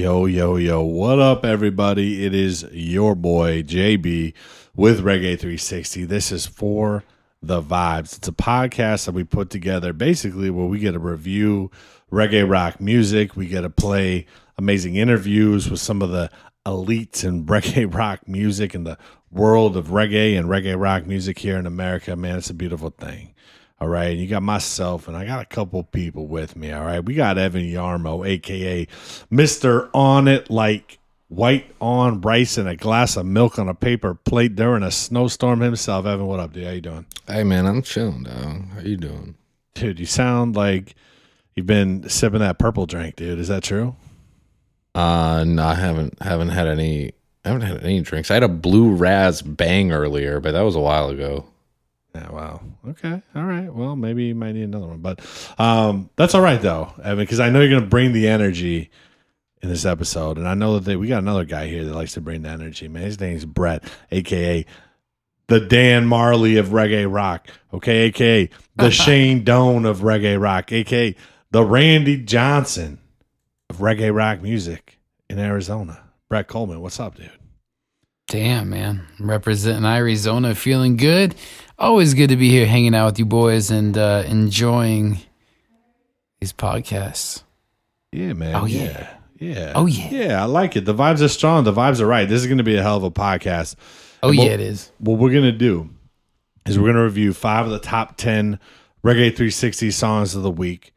Yo, yo, yo. What up, everybody? It is your boy, JB, with Reggae 360. This is For the Vibes. It's a podcast that we put together basically where we get to review reggae rock music. We get to play amazing interviews with some of the elites in reggae rock music and the world of reggae and reggae rock music here in America. Man, it's a beautiful thing. All right. And you got myself, and I got a couple people with me. All right. We got Evan Yarmo, aka Mr. On It Like White on rice and a glass of milk on a paper plate during a snowstorm himself. Evan, what up, dude? How you doing? Hey man, I'm chilling, dog. How you doing? Dude, you sound like you've been sipping that purple drink, dude. Is that true? Uh no, I haven't haven't had any I haven't had any drinks. I had a blue raz bang earlier, but that was a while ago. Yeah, wow. Okay. All right. Well, maybe you might need another one, but um, that's all right though, Evan, because I know you're going to bring the energy in this episode, and I know that they, we got another guy here that likes to bring the energy. Man, his name's Brett, aka the Dan Marley of reggae rock. Okay, aka the Shane Doan of reggae rock. Aka the Randy Johnson of reggae rock music in Arizona. Brett Coleman, what's up, dude? Damn, man. Representing Arizona, feeling good. Always good to be here hanging out with you boys and uh, enjoying these podcasts. Yeah, man. Oh, yeah. Yeah. Oh, yeah. Yeah, I like it. The vibes are strong. The vibes are right. This is going to be a hell of a podcast. Oh, And yeah, it is. What we're going to do is we're going to review five of the top 10 Reggae 360 songs of the week.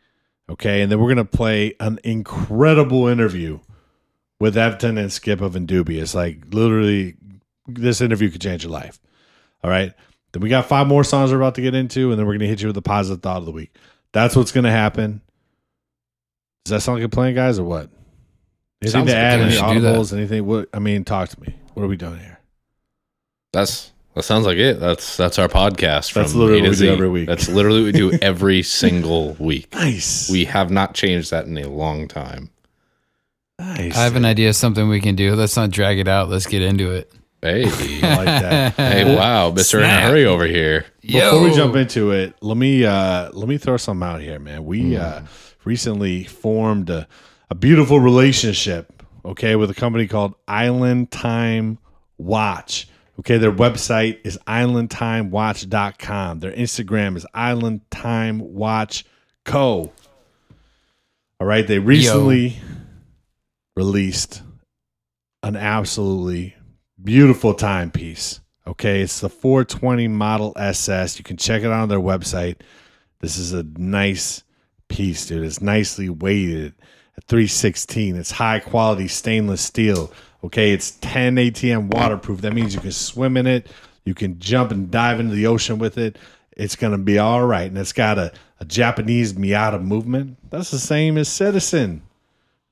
Okay. And then we're going to play an incredible interview with Everton and Skip of Indubious. Like, literally, this interview could change your life. All right. Then we got five more songs we're about to get into, and then we're going to hit you with the positive thought of the week. That's what's going to happen. Does that sound like a plan, guys, or what? Anything Sounds to like add? Any should audibles? Anything? What? I mean, talk to me. What are we doing here? That's that sounds like it. That's that's our podcast from That's literally what we do every week. That's literally what we do every single week. Nice. We have not changed that in a long time. nice. I have an idea of something we can do. Let's not drag it out. Let's get into it. Hey. I like that. hey, wow, Mr. In a hurry over here. Before we jump into it, let me uh let me throw something out here, man. We uh recently formed a, a beautiful relationship, okay, with a company called Island Time Watch. Okay, their website is islandtimewatch.com. Their Instagram is Island Time Watch Co. All right, they recently released an absolutely beautiful timepiece. Okay, it's the 420 Model SS. You can check it out on their website. This is a nice piece, dude. It's nicely weighted at 316. It's high quality stainless steel. Okay, it's 10 ATM waterproof. That means you can swim in it. You can jump and dive into the ocean with it. It's gonna be all right. And it's got a, a Japanese Miyota movement. That's the same as Citizen.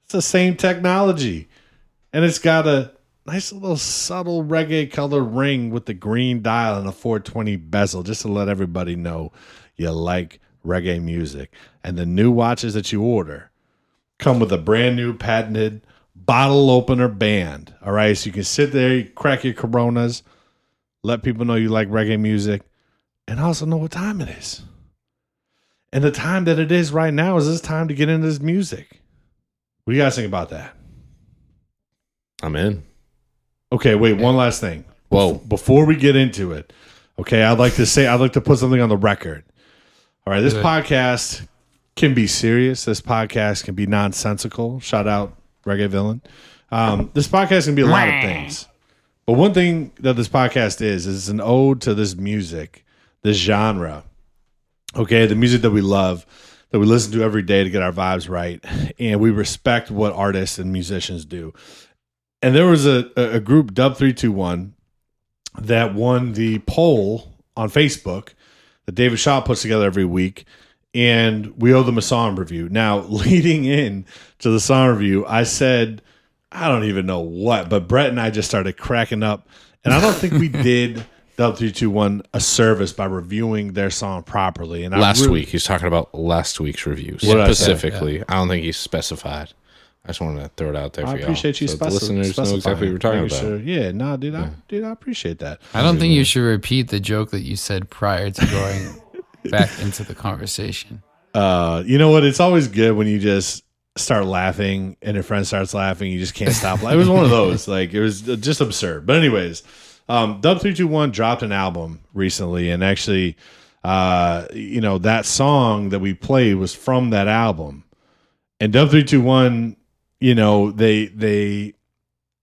It's the same technology. And it's got a nice little subtle reggae color ring with the green dial and a 420 bezel, just to let everybody know you like reggae music. And the new watches that you order come with a brand new patented bottle opener band. All right. So you can sit there, crack your coronas, let people know you like reggae music, and also know what time it is. And the time that it is right now is this time to get into this music. What do you guys think about that? I'm in. Okay, wait, one last thing. Whoa. Before we get into it, okay, I'd like to say, I'd like to put something on the record. All right, this Okay. podcast can be serious. This podcast can be nonsensical. Shout out Reggae Villain. Um, this podcast can be a lot of things. But one thing that this podcast is, is an ode to this music, this genre. Okay, the music that we love, that we listen to every day to get our vibes right. And we respect what artists and musicians do and there was a, a group dub 321 that won the poll on facebook that david shaw puts together every week and we owe them a song review. Now leading in to the song review i said i don't even know what but brett and i just started cracking up. And i don't think we did dub 321 a service by reviewing their song properly. And I Last really- week, he's talking about last week's reviews did I specifically. I don't think he specified. I just wanted to throw it out there for I y'all. appreciate you so the speci- listeners know exactly what we're talking making about. sure- Yeah, no, dude, I, dude, I appreciate that. I don't think you should repeat the joke that you said prior to going back into the conversation. uh you know what it's always good when you just start laughing and your friend starts laughing. You just can't stop. it was one of those. Like it was just absurd. But anyways, um, Dub three two one dropped an album recently, and actually, uh, you know that song that we played was from that album. And Dub three two one, you know they they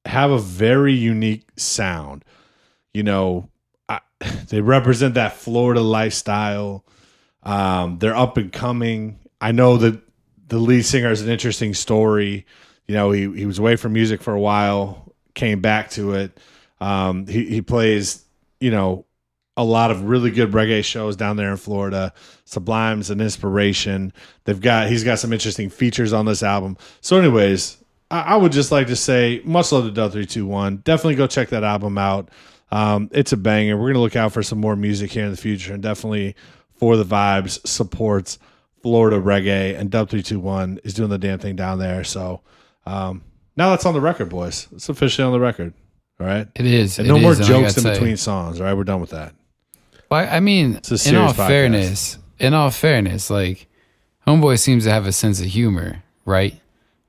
have a very unique sound. You know, I, they represent that Florida lifestyle. Um, they're up and coming. I know that the lead singer has an interesting story. You know, he, he was away from music for a while, came back to it. Um, he, he plays, you know, a lot of really good reggae shows down there in Florida. Sublime's an inspiration. They've got he's got some interesting features on this album. So, anyways, I, I would just like to say much love to Dub three two one. Definitely go check that album out. Um, it's a banger. We're gonna look out for some more music here in the future, and definitely for the vibes supports Florida reggae, and Dub three two one is doing the damn thing down there. So um, now that's on the record, boys. It's officially on the record. All right, It is. and it no more is, and jokes in say- between songs. All right, we're done with that. Well, I mean, in all podcast. fairness, in all fairness, like Homeboy seems to have a sense of humor, right?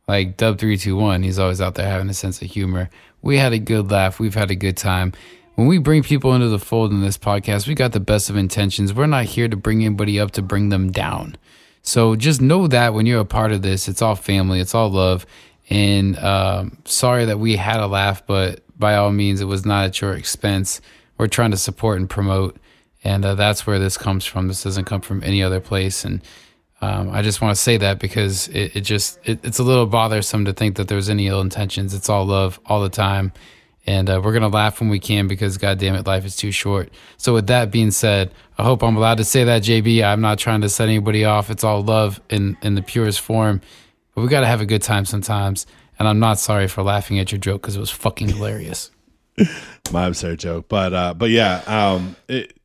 Like Dub three two one, he's always out there having a sense of humor. We had a good laugh. We've had a good time. When we bring people into the fold in this podcast, we got the best of intentions. We're not here to bring anybody up to bring them down. So just know that when you're a part of this, it's all family, it's all love. And um, sorry that we had a laugh, but by all means, it was not at your expense. We're trying to support and promote, and uh, that's where this comes from. This doesn't come from any other place. And um, I just want to say that because it, it just it, it's a little bothersome to think that there's any ill intentions. It's all love all the time, and uh, we're gonna laugh when we can because God damn it, life is too short. So with that being said, I hope I'm allowed to say that, JB. I'm not trying to set anybody off. It's all love in in the purest form, but we got to have a good time sometimes. And I'm not sorry for laughing at your joke because it was fucking hilarious. my absurd joke. But uh, but yeah, um, it,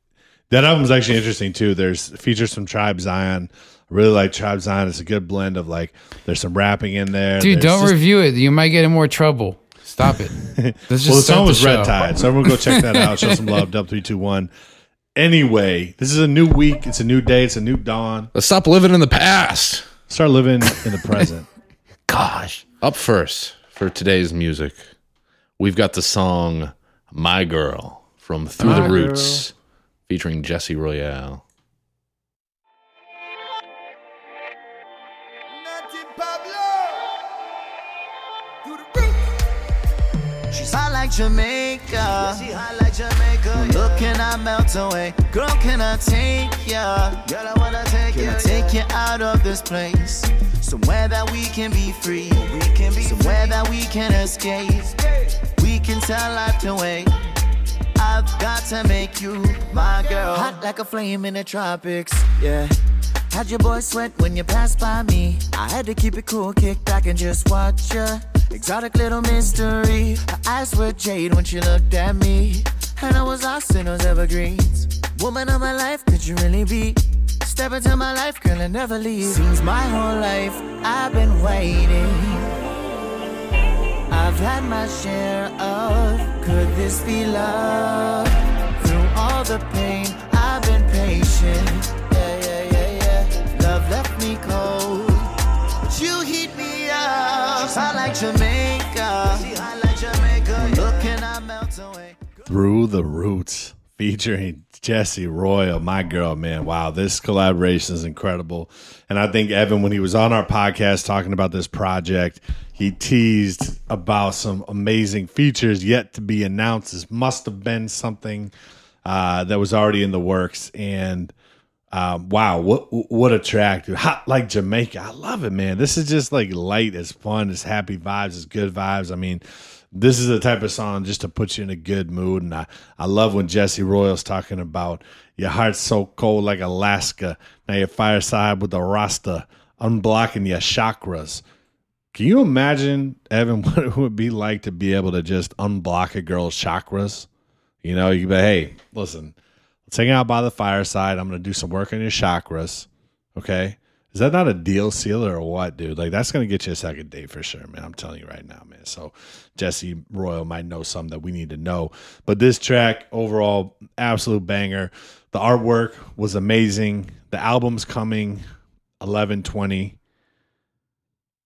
that album's actually interesting too. There's features from Tribe Zion. I really like Tribe Zion. It's a good blend of like there's some rapping in there. Dude, There's don't just- review it. You might get in more trouble. Stop it. Let's just well, the song was show. Red Tide, so everyone go check that out. Show some love. Dub three two one. Anyway, this is a new week. It's a new day. It's a new dawn. Let's stop living in the past. Start living in the present. Gosh. Up first for today's music, we've got the song My Girl from Through My the Roots featuring Jesse Royal. Nati Pablo. To the. She's hot like Jamaica. she hot like Jamaica. Look, can I melt away? Girl, can I take ya? Girl, I wanna take can I take you out of this place? Somewhere that we can be free. We can be somewhere that we can escape. We can tell life to wait. I've got to make you my girl. Hot like a flame in the tropics, yeah. Had your boy sweat when you passed by me. I had to keep it cool, kick back and just watch ya. Exotic little mystery. Her eyes were jade when she looked at me. And I was lost in those evergreens. Woman of my life, could you really be? Step into my life, girl, and never leave. Seems my whole life I've been waiting. I've had my share of could this be love? Through all the pain, I've been patient. Yeah, yeah, yeah, yeah. Love left me cold. But you heat me up. Hot like Jamaica. She hot like Jamaica. Look, can I melt away? Through the Roots featuring Jesse Royal, my girl, man. Wow, this collaboration is incredible. And I think Evan, when he was on our podcast talking about this project, he teased about some amazing features yet to be announced. This must have been something uh, that was already in the works. And um, wow, what what a track, dude! Hot like Jamaica. I love it, man. This is just like light, it's fun, it's happy vibes, it's good vibes. I mean, this is the type of song just to put you in a good mood. And I, I love when Jesse Royal's talking about your heart's so cold like Alaska. Now your fireside with the Rasta, unblocking your chakras. Can you imagine, Evan, what it would be like to be able to just unblock a girl's chakras? You know, you be, hey, listen, let's hang out by the fireside. I'm going to do some work on your chakras. Okay. Is that not a deal sealer or what, dude? Like, that's to get you a second date for sure, man. I'm telling you right now, man. So, Jesse Royal might know something that we need to know. But this track, overall, absolute banger. The artwork was amazing. The album's coming 1120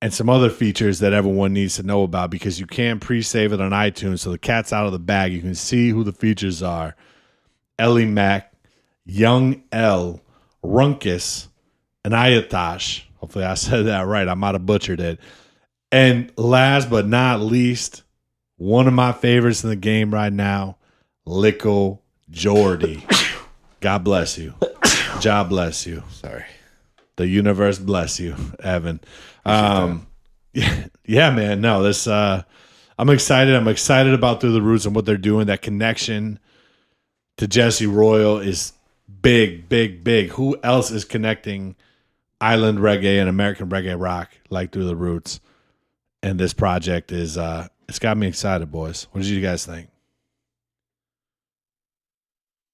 and some other features that everyone needs to know about because you can pre-save it on iTunes. So the cat's out of the bag. You can see who the features are: Eli-Mac, Young L, Runkus, and Ayatash. Hopefully, I said that right. I might have butchered it. And last but not least, one of my favorites in the game right now, Lickle Jordy. God bless you. God bless you. Sorry. The universe bless you, Evan. Um, yeah, yeah, man. No, this. Uh, I'm excited. I'm excited about Through the Roots and what they're doing. That connection to Jesse Royal is big, big, big. Who else is connecting island reggae and American reggae rock like Through the Roots? And this project is. Uh, it's got me excited, boys. What did you guys think?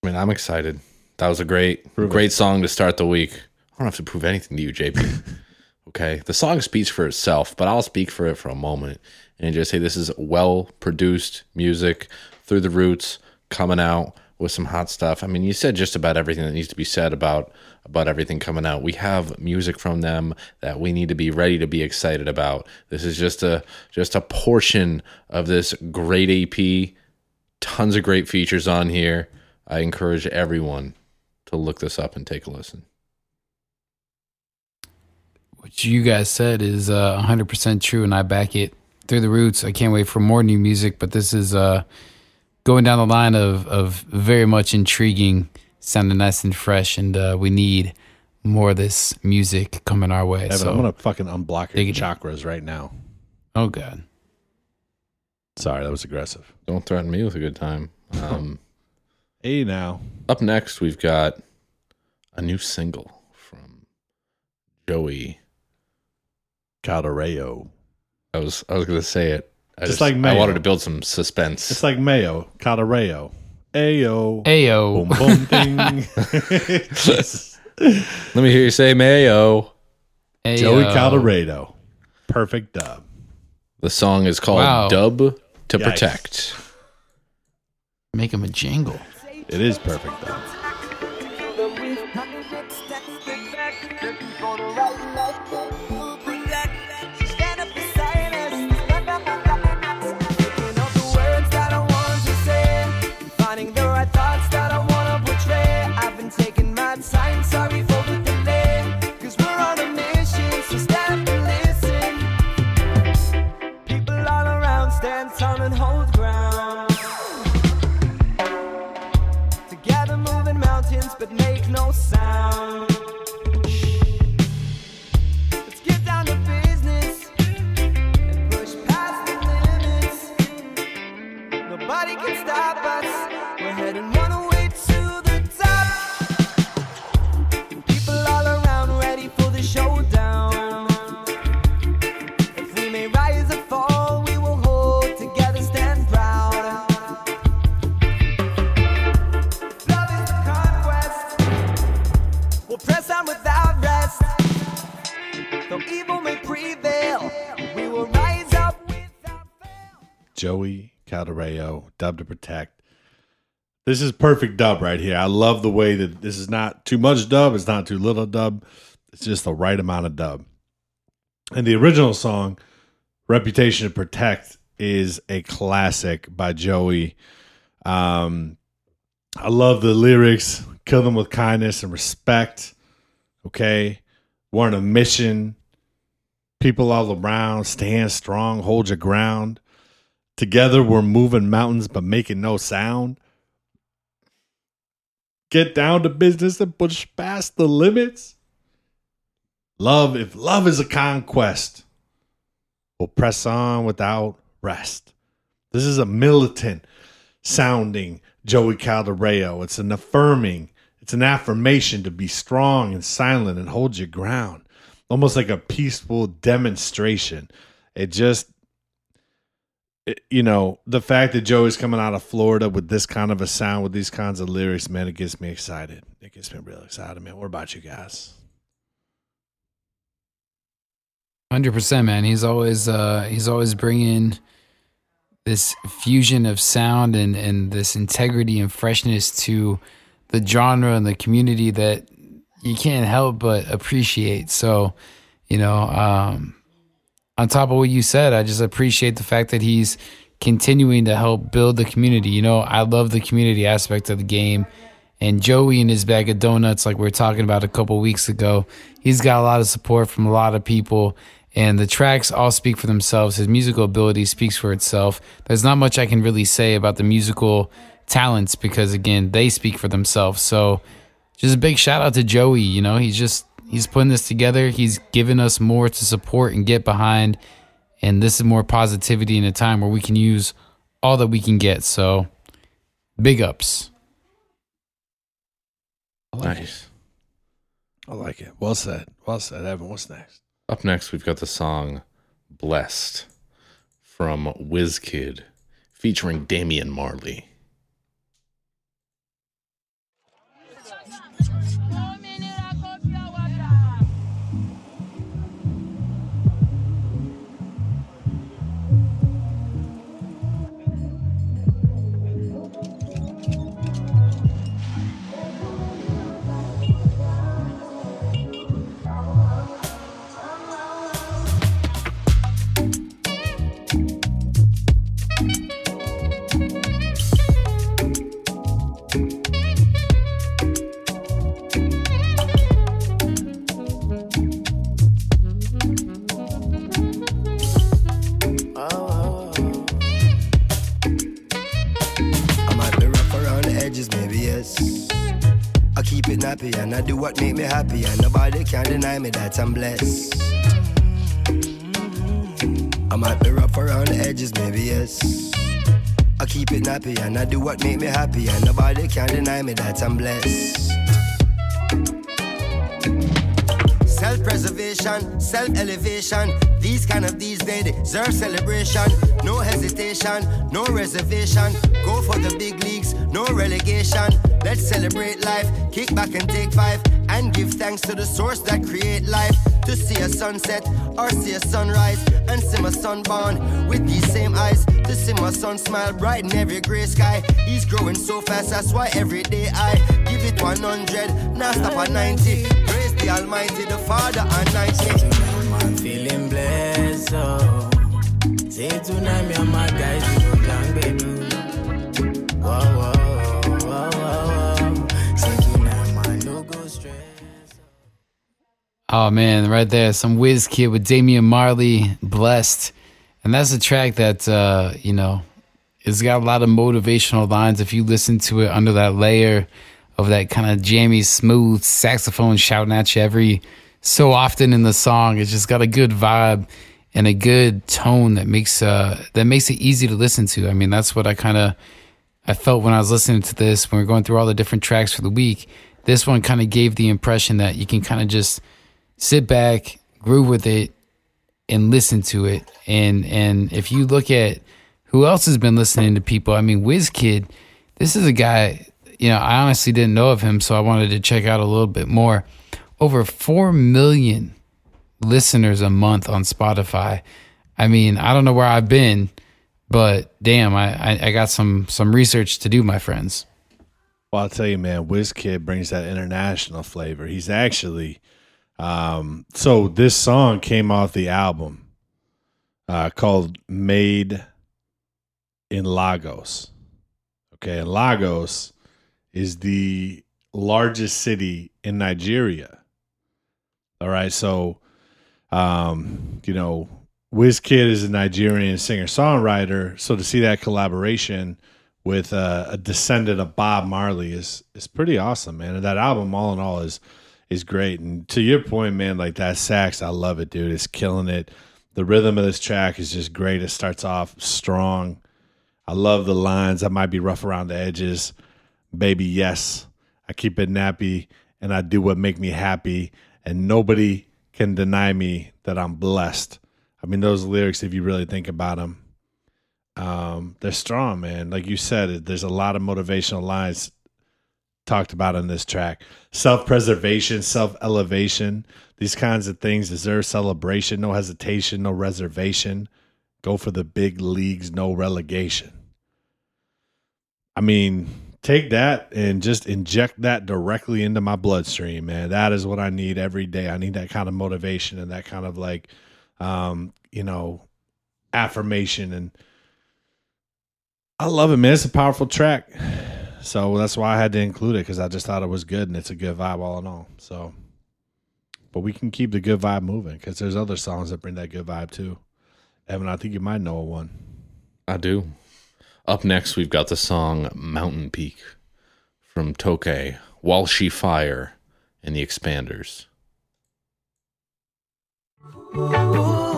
I mean, I'm excited. That was a great, Prove it. great song to start the week. I don't have to prove anything to you, JP. okay. The song speaks for itself, but I'll speak for it for a moment and just say this is well produced music through the roots coming out with some hot stuff. I mean, you said just about everything that needs to be said about about everything coming out. We have music from them that we need to be ready to be excited about. This is just a just a portion of this great EP. Tons of great features on here. I encourage everyone to look this up and take a listen. what you guys said is uh, 100% true, and I back it through the roots. I can't wait for more new music, but this is uh, going down the line of, of very much intriguing, sounding nice and fresh, and uh, we need more of this music coming our way. Evan, so, I'm gonna fucking unblock your Dig it. chakras right now. oh god, Sorry, that was aggressive. Don't threaten me with a good time. Um, Hey, now. up next, we've got a new single from Joey. Calderaro. I was I was gonna say it. I Just like I wanted to build some suspense. It's like Mayo, Calderaro. Ayo. ayo, Boom, boom, ding. Jesus. Let me hear you say Mayo. ayo. Joey Calderaro. Perfect dub. The song is called Wow. Dub to Yikes. Protect. make him a jingle. It is perfect dub. Dub to protect. This is perfect dub right here. I love the way that this is not too much dub, it's not too little dub. It's just the right amount of dub. And the original song, Reputation to Protect, is a classic by Joey. Um, I love the lyrics, kill them with kindness and respect. Okay. We're on a mission. People all around, stand strong, hold your ground. Together we're moving mountains but making no sound. Get down to business and push past the limits. Love, if love is a conquest, we'll press on without rest. This is a militant sounding Joey Calderaro. It's an affirming, it's an affirmation to be strong and silent and hold your ground. Almost like a peaceful demonstration. It just you know, the fact that Joey's coming out of Florida with this kind of a sound, with these kinds of lyrics, man, it gets me excited. It gets me real excited, man. What about you guys? Hundred percent, man. He's always uh, he's always bringing this fusion of sound and and this integrity and freshness to the genre and the community that you can't help but appreciate. So, you know, um, on top of what you said, I just appreciate the fact that he's continuing to help build the community. You know, I love the community aspect of the game. And Joey and his bag of donuts, like we were talking about a couple weeks ago, he's got a lot of support from a lot of people. And the tracks all speak for themselves. His musical ability speaks for itself. There's not much I can really say about the musical talents because, again, they speak for themselves. So, just a big shout out to Joey. You know, he's just he's putting this together. He's giving us more to support and get behind. And this is more positivity in a time where we can use all that we can get. So, big ups. Nice. I like it. Well said. Well said, Evan. What's next? Up next, we've got the song Blessed from WizKid featuring Damian Marley. Nappy and I do what make me happy, and nobody can deny me that I'm blessed. I might be rough around the edges, maybe yes. I keep it nappy and I do what make me happy, and nobody can deny me that I'm blessed. Self preservation, self elevation. These kind of these days deserve celebration. No hesitation, no reservation. Go for the big leagues, no relegation. Let's celebrate life, kick back and take five, and give thanks to the source that create life. To see a sunset or see a sunrise, and see my son born with these same eyes. To see my son smile bright in every gray sky. He's growing so fast, that's why every day I give it 100, now stop at 90. Praise the Almighty, the Father, and 90. I'm feeling blessed, oh. Say tonight, me and my guys, Oh man, right there, some WizKid with Damian Marley, blessed, and that's a track that uh, you know, it's got a lot of motivational lines. If you listen to it under that layer of that kind of jammy, smooth saxophone shouting at you every so often in the song, it's just got a good vibe and a good tone that makes uh that makes it easy to listen to. I mean, that's what I kind of I felt when I was listening to this when we are going through all the different tracks for the week. This one kind of gave the impression that you can kind of just sit back, groove with it, and listen to it. And and if you look at who else has been listening to people, I mean, WizKid, this is a guy. You know, I honestly didn't know of him, so I wanted to check out a little bit more. Over four million listeners a month on Spotify. I mean, I don't know where I've been, but damn, I, I, I got some some research to do, my friends. Well, I'll tell you, man, WizKid brings that international flavor. He's actually, um, so this song came off the album uh, called Made in Lagos. Okay, and Lagos is the largest city in Nigeria. All right, so, um, you know, WizKid is a Nigerian singer songwriter. So to see that collaboration, with uh, a descendant of Bob Marley is is pretty awesome, man. And that album, all in all, is is great. And to your point, man, like that sax, I love it, dude. It's killing it. The rhythm of this track is just great. It starts off strong. I love the lines. I might be rough around the edges, baby. Yes, I keep it nappy, and I do what make me happy, and nobody can deny me that I'm blessed. I mean, those lyrics, if you really think about them, um, they're strong, man. Like you said, there's a lot of motivational lines talked about on this track. Self preservation, self elevation, these kinds of things deserve celebration, no hesitation, no reservation. Go for the big leagues, no relegation. I mean, take that and just inject that directly into my bloodstream, man. That is what I need every day. I need that kind of motivation and that kind of like um, you know, affirmation and I love it, man. It's a powerful track. So that's why I had to include it because I just thought it was good and it's a good vibe all in all. So, but we can keep the good vibe moving because there's other songs that bring that good vibe too. Evan, I think you might know one. I do. Up next, we've got the song Mountain Peak from Tokay, Walshy Fire, and the Expanders. Ooh,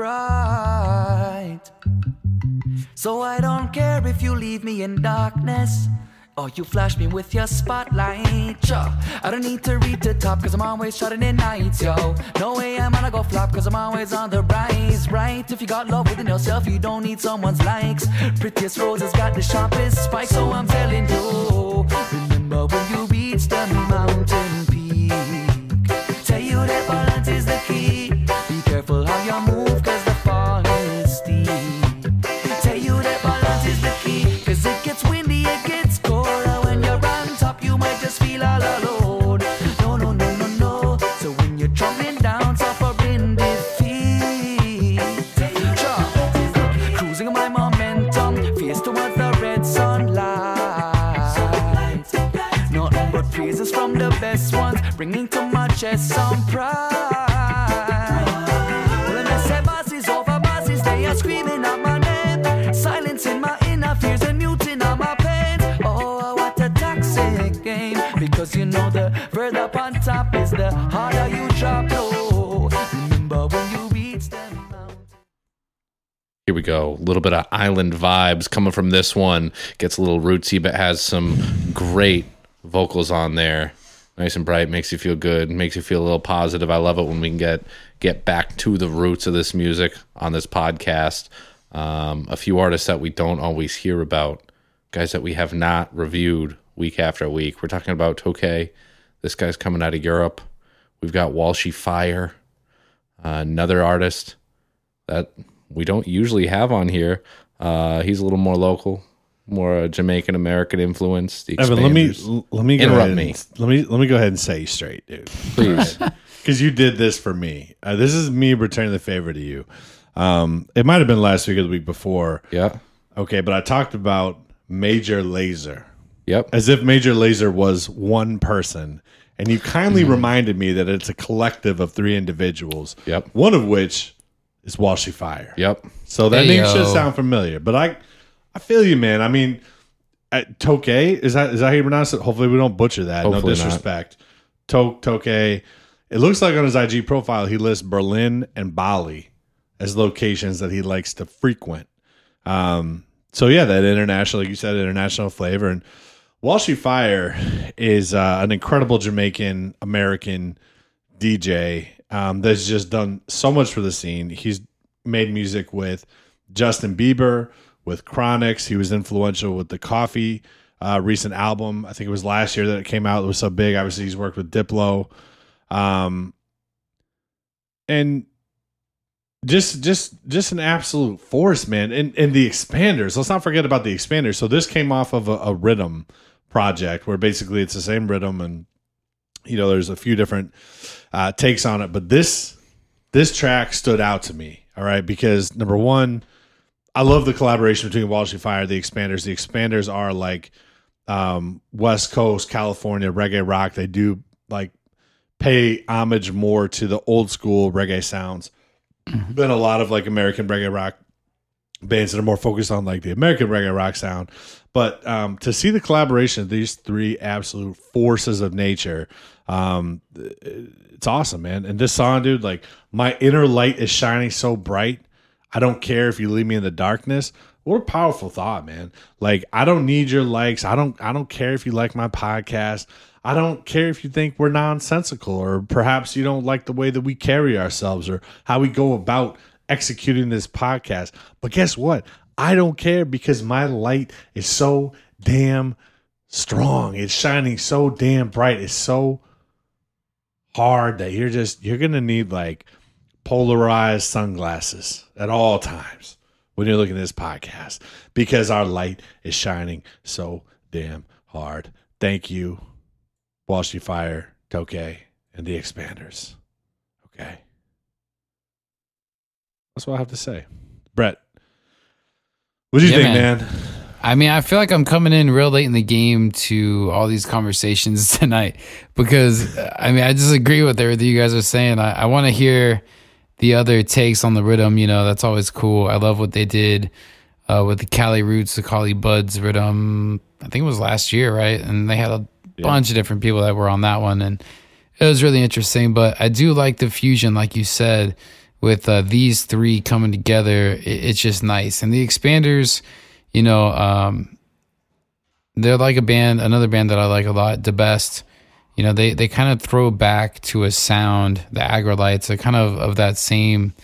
bright. So I don't care if you leave me in darkness. Or you flash me with your spotlight, yo. I don't need to reach the top, cause I'm always shining in nights, yo. No way I'm gonna go flop, cause I'm always on the rise, right? If you got love within yourself, you don't need someone's likes. Prettiest roses got the sharpest spikes, so I'm telling you. Remember when chest some pride. Over, they are screaming my name, my inner fears and muting my pains. Oh, what a toxic game! Because you know the further up on top is the harder you drop low. Remember when you reach. Here we go. A little bit of island vibes coming from this one. Gets a little rootsy, but has some great vocals on there. Nice and bright, makes you feel good, makes you feel a little positive. I love it when we can get get back to the roots of this music on this podcast. Um, a few artists that we don't always hear about, guys that we have not reviewed week after week. We're talking about Tokay. This guy's coming out of Europe. We've got Walshy Fire, uh, another artist that we don't usually have on here. Uh, he's a little more local, more uh, Jamaican American influence. The Evan, let me let me go Interrupt ahead me. and- let me let me go ahead and say you straight, dude. please. because you did this for me. Uh, this is me returning the favor to you. Um, it might have been last week or the week before. yeah. Okay, but I talked about Major Lazer Yep. as if Major Lazer was one person, and you kindly Mm-hmm. reminded me that it's a collective of three individuals. Yep. One of which is Walshy Fire. Yep. So that Hey, name should sound familiar, but I, I feel you, man. I mean, at Tokay is that is that how you pronounce it? Hopefully, we don't butcher that. Hopefully no disrespect. To Tokay. It looks like on his IG profile he lists Berlin and Bali as locations that he likes to frequent. Um, so yeah, that international, like you said, international flavor. And Walshy Fire is uh, an incredible Jamaican American DJ um, that's just done so much for the scene. He's made music with Justin Bieber, with Chronixx. He was influential with the Koffee uh, recent album. I think it was last year that it came out. It was so big. Obviously, he's worked with Diplo, um, and just just just an absolute force, man. And and the expanders. Let's not forget about the expanders. So this came off of a, a rhythm project where basically it's the same rhythm and you know there's a few different uh, takes on it, but this this track stood out to me. All right, because number one, I love the collaboration between Walshy Fire, the Expanders. The Expanders are like um, West Coast California reggae rock. They do like pay homage more to the old school reggae sounds than a lot of like American reggae rock bands that are more focused on like the American reggae rock sound. But um, to see the collaboration of these three absolute forces of nature, um, it's awesome, man. And this song, dude, like my inner light is shining so bright. I don't care if you leave me in the darkness. What a powerful thought, man. Like I don't need your likes. I don't I don't care if you like my podcast. I don't care if you think we're nonsensical or perhaps you don't like the way that we carry ourselves or how we go about executing this podcast. But guess what? I don't care because my light is so damn strong. It's shining so damn bright. It's so hard that you're just you're gonna need like polarized sunglasses at all times when you're looking at this podcast because our light is shining so damn hard. Thank you, Walshy Fire, Tokay, and the Expanders. Okay. That's what I have to say. Brett, what do you Yeah, think, man. man? I mean, I feel like I'm coming in real late in the game to all these conversations tonight because I mean, I disagree with everything you guys are saying. I, I want to hear the other takes on the rhythm. You know, that's always cool. I love what they did uh, with the Cali Roots, the Cali Buds rhythm. I think it was last year, right? And they had a bunch of different people that were on that one, and it was really interesting. But I do like the fusion, like you said, with uh, these three coming together. It, it's just nice, and the expanders you know, um, they're like a band, another band that I like a lot, the best. You know, they they kind of throw back to a sound, the Aggrolites, are kind of of that same,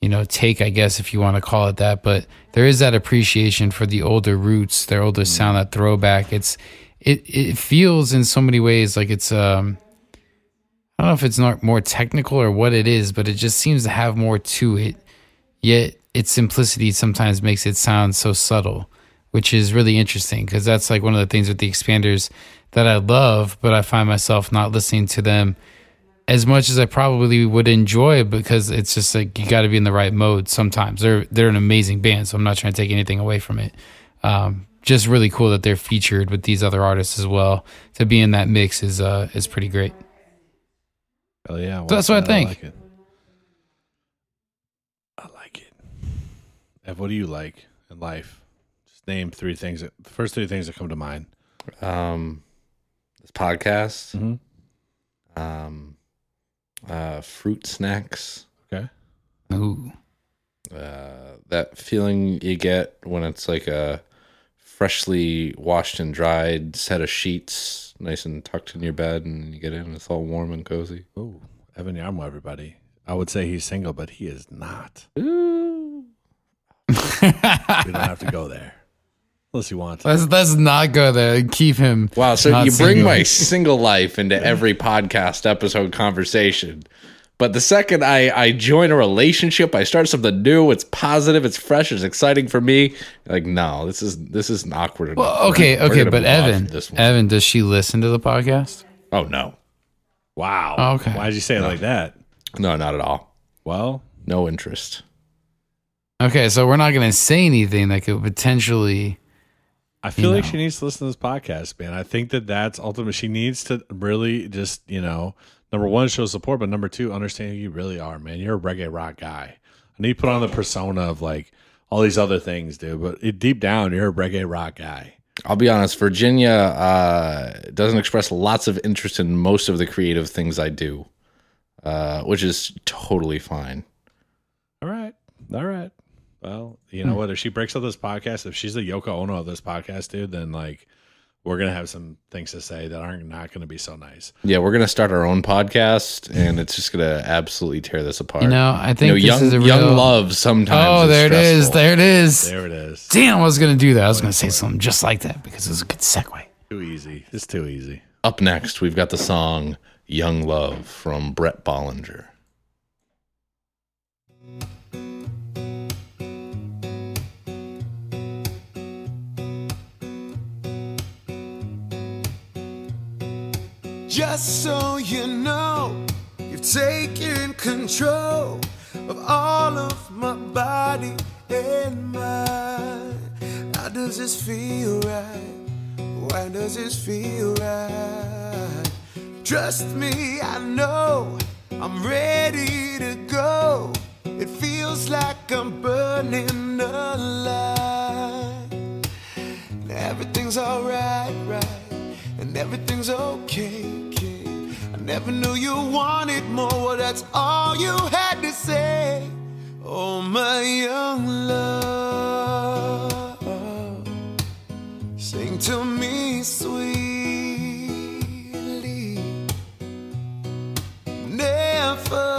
you know, take, I guess, if you want to call it that. But there is that appreciation for the older roots, their older sound, that throwback. It's it it feels in so many ways like it's um I don't know if it's not more technical or what it is, but it just seems to have more to it. Yet its simplicity sometimes makes it sound so subtle, which is really interesting because that's like one of the things with the expanders that I love, but I find myself not listening to them as much as I probably would enjoy because it's just like you got to be in the right mode sometimes. They're they're an amazing band, so I'm not trying to take anything away from it. Um, just really cool that they're featured with these other artists as well. To be in that mix is uh is pretty great. Oh yeah, well that's what I said. think. like it. I like it. Ev, what do you like in life? Just name three things. That, the first three things that come to mind. Um, this podcast, Mhm. um, uh, fruit snacks, Okay. Ooh. uh, that feeling you get when it's like a freshly washed and dried set of sheets, nice and tucked in your bed, and you get in, it's all warm and cozy. Oh, Evan Yarmo, everybody. I would say he's single, but he is not. Ooh. We don't have to go there. Unless you want to. Let's let's not go there. Keep him. Wow, so you bring single. my single life into every podcast episode conversation. But the second I, I join a relationship, I start something new, it's positive, it's fresh, it's exciting for me. Like, no, this is this is awkward enough. Well, okay, We're okay, gonna but Evan, this. Evan, does she listen to the podcast? Oh no. Wow. Oh, okay. Why did you say it like that? No, not at all. Well, No interest. Okay, so we're not going to say anything that could potentially. I feel like know. she needs to listen to this podcast, man. I think that that's ultimate. She needs to really just, you know, number one, show support, but number two, understand who you really are, man. You're a reggae rock guy. I need to put on the persona of like all these other things, dude. But it, deep down, you're a reggae rock guy. I'll be honest, Virginia uh, doesn't express lots of interest in most of the creative things I do, uh, which is totally fine. All right. All right. Well, you know hmm. what? If she breaks up this podcast, if she's the Yoko Ono of this podcast, dude, then like we're gonna have some things to say that aren't not gonna be so nice. Yeah, we're gonna start our own podcast, and it's just gonna absolutely tear this apart. You know, I You think know, this young is a real. young love sometimes. Oh, is there it is. There it is. There it is. Damn, I was going to do that. I was going to say something just like that because it was a good segue. Too easy. It's too easy. Up next, we've got the song "Young Love" from Brett Bollinger. Just so you know, you've taken control of all of my body and mind. How does this feel right? Why does this feel right? Trust me, I know I'm ready to go. It feels like I'm burning alive. Everything's alright, right? Everything's okay, okay. I never knew you wanted more. Well, that's all you had to say. Oh, my young love. Sing to me sweetly. Never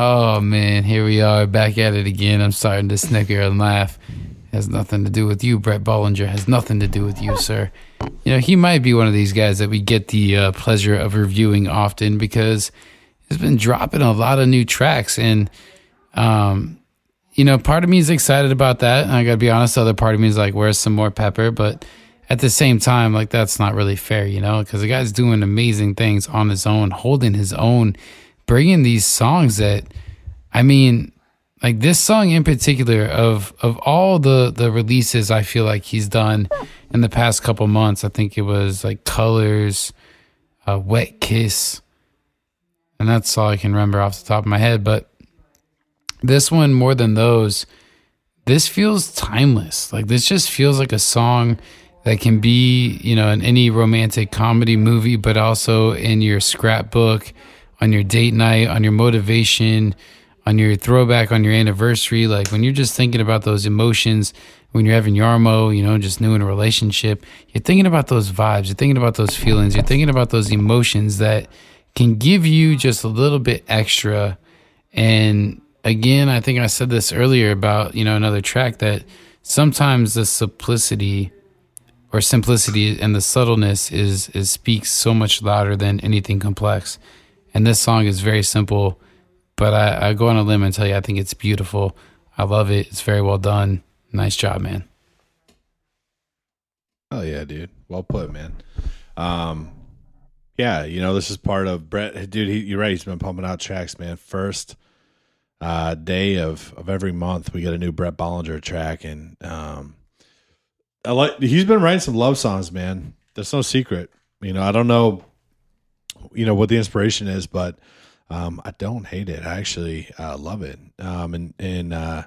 Oh man, here we are back at it again. I'm starting to snicker and laugh. Has nothing to do with you, Brett Bollinger. Has nothing to do with you, sir. You know he might be one of these guys that we get the uh, pleasure of reviewing often because he's been dropping a lot of new tracks, and um, you know, part of me is excited about that. And I gotta be honest, the other part of me is like, where's some more pepper? But at the same time, like that's not really fair, you know, because the guy's doing amazing things on his own, holding his own, bringing these songs that, I mean, like this song in particular of of all the the releases I feel like he's done in the past couple months. I think it was like Colors, uh, Wet Kiss, and that's all I can remember off the top of my head. But this one more than those, this feels timeless. Like this just feels like a song that can be, you know, in any romantic comedy movie, but also in your scrapbook, on your date night, on your motivation, on your throwback, on your anniversary. Like when you're just thinking about those emotions, when you're having Yarmo, you know, just new in a relationship, you're thinking about those vibes, you're thinking about those feelings, you're thinking about those emotions that can give you just a little bit extra. And again, I think I said this earlier about, you know, another track that sometimes the simplicity or simplicity and the subtleness is is speaks so much louder than anything complex. And this song is very simple, but I, I go on a limb and tell you I think it's beautiful. I love it. It's very well done. Nice job, man. Oh yeah, dude. Well put, man. Um, yeah, you know this is part of Brett. Dude, he, you're right. He's been pumping out tracks, man. First uh, day of of every month, we get a new Brett Bollinger track, and um, I like. He's been writing some love songs, man. That's no secret. You know, I don't know, you know what the inspiration is, but um, I don't hate it. I actually uh, love it. Um, and and uh,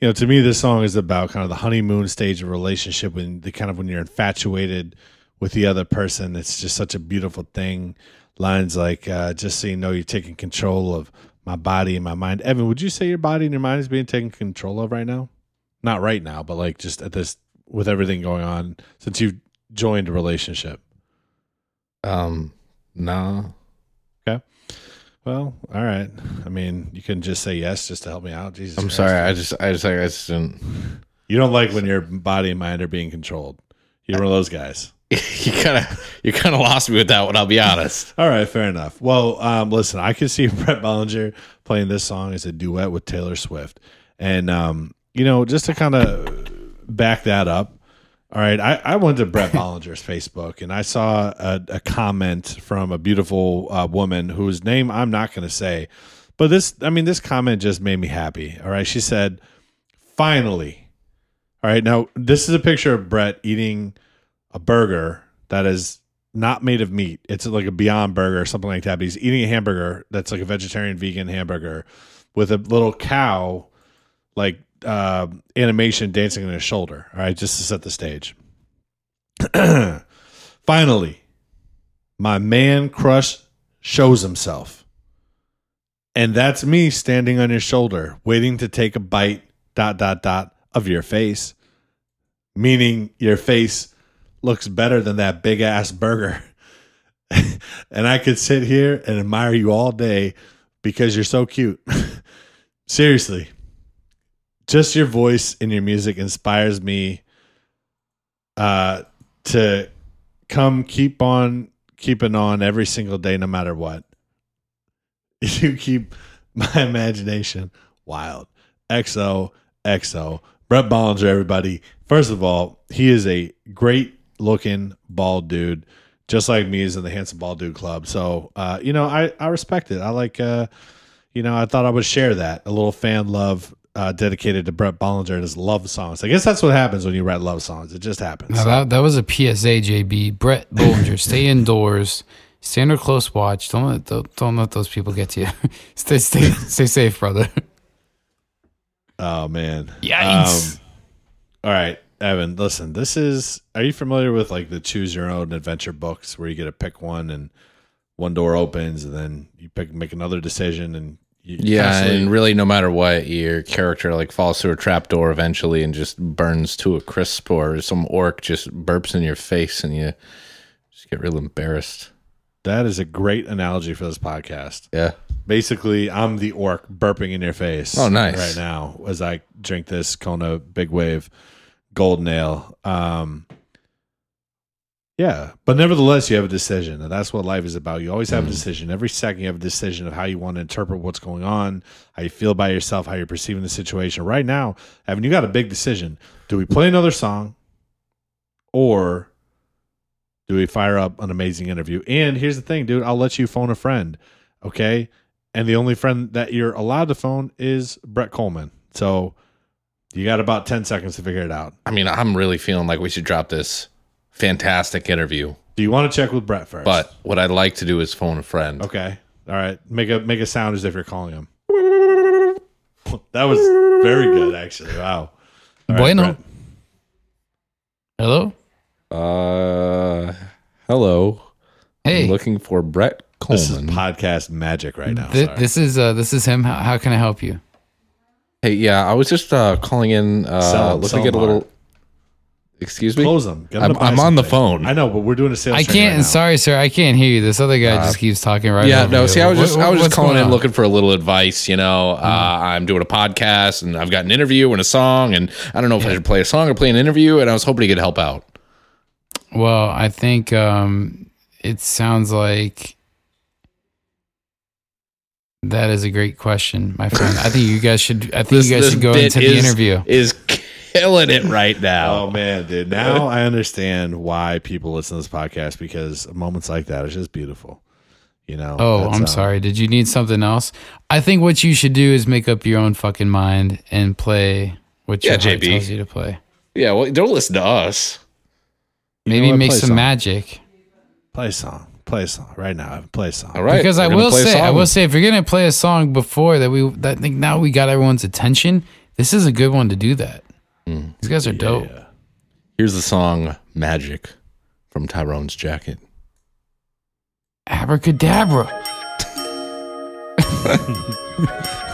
you know, to me, this song is about kind of the honeymoon stage of relationship when the kind of when you're infatuated with the other person. It's just such a beautiful thing. Lines like, uh, "Just so you know, you're taking control of my body and my mind." Evan, would you say your body and your mind is being taken control of right now? Not right now, but like just at this with everything going on since you've joined a relationship. Um, no. Okay. Well, all right. I mean, you can just say yes just to help me out. Jesus. I'm Christ. sorry. I just, I just, I just didn't. You don't like when your body and mind are being controlled. You're one of those guys. you kind of, you kind of lost me with that one. I'll be honest. All right, fair enough. Well, um, listen, I can see Brett Bollinger playing this song as a duet with Taylor Swift, and um, you know, just to kind of back that up. All right, I, I went to Brett Bollinger's Facebook and I saw a, a comment from a beautiful uh, woman whose name I'm not going to say, but this, I mean, this comment just made me happy. All right, she said, "Finally." All right, now this is a picture of Brett eating a burger that is not made of meat. It's like a Beyond Burger or something like that. But he's eating a hamburger that's like a vegetarian vegan hamburger with a little cow, like uh, animation dancing on his shoulder. All right, just to set the stage. Finally, my man crush shows himself. And that's me standing on his shoulder, waiting to take a bite, dot, dot, dot, of your face. Meaning your face looks better than that big ass burger. and I could sit here and admire you all day because you're so cute. Seriously. Just your voice and your music inspires me uh to come keep on keeping on every single day no matter what. You keep my imagination wild. XO XO Brett Bollinger, everybody. First of all, he is a great looking bald dude, just like me. Is in the handsome bald dude club. So, uh, you know, I I respect it. I like, uh, you know, I thought I would share that a little fan love uh, dedicated to Brett Bollinger and his love songs. I guess that's what happens when you write love songs. It just happens. Now that that was a PSA, JB. Brett Bollinger, stay indoors, stay under close watch. Don't let don't, don't let those people get to you. stay stay stay safe, brother. Oh man. Yikes. Um, all right, Evan. Listen, this is. Are you familiar with like the choose your own adventure books where you get to pick one and one door opens and then you pick make another decision and you Yeah, constantly- and really, no matter what, your character like falls through a trapdoor eventually and just burns to a crisp, or some orc just burps in your face, and you just get real embarrassed. that is a great analogy for this podcast. Yeah, Basically, I'm the orc burping in your face. Oh, nice. Right now, as I drink this Kona Big Wave Golden Ale. Um, yeah, but nevertheless, you have a decision, and that's what life is about. You always have a mm. decision. Every second, you have a decision of how you want to interpret what's going on, how you feel by yourself, how you're perceiving the situation. Right now, Evan, you got a big decision. Do we play another song, or do we fire up an amazing interview? And here's the thing, dude. I'll let you phone a friend, okay? And the only friend that you're allowed to phone is Brett Coleman. So you got about ten seconds to figure it out. I mean, I'm really feeling like we should drop this fantastic interview. Do you want to check with Brett first? But what I'd like to do is phone a friend. Okay. All right. Make a make a sound as if you're calling him. That was very good, actually. Wow. All right, Bueno. Brett. Hello. Uh, hello. Hey. I'm looking for Brett Coleman. This is podcast magic right now. Th- this is uh, this is him. How, how can I help you? hey, yeah, I was just uh, calling in, uh, Sell- looking sell to get a Mark. little. Excuse me. Close them. I'm, to I'm on the phone. I know, but we're doing a sales. I train can't. Right now. sorry, sir. I can't hear you. This other guy just keeps talking right. Yeah, over no. you. See, I was What- just what- I was just what's calling going in on? looking for a little advice. You know, uh, I'm doing a podcast and I've got an interview and a song, and I don't know if I should play a song or play an interview, and I was hoping he could help out. Well, I think um, it sounds like that is a great question, my friend. I think you guys should. I think you guys should go bit into the is- interview. Is killing it right now. Oh man, dude! Now I understand why people listen to this podcast because moments like that is just beautiful. You know. Oh, I'm uh, sorry. Did you need something else? I think what you should do is make up your own fucking mind and play what your Yeah, heart JB. tells you to play. Yeah, well, don't listen to us. Maybe make some some. magic. Play a song. Play a song right now. Evan. Play a song. All right, because I we're gonna will say, I will say, if you're gonna play a song before that, we that I think now we got everyone's attention. This is a good one to do that. Hmm. These guys are dope. Here's the song "Magic" from Tyrone's Jacket. Abracadabra.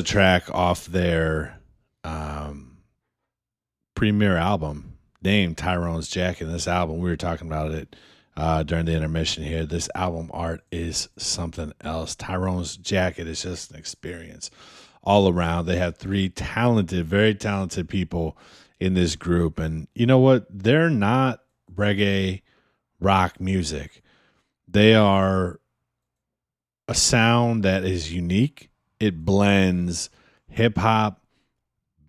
a track off their um, premiere album named Tyrone's Jacket. This album, we were talking about it uh, during the intermission here. This album art is something else. Tyrone's Jacket is just an experience all around. They have three talented, very talented people in this group. And you know what? They're not reggae rock music. They are a sound that is unique. It blends hip hop,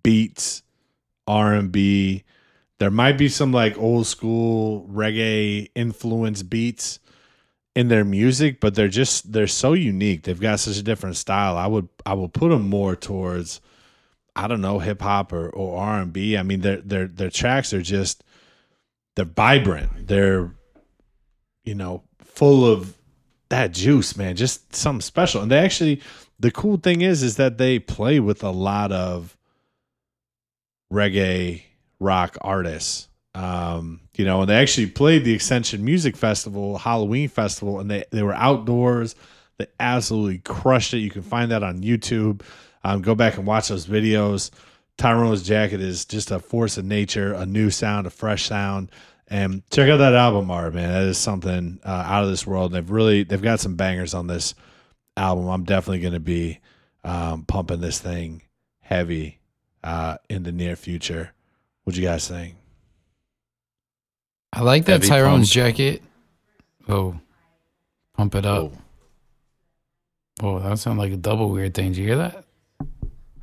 beats, R and B. There might be some like old school reggae influence beats in their music, but they're just they're so unique. They've got such a different style. I would I would put them more towards I don't know hip hop or or R and B. I mean their their their tracks are just they're vibrant. They're you know full of that juice, man. Just something special. And they actually the cool thing is is that they play with a lot of reggae rock artists. Um, you know, and they actually played the Extension Music Festival, Halloween Festival, and they they were outdoors. They absolutely crushed it. You can find that on YouTube. Um, go back and watch those videos. Tyrone's jacket is just a force of nature, a new sound, a fresh sound, And check out that album art, man. That is something uh, out of this world. They've really they've got some bangers on this album. I'm definitely going to be um, pumping this thing heavy uh, in the near future. What you guys think? I like that Heavy Tyrone's pump. jacket. Oh, pump it up. Oh, Oh, that sounds like a double weird thing. Did you hear that?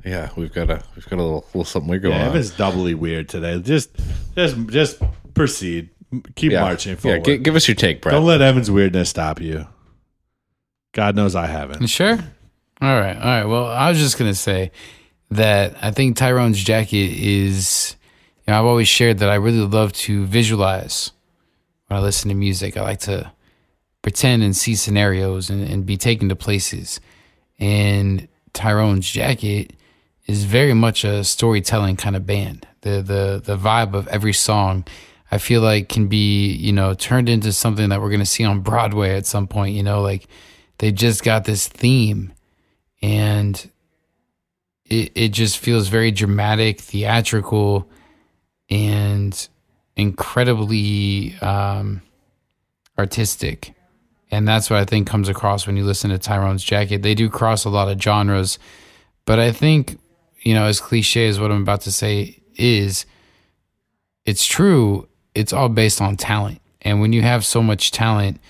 yeah, we've got a we've got a little, little something weird going Yeah, on. Evan's doubly weird today. Just just just proceed. Keep yeah, marching yeah. forward. gi- give us your take, Brett. Don't let Evan's weirdness stop you. God knows I haven't. Sure? All right. All right. Well, I was just going to say that I think Tyrone's jacket is, you know, I've always shared that I really love to visualize when I listen to music. I like to pretend and see scenarios and, and be taken to places. And Tyrone's jacket is very much a storytelling kind of band. The the the vibe of every song I feel like can be, you know, turned into something that we're going to see on Broadway at some point, you know, like they just got this theme and it it just feels very dramatic, theatrical and incredibly um artistic. And that's what I think comes across when you listen to Tyrone's Jacket. They do cross a lot of genres, but I think, you know, as cliche as what I'm about to say is, it's true. It's all based on talent. And when you have so much talent,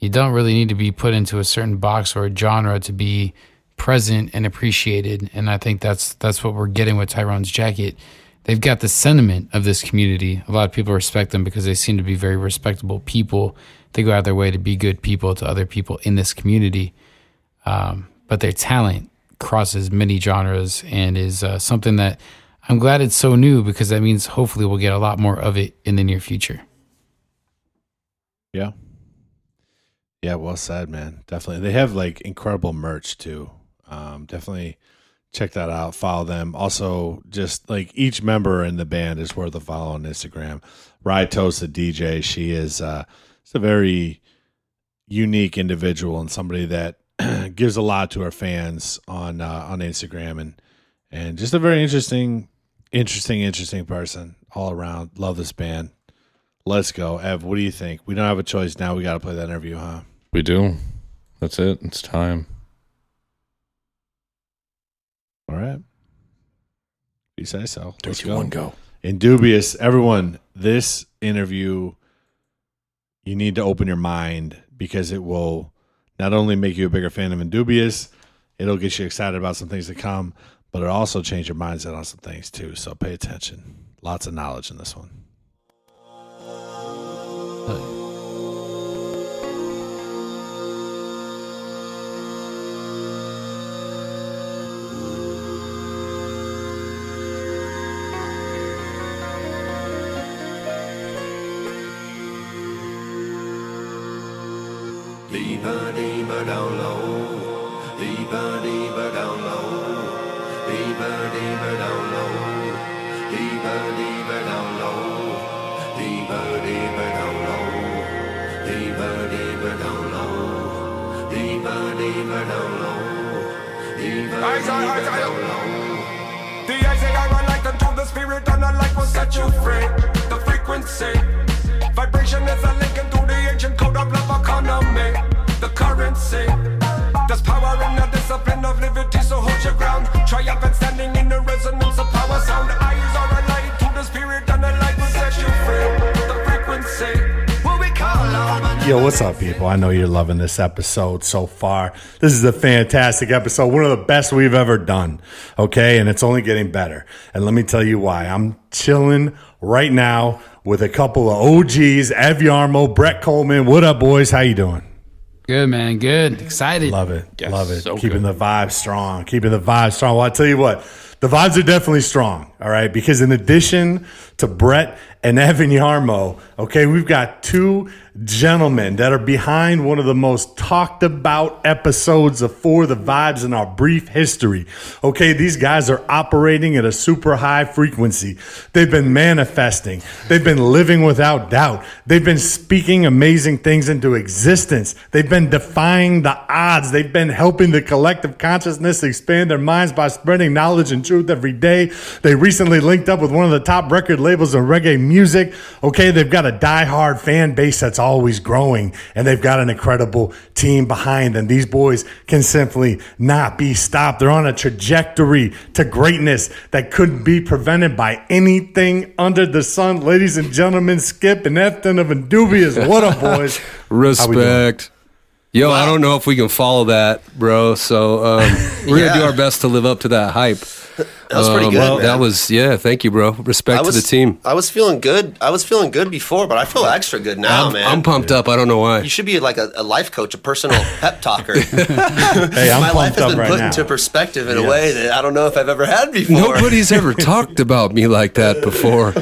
you don't really need to be put into a certain box or a genre to be present and appreciated. And I think that's that's what we're getting with Tyrone's Jacket. They've got the sentiment of this community. A lot of people respect them because they seem to be very respectable people. They go out their way to be good people to other people in this community. Um, but their talent crosses many genres and is uh, something that I'm glad it's so new because that means hopefully we'll get a lot more of it in the near future. Yeah. Yeah, well said, man. Definitely. They have like incredible merch too. Um, definitely check that out. Follow them. Also, just like each member in the band is worth a follow on Instagram. Ride Toast, the DJ, she is uh it's a very unique individual and somebody that gives a lot to her fans on uh, on Instagram and and just a very interesting, interesting, interesting person all around. Love this band. Let's go, Ev. What do you think? We don't have a choice now. We got to play that interview, huh? We do. That's it. It's time. All right. You say so. Three, Let's two, go. one, go. Indubious, everyone. This interview, you need to open your mind because it will not only make you a bigger fan of Indubious, it'll get you excited about some things to come, but it'll also change your mindset on some things too. So pay attention. Lots of knowledge in this one. Deeper, deeper down low. Deeper, deeper down low. Deeper, deeper down low. Deeper, deeper down low. Deeper, deeper down low. Deeper, deeper down low. Deeper, deeper down low. Deeper, deeper down low. The eyes that I run like to the spirit and the light will set you free. The frequency, vibration is a link code of love economy. The currency, there's power in the discipline of liberty, so hold your ground. Standing in the resonance of power sound. Eyes are a light to the spirit and the light will set you free. The frequency. Yo, what's up, people? I know you're loving this episode so far. This is a fantastic episode, one of the best we've ever done. Okay, and it's only getting better. And let me tell you why. I'm chilling right now with a couple of OGs, Ev Yarmo, Brett Coleman. What up, boys? How you doing? Good man, good. Excited. Love it. Yes, Love it. so Keeping good. the vibe strong. Keeping the vibe strong. Well, I tell you what, the vibes are definitely strong. All right. Because in addition to Brett and Evan Yarmo, okay, we've got two gentlemen that are behind one of the most talked about episodes of For the Vibes in our brief history. Okay. These guys are operating at a super high frequency. They've been manifesting. They've been living without doubt. They've been speaking amazing things into existence. They've been defying the odds. They've been helping the collective consciousness expand their minds by spreading knowledge and truth every day. They recently linked up with one of the top record labels in reggae music. Okay, they've got a die-hard fan base that's always growing, and they've got an incredible team behind them. These boys can simply not be stopped. They're on a trajectory to greatness that couldn't be prevented by anything under the sun. Ladies and gentlemen, Skip and Efton of Indubious. What up, boys? How we doing? Respect. Yo, I don't know if we can follow that, bro. So um, we're gonna do our best to live up to that hype. That was pretty Um, good. well, man. that was yeah. Thank you, bro. Respect I was to the team. I was feeling good. I was feeling good before, but I feel extra good now, I'm, man. I'm pumped up. I don't know why. you should be like a, a life coach, a personal pep talker. Hey, I'm My life has up been right put now. into perspective in a way that I don't know if I've ever had before. Nobody's ever talked about me like that before.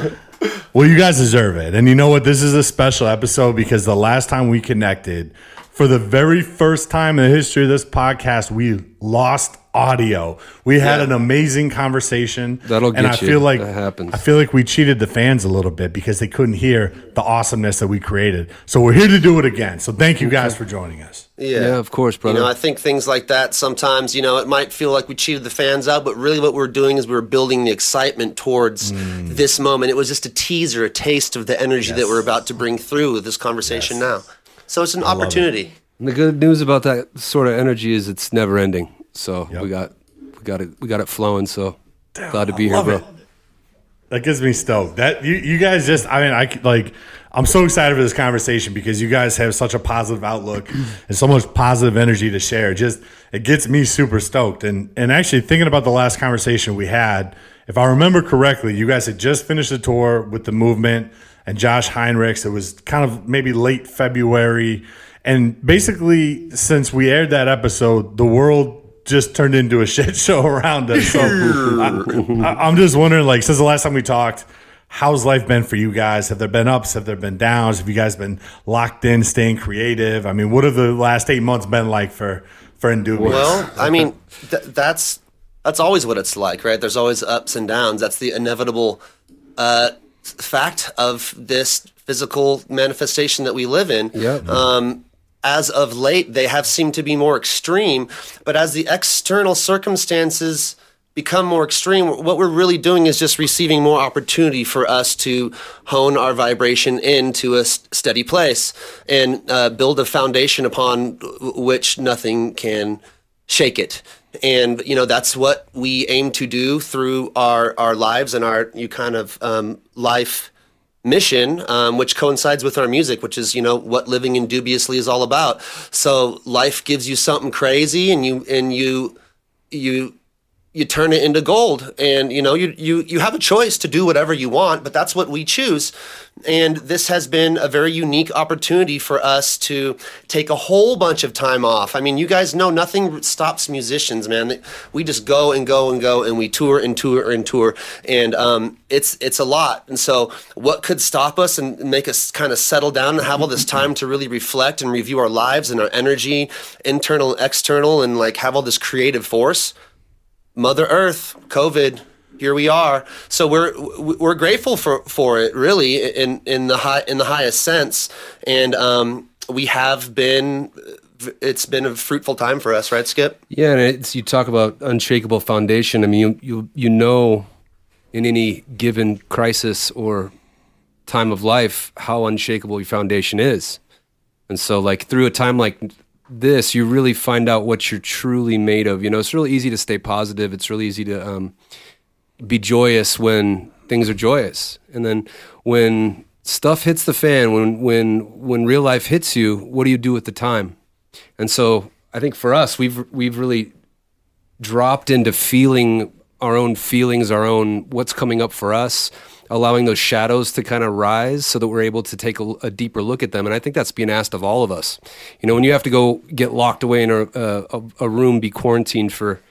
Well, you guys deserve it. And you know what? This is a special episode because the last time we connected, for the very first time in the history of this podcast, we lost audio. We had Yeah. an amazing conversation. That'll and I you. feel like That happens. I feel like we cheated the fans a little bit because they couldn't hear the awesomeness that we created. So we're here to do it again. So thank you guys for joining us. Yeah. Yeah, of course, brother. You know, I think things like that sometimes, you know, it might feel like we cheated the fans out, but really what we're doing is we're building the excitement towards Mm. this moment. It was just a teaser, a taste of the energy that we're about to bring through with this conversation now. So it's an opportunity. And the good news about that sort of energy is it's never ending. So we got we got it we got it flowing. So glad to be here, bro. it. That gets me stoked. That you, you guys just I mean I c- like I'm so excited for this conversation because you guys have such a positive outlook and so much positive energy to share. Just it gets me super stoked. And and actually thinking about the last conversation we had, if I remember correctly, you guys had just finished the tour with the movement and Josh Heinrichs. It was kind of maybe late February. And basically, since we aired that episode, the world just turned into a shit show around us. So I, I'm just wondering, like, since the last time we talked, how's life been for you guys? Have there been ups? Have there been downs? Have you guys been locked in, staying creative? I mean, what have the last eight months been like for for Indubious? Well, I mean, th- that's that's always what it's like, right? There's always ups and downs. That's the inevitable uh, fact of this physical manifestation that we live in. Yep. Um, as of late, they have seemed to be more extreme, but as the external circumstances become more extreme, what we're really doing is just receiving more opportunity for us to hone our vibration into a steady place and uh, build a foundation upon which nothing can shake it. And you know that's what we aim to do through our our lives and our you kind of um, life mission, um, which coincides with our music, which is you know what living indubiously is all about. So life gives you something crazy, and you and you you you turn it into gold. And you know you you you have a choice to do whatever you want but that's what we choose. And this has been a very unique opportunity for us to take a whole bunch of time off. I mean you guys know nothing stops musicians man. We just go and go and go and we tour and tour and tour. And um, it's it's a lot. And so what could stop us and make us kind of settle down and have all this time to really reflect and review our lives and our energy internal external and like have all this creative force Mother Earth, COVID, here we are. So we're we're grateful for for it, really, in in the high in the highest sense, and um, we have been. It's been a fruitful time for us, right, Skip? Yeah, and it's you talk about unshakable foundation. I mean, you you you know, in any given crisis or time of life, how unshakable your foundation is, and so like through a time like this, you really find out what you're truly made of. You know, it's really easy to stay positive. It's really easy to um, be joyous when things are joyous, and then when stuff hits the fan, when when when real life hits you, what do you do with the time? And so I think for us, we've we've really dropped into feeling our own feelings, our own what's coming up for us, allowing those shadows to kind of rise so that we're able to take a, a deeper look at them. And I think that's being asked of all of us. You know, when you have to go get locked away in a, a, a room, be quarantined for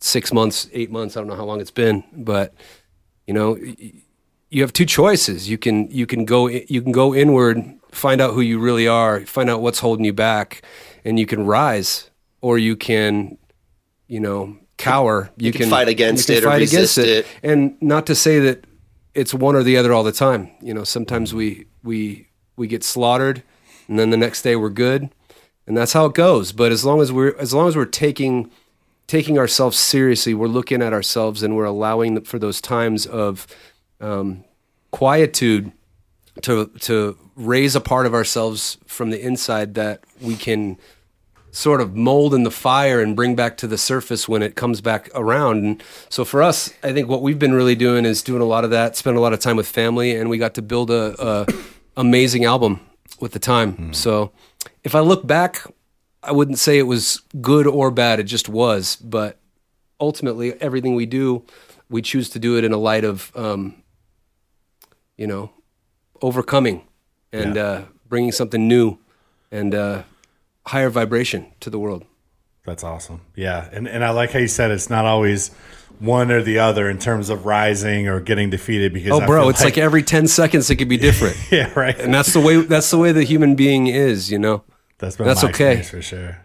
six months, eight months, I don't know how long it's been, but you know, you have two choices. You can you can go you can go inward, find out who you really are, find out what's holding you back, and you can rise, or you can, you know, cower. You, can fight against it or resist it. And not to say that it's one or the other all the time. You know, sometimes we we we get slaughtered, and then the next day we're good, and that's how it goes. But as long as we're as long as we're taking taking ourselves seriously. We're looking at ourselves and we're allowing for those times of um, quietude to to raise a part of ourselves from the inside that we can sort of mold in the fire and bring back to the surface when it comes back around. And so for us, I think what we've been really doing is doing a lot of that, spend a lot of time with family, and we got to build a, a amazing album with the time. So if I look back, I wouldn't say it was good or bad. It just was. But ultimately, everything we do, we choose to do it in a light of, um, you know, overcoming and uh, bringing something new and uh, higher vibration to the world. That's awesome. Yeah, and and I like how you said it's not always one or the other in terms of rising or getting defeated. Because Oh, bro, it's like, every ten seconds it could be different. yeah, right. and that's the way that's the way the human being is. You know, That's been that's my okay. experience for sure.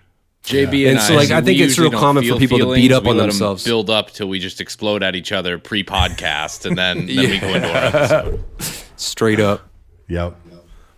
JB And and, so, I, like, I think it's real common for feel people to beat up We on let 'em themselves. build up till we just explode at each other pre-podcast, and then, then we go into our episode. Straight up. Yep.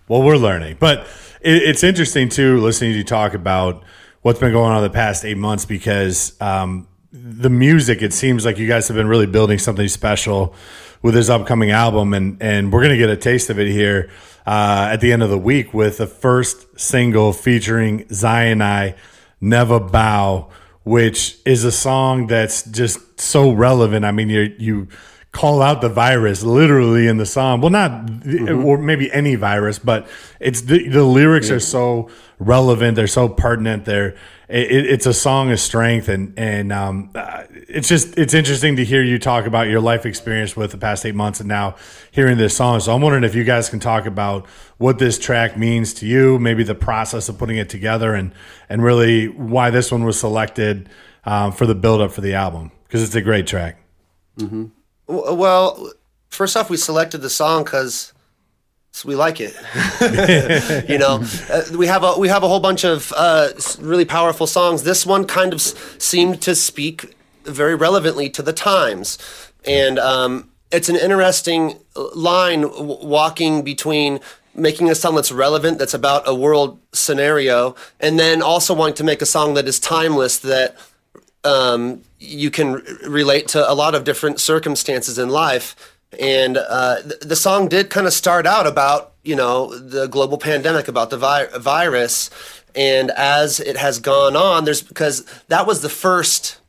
Well, we're learning, but it, it's interesting too listening to you talk about what's been going on the past eight months because um, the music. It seems like you guys have been really building something special with this upcoming album, and and we're gonna get a taste of it here uh, at the end of the week with the first single featuring Zion I, "Never Bow," which is a song that's just so relevant. I mean, you you call out the virus literally in the song. Well, not or maybe any virus, but it's the, the lyrics are so relevant. They're so pertinent. They're it, it's a song of strength, and and um, uh, it's just it's interesting to hear you talk about your life experience with the past eight months, and now hearing this song. So I'm wondering if you guys can talk about what this track means to you, maybe the process of putting it together, and and really why this one was selected um, for the build up for the album because it's a great track. W- Well, first off, we selected the song because we like it. you know, uh, we have a we have a whole bunch of uh, really powerful songs. This one kind of seemed to speak very relevantly to the times, and um, it's an interesting line w- walking between making a song that's relevant, that's about a world scenario, and then also wanting to make a song that is timeless that um, you can r- relate to a lot of different circumstances in life. And uh, th- the song did kind of start out about, you know, the global pandemic, about the vi- virus. And as it has gone on, there's because that was the first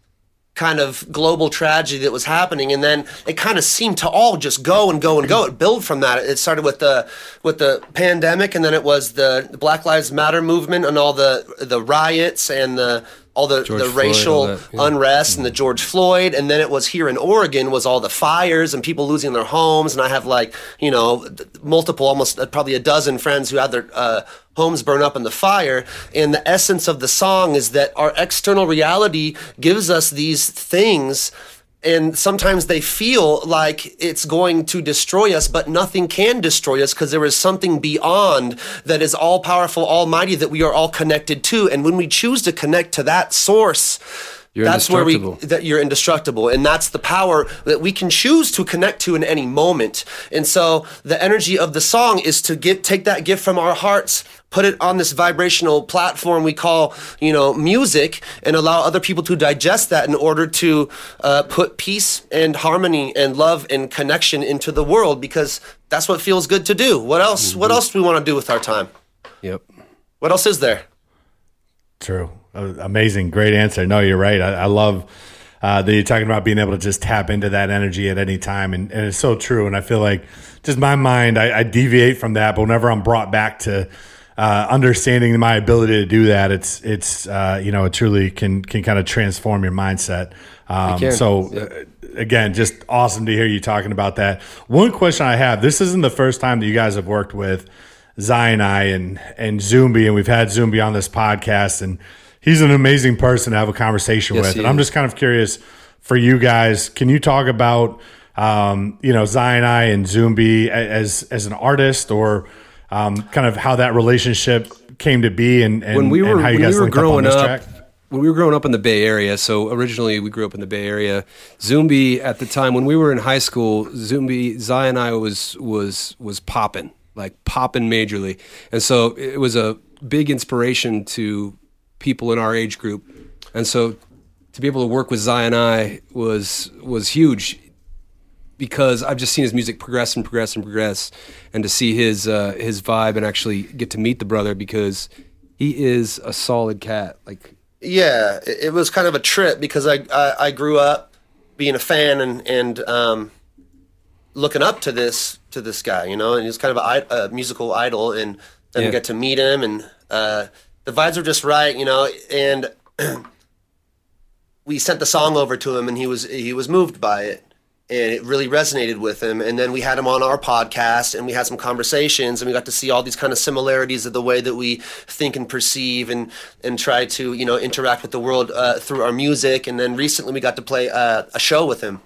kind of global tragedy that was happening and then it kind of seemed to all just go and go and go it built from that it started with the with the pandemic and then it was the black lives matter movement and all the the riots and the all the, George the Floyd, racial that, yeah. unrest and the George Floyd. And then it was here in Oregon was all the fires and people losing their homes. And I have like you know multiple almost uh, probably a dozen friends who had their uh, homes burn up in the fire. And the essence of the song is that our external reality gives us these things and sometimes they feel like it's going to destroy us, but nothing can destroy us because there is something beyond that is all powerful, almighty that we are all connected to. And when we choose to connect to that source, You're that's where we that you're indestructible. And that's the power that we can choose to connect to in any moment. And so the energy of the song is to get take that gift from our hearts put it on this vibrational platform we call you know music and allow other people to digest that in order to uh, put peace and harmony and love and connection into the world because that's what feels good to do what else what else do we want to do with our time Yep. what else is there True. Uh, Amazing. Great answer. No, you're right. I, I love uh, that you're talking about being able to just tap into that energy at any time. And, and it's so true. And I feel like just my mind, I, I deviate from that. But whenever I'm brought back to uh, understanding my ability to do that, it's, it's uh, you know, it truly can, can kind of transform your mindset. Um, so, uh, again, just awesome to hear you talking about that. One question I have this isn't the first time that you guys have worked with Zion I and and Zumbi, and we've had Zumbi on this podcast, and he's an amazing person to have a conversation Yes, with. And I'm just kind of curious for you guys, can you talk about um, you know Zion I and Zumbi as as an artist, or um, kind of how that relationship came to be, and, and when we were how you when guys we were up growing up, track? when we were growing up in the Bay Area. So originally we grew up in the Bay Area. Zumbi at the time when we were in high school, Zumbi Zion I was was was popping like popping majorly, and so it was a big inspiration to people in our age group. And so to be able to work with Zion I was was huge because I've just seen his music progress and progress and progress, and to see his uh, his vibe and actually get to meet the brother because he is a solid cat. Like Yeah, it, was kind of a trip because I, I I grew up being a fan and and um, looking up to this to this guy, you know, and he's kind of a musical idol, and then Yeah. we got to meet him, and uh, the vibes were just right, you know, and we sent the song over to him, and he was he was moved by it. And it really resonated with him. And then we had him on our podcast and we had some conversations and we got to see all these kind of similarities of the way that we think and perceive and, and try to, you know, interact with the world uh, through our music. And then recently we got to play uh, a show with him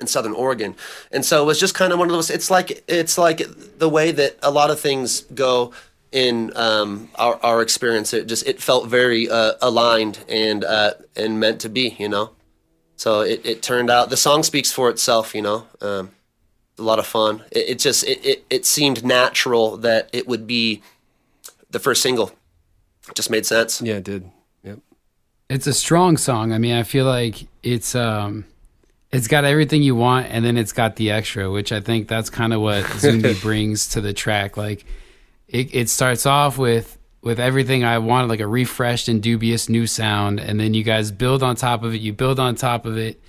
in Southern Oregon. And so it was just kind of one of those, it's like, it's like the way that a lot of things go in um, our, our experience. It just, it felt very uh, aligned and, uh, and meant to be, you know? So it, it turned out the song speaks for itself, you know. Um, a lot of fun. It, it just it, it, it seemed natural that it would be the first single. It just made sense. yeah, it did. Yep. It's a strong song. I mean, I feel like it's um it's got everything you want and then it's got the extra, which I think that's kind of what Zumbi brings to the track. Like it, it starts off with with everything I wanted, like a refreshed Indubious new sound, and then you guys build on top of it, you build on top of it,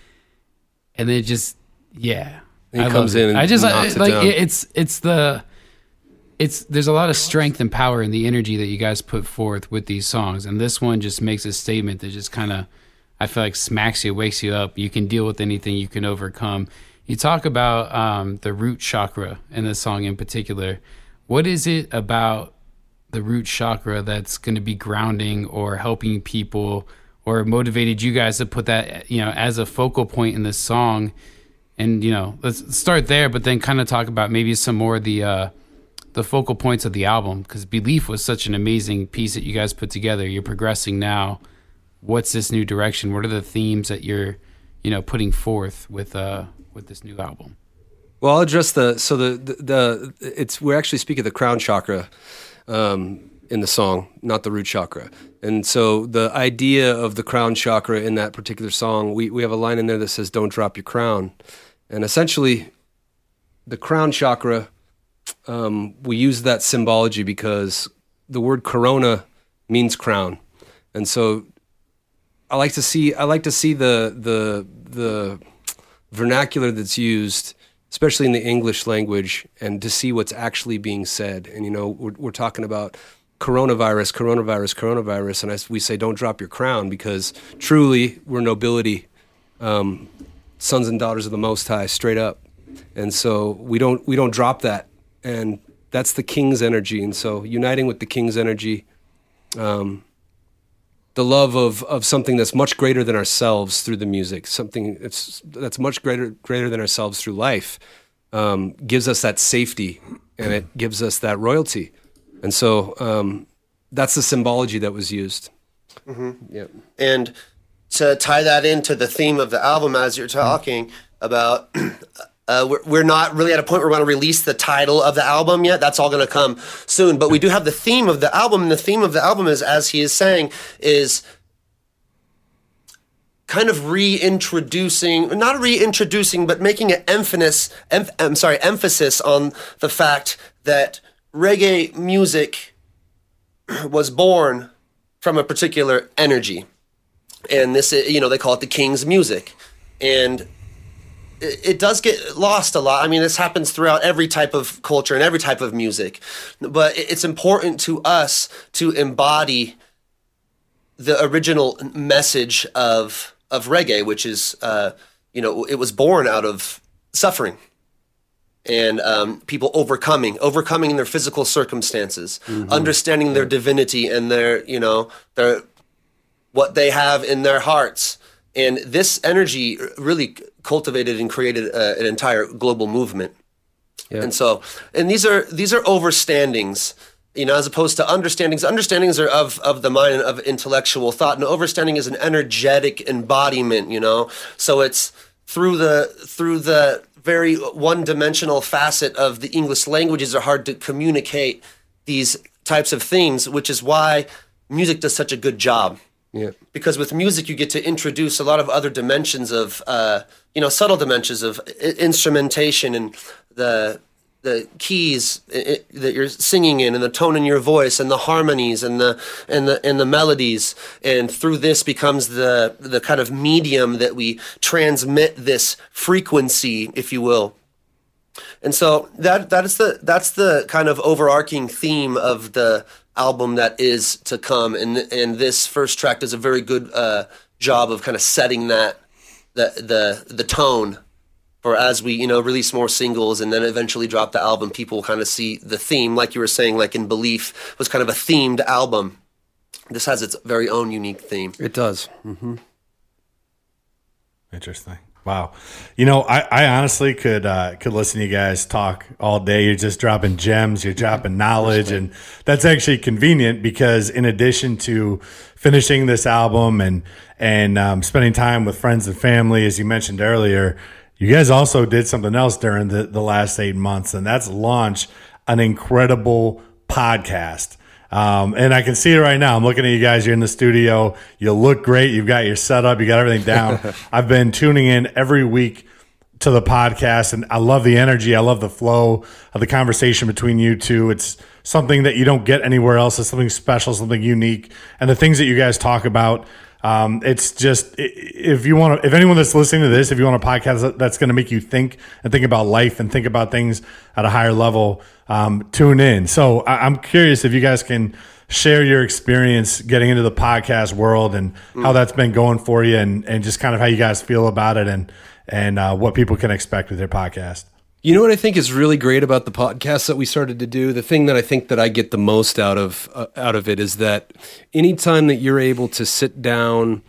and then it just yeah. And he I comes in and I just knocks it like it's it's the it's there's a lot of strength and power in the energy that you guys put forth with these songs and this one just makes a statement that just kind of i feel like smacks you wakes you up. You can deal with anything you can overcome. You talk about um, the root chakra in this song in particular. What is it about the root chakra that's going to be grounding or helping people or motivated you guys to put that you know as a focal point in this song. And you know let's start there but then kind of talk about maybe some more the uh the focal points of the album because belief was such an amazing piece that you guys put together. You're progressing now. What's this new direction? What are the themes that you're you know putting forth with uh with this new album? Well, I'll address the so the the, the it's we're actually speaking of the crown chakra um, in the song, not the root chakra. And so the idea of the crown chakra in that particular song, we we have a line in there that says "Don't drop your crown," and essentially, the crown chakra, um, we use that symbology because the word corona means crown, and so I like to see I like to see the the the vernacular that's used, especially in the English language, and to see what's actually being said. And you know, we're, we're talking about coronavirus, coronavirus, coronavirus, and I, we say don't drop your crown because truly we're nobility, um, sons and daughters of the Most High, straight up. And so we don't we don't drop that, and that's the King's energy. And so uniting with the King's energy. Um, the love of of something that's much greater than ourselves through the music, something that's that's much greater greater than ourselves through life, um, gives us that safety and it gives us that royalty, and so um, that's the symbology that was used. Yep. And to tie that into the theme of the album, as you're talking about, uh, we're, we're not really at a point where we want to release the title of the album yet. That's all going to come soon. But we do have the theme of the album. And the theme of the album is, as he is saying, is kind of reintroducing, not reintroducing, but making an emphasis, em, I'm sorry, emphasis on the fact that reggae music was born from a particular energy and this you know they call it the king's music and it, does get lost a lot. I mean this happens throughout every type of culture and every type of music. But it's important to us to embody the original message of of reggae which is uh, you know it was born out of suffering and um, people overcoming overcoming their physical circumstances understanding their divinity and their you know their what they have in their hearts and this energy really cultivated and created uh, an entire global movement. And so and these are these are overstandings you know as opposed to understandings. Understandings are of of the mind and of intellectual thought and overstanding is an energetic embodiment you know? So it's through the through the very one-dimensional facet of the english languages are hard to communicate these types of themes which is why music does such a good job Yeah. because with music you get to introduce a lot of other dimensions of uh, you know subtle dimensions of I- instrumentation and the the keys i- i- that you're singing in and the tone in your voice and the harmonies and the and the and the melodies and through this becomes the the kind of medium that we transmit this frequency if you will and so that that is the that's the kind of overarching theme of the album that is to come and and this first track does a very good uh, job of kind of setting that the the the tone for as we you know release more singles and then eventually drop the album people kind of see the theme like you were saying like in belief was kind of a themed album this has its very own unique theme It does. hmm Interesting. Wow. You know, I, I honestly could uh, could listen to you guys talk all day. You're just dropping gems, you're dropping knowledge, and that's actually convenient because in addition to finishing this album and and um, spending time with friends and family, as you mentioned earlier, you guys also did something else during the, the last eight months, and that's launch an incredible podcast. Um, and I can see it right now. I'm looking at you guys. You're in the studio. You look great. You've got your setup. You got everything down. I've been tuning in every week to the podcast, and I love the energy. I love the flow of the conversation between you two. It's something that you don't get anywhere else. It's something special, something unique, and the things that you guys talk about. Um, it's just if you want to, if anyone that's listening to this, if you want a podcast that's going to make you think and think about life and think about things at a higher level, um, tune in. So I, I'm curious if you guys can share your experience getting into the podcast world and how that's been going for you, and and just kind of how you guys feel about it, and and uh, what people can expect with their podcast. You know what I think is really great about the podcast that we started to do. The thing that I think that I get the most out of uh, out of it is that anytime that you're able to sit down,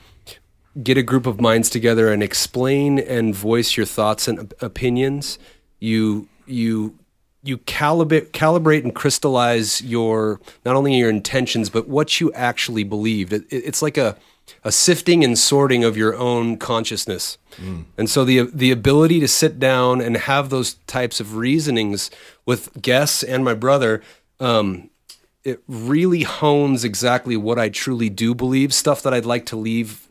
get a group of minds together, and explain and voice your thoughts and opinions, you you you calibrate calibrate and crystallize your not only your intentions but what you actually believe. It, it- it's like a a sifting and sorting of your own consciousness. And so the the ability to sit down and have those types of reasonings with guests and my brother, um, it really hones exactly what I truly do believe. Stuff that I'd like to leave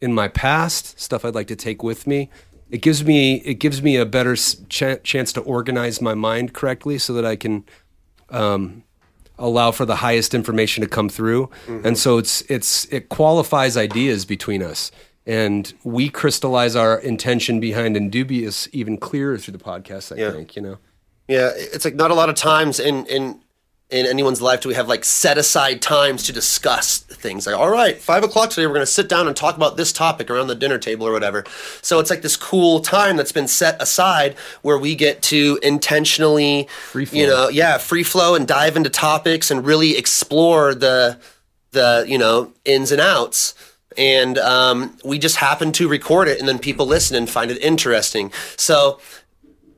in my past, stuff I'd like to take with me. It gives me it gives me a better ch- chance to organize my mind correctly, so that I can um, allow for the highest information to come through. Mm-hmm. And so it's it's it qualifies ideas between us. And we crystallize our intention behind Indubious even clearer through the podcast, I Yeah. think, you know. Yeah, it's like not a lot of times in in in anyone's life do we have like set aside times to discuss things. Like, all right, five o'clock today, we're going to sit down and talk about this topic around the dinner table or whatever. So it's like this cool time that's been set aside where we get to intentionally, you know, yeah, free flow and dive into topics and really explore the the you know ins and outs and um, we just happen to record it and then people listen and find it interesting so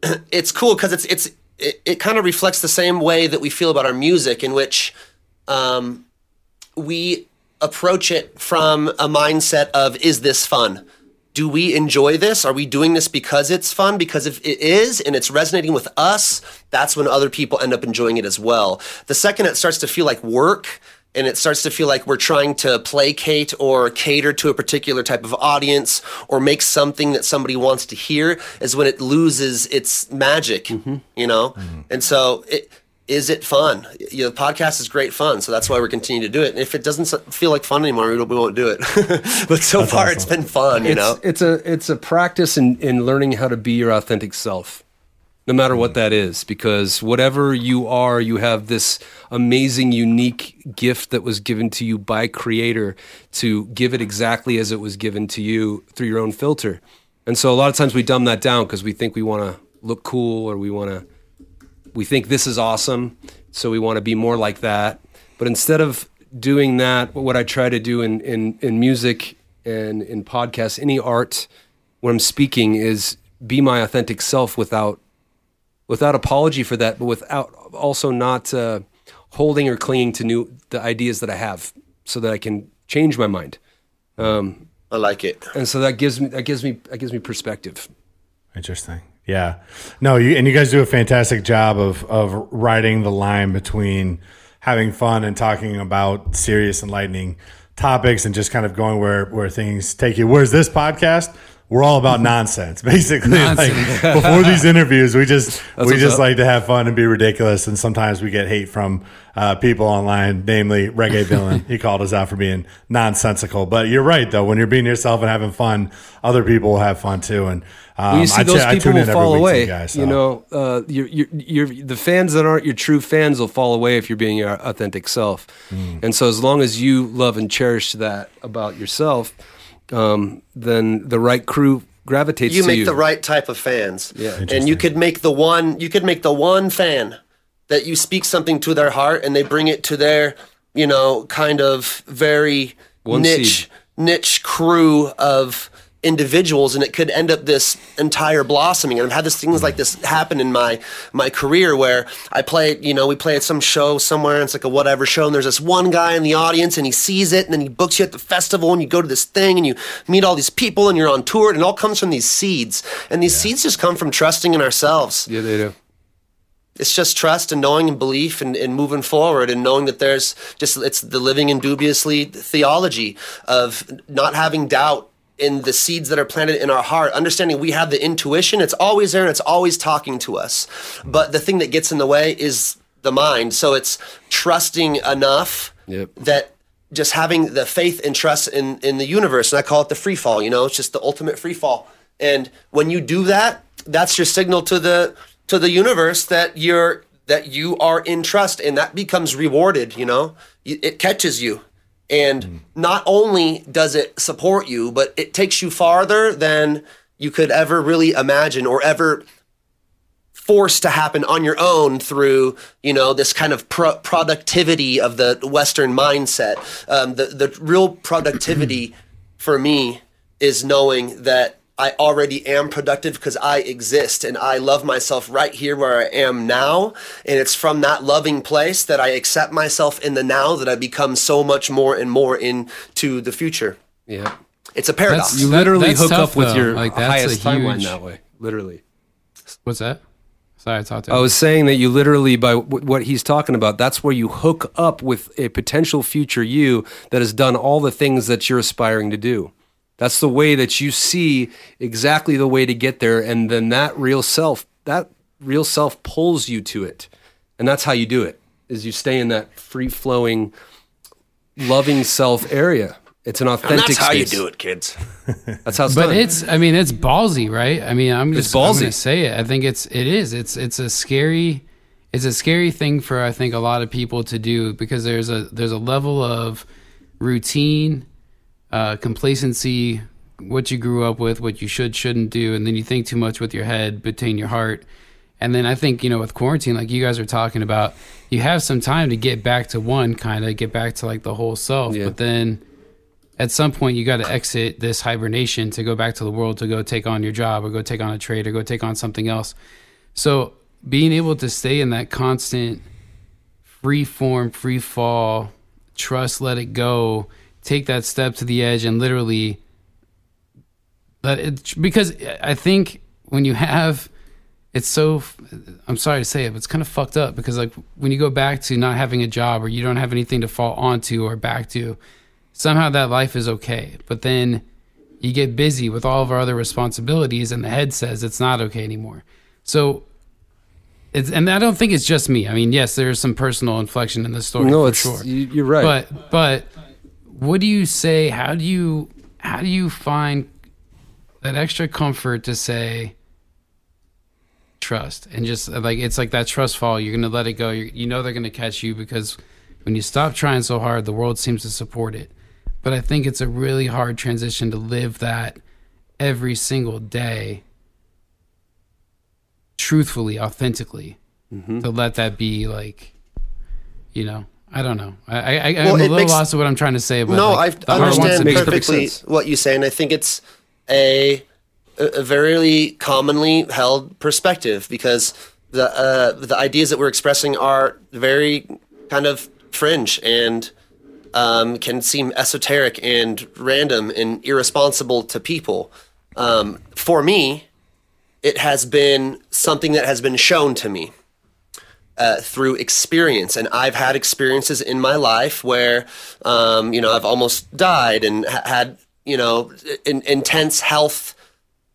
it's cool because it's it's it, it kind of reflects the same way that we feel about our music in which um, we approach it from a mindset of is this fun? Do we enjoy this? Are we doing this because it's fun? Because if it is and it's resonating with us that's when other people end up enjoying it as well. The second it starts to feel like work and it starts to feel like we're trying to placate or cater to a particular type of audience or make something that somebody wants to hear is when it loses its magic mm-hmm. you know? Mm-hmm. And so it is it fun? You know the podcast is great fun so that's why we're continuing to do it. And if it doesn't feel like fun anymore we, won't do it. But so far it's been fun you it's, know? it's a it's a practice in, in learning how to be your authentic self no matter what that is because whatever you are you have this amazing unique gift that was given to you by creator to give it exactly as it was given to you through your own filter. And so a lot of times we dumb that down because we think we want to look cool or we want to we think this is awesome so we want to be more like that. But instead of doing that what i try to do in in, in music and in podcasts any art when i'm speaking is be my authentic self without without apology for that but without also not uh, holding or clinging to new the ideas that i have so that i can change my mind um, i like it and so that gives me that gives me that gives me perspective Interesting. Yeah. No, you and you guys do a fantastic job of of riding the line between having fun and talking about serious enlightening topics and just kind of going where where things take you. Whereas this podcast, we're all about nonsense, basically. Nonsense. Like before these interviews, we just we just up. like to have fun and be ridiculous, and sometimes we get hate from uh, people online, namely Reggae Villain. he called us out for being nonsensical. But you're right, though. When you're being yourself and having fun, other people will have fun too. And um, Well, you see, I those I people tune will in fall away. You, guys, You know, uh, you're, you're, you're, the fans that aren't your true fans will fall away if you're being your authentic self. Mm. And so, as long as you love and cherish that about yourself, um, then the right crew gravitates you to make you. the right type of fans. Yeah. And you could make the one you could make the one fan that you speak something to their heart and they bring it to their, you know, kind of very One niche seed. niche crew of individuals and it could end up this entire blossoming. And I've had this things like this happen in my my career where I play you know we play at some show somewhere and it's like a whatever show and there's this one guy in the audience and he sees it and then he books you at the festival and you go to this thing and you meet all these people and you're on tour and it all comes from these seeds. And these seeds just come from trusting in ourselves. Yeah, they do. it's just trust and knowing and belief and, and moving forward and knowing that there's just it's the living Indubiously theology of not having doubt in the seeds that are planted in our heart understanding we have the intuition it's always there and it's always talking to us. But the thing that gets in the way is the mind. So it's trusting enough Yep. that just having the faith and trust in in the universe and i call it the free fall you know it's just the ultimate free fall. And when you do that that's your signal to the to the universe that you're that you are in trust and that becomes rewarded you know? It catches you and not only does it support you but it takes you farther than you could ever really imagine or ever forced to happen on your own through you know this kind of pro- productivity of the western mindset. Um, the, the real productivity for me is knowing that i already am productive because i exist and i love myself right here where i am now and it's from that loving place that i accept myself in the now that i become so much more and more into the future Yeah. it's a paradox That's- You literally that's hook tough, up with though. your Like, that's highest a timeline huge- that way. Literally. What's that? Sorry, I talked to I was saying that you literally, by w- what he's talking about, that's where you hook up with a potential future you that has done all the things that you're aspiring to do. That's the way that you see exactly the way to get there. And then that real self, that real self pulls you to it. And that's how you do it, is you stay in that free flowing, loving self area. It's an authentic that's how you do it kids That's how it's but done. it's i mean it's ballsy right i mean i'm just It's ballsy. gonna say it i think it's it is it's it's a scary it's a scary thing for i think a lot of people to do because there's a there's a level of routine uh complacency what you grew up with what you should shouldn't do and then you think too much with your head between your heart. And then i think you know with quarantine like you guys are talking about you have some time to get back to one kind of get back to like the whole self. Yeah. but then at some point you got to exit this hibernation to go back to the world to go take on your job or go take on a trade or go take on something else. So being able to stay in that constant free form free fall trust let it go take that step to the edge and literally let it because i think when you have it's so i'm sorry to say it but it's kind of fucked up because like when you go back to not having a job or you don't have anything to fall onto or back to somehow that life is okay. But then you get busy with all of our other responsibilities and the head says it's not okay anymore. So it's and i don't think it's just me. I mean yes there's some personal inflection in the story no, for it's sure. you, you're right. but but what do you say? How do you how do you find that extra comfort to say trust and just like it's like that trust fall? You're gonna let it go. You're, you know they're gonna catch you because when you stop trying so hard, the world seems to support it. But I think it's a really hard transition to live that every single day, truthfully, authentically, Mm-hmm. to let that be like, you know. I don't know. I, I, Well, I'm a little makes- lost to what I'm trying to say. But no, like, I the heart wants to understand be- makes perfect perfectly what you say, and I think it's a a a very commonly held perspective because the uh, the ideas that we're expressing are very kind of fringe and um, can seem esoteric and random and irresponsible to people. Um, for me, it has been something that has been shown to me. Uh, through experience. And I've had experiences in my life where, um, you know, I've almost died and ha- had, you know, in, intense health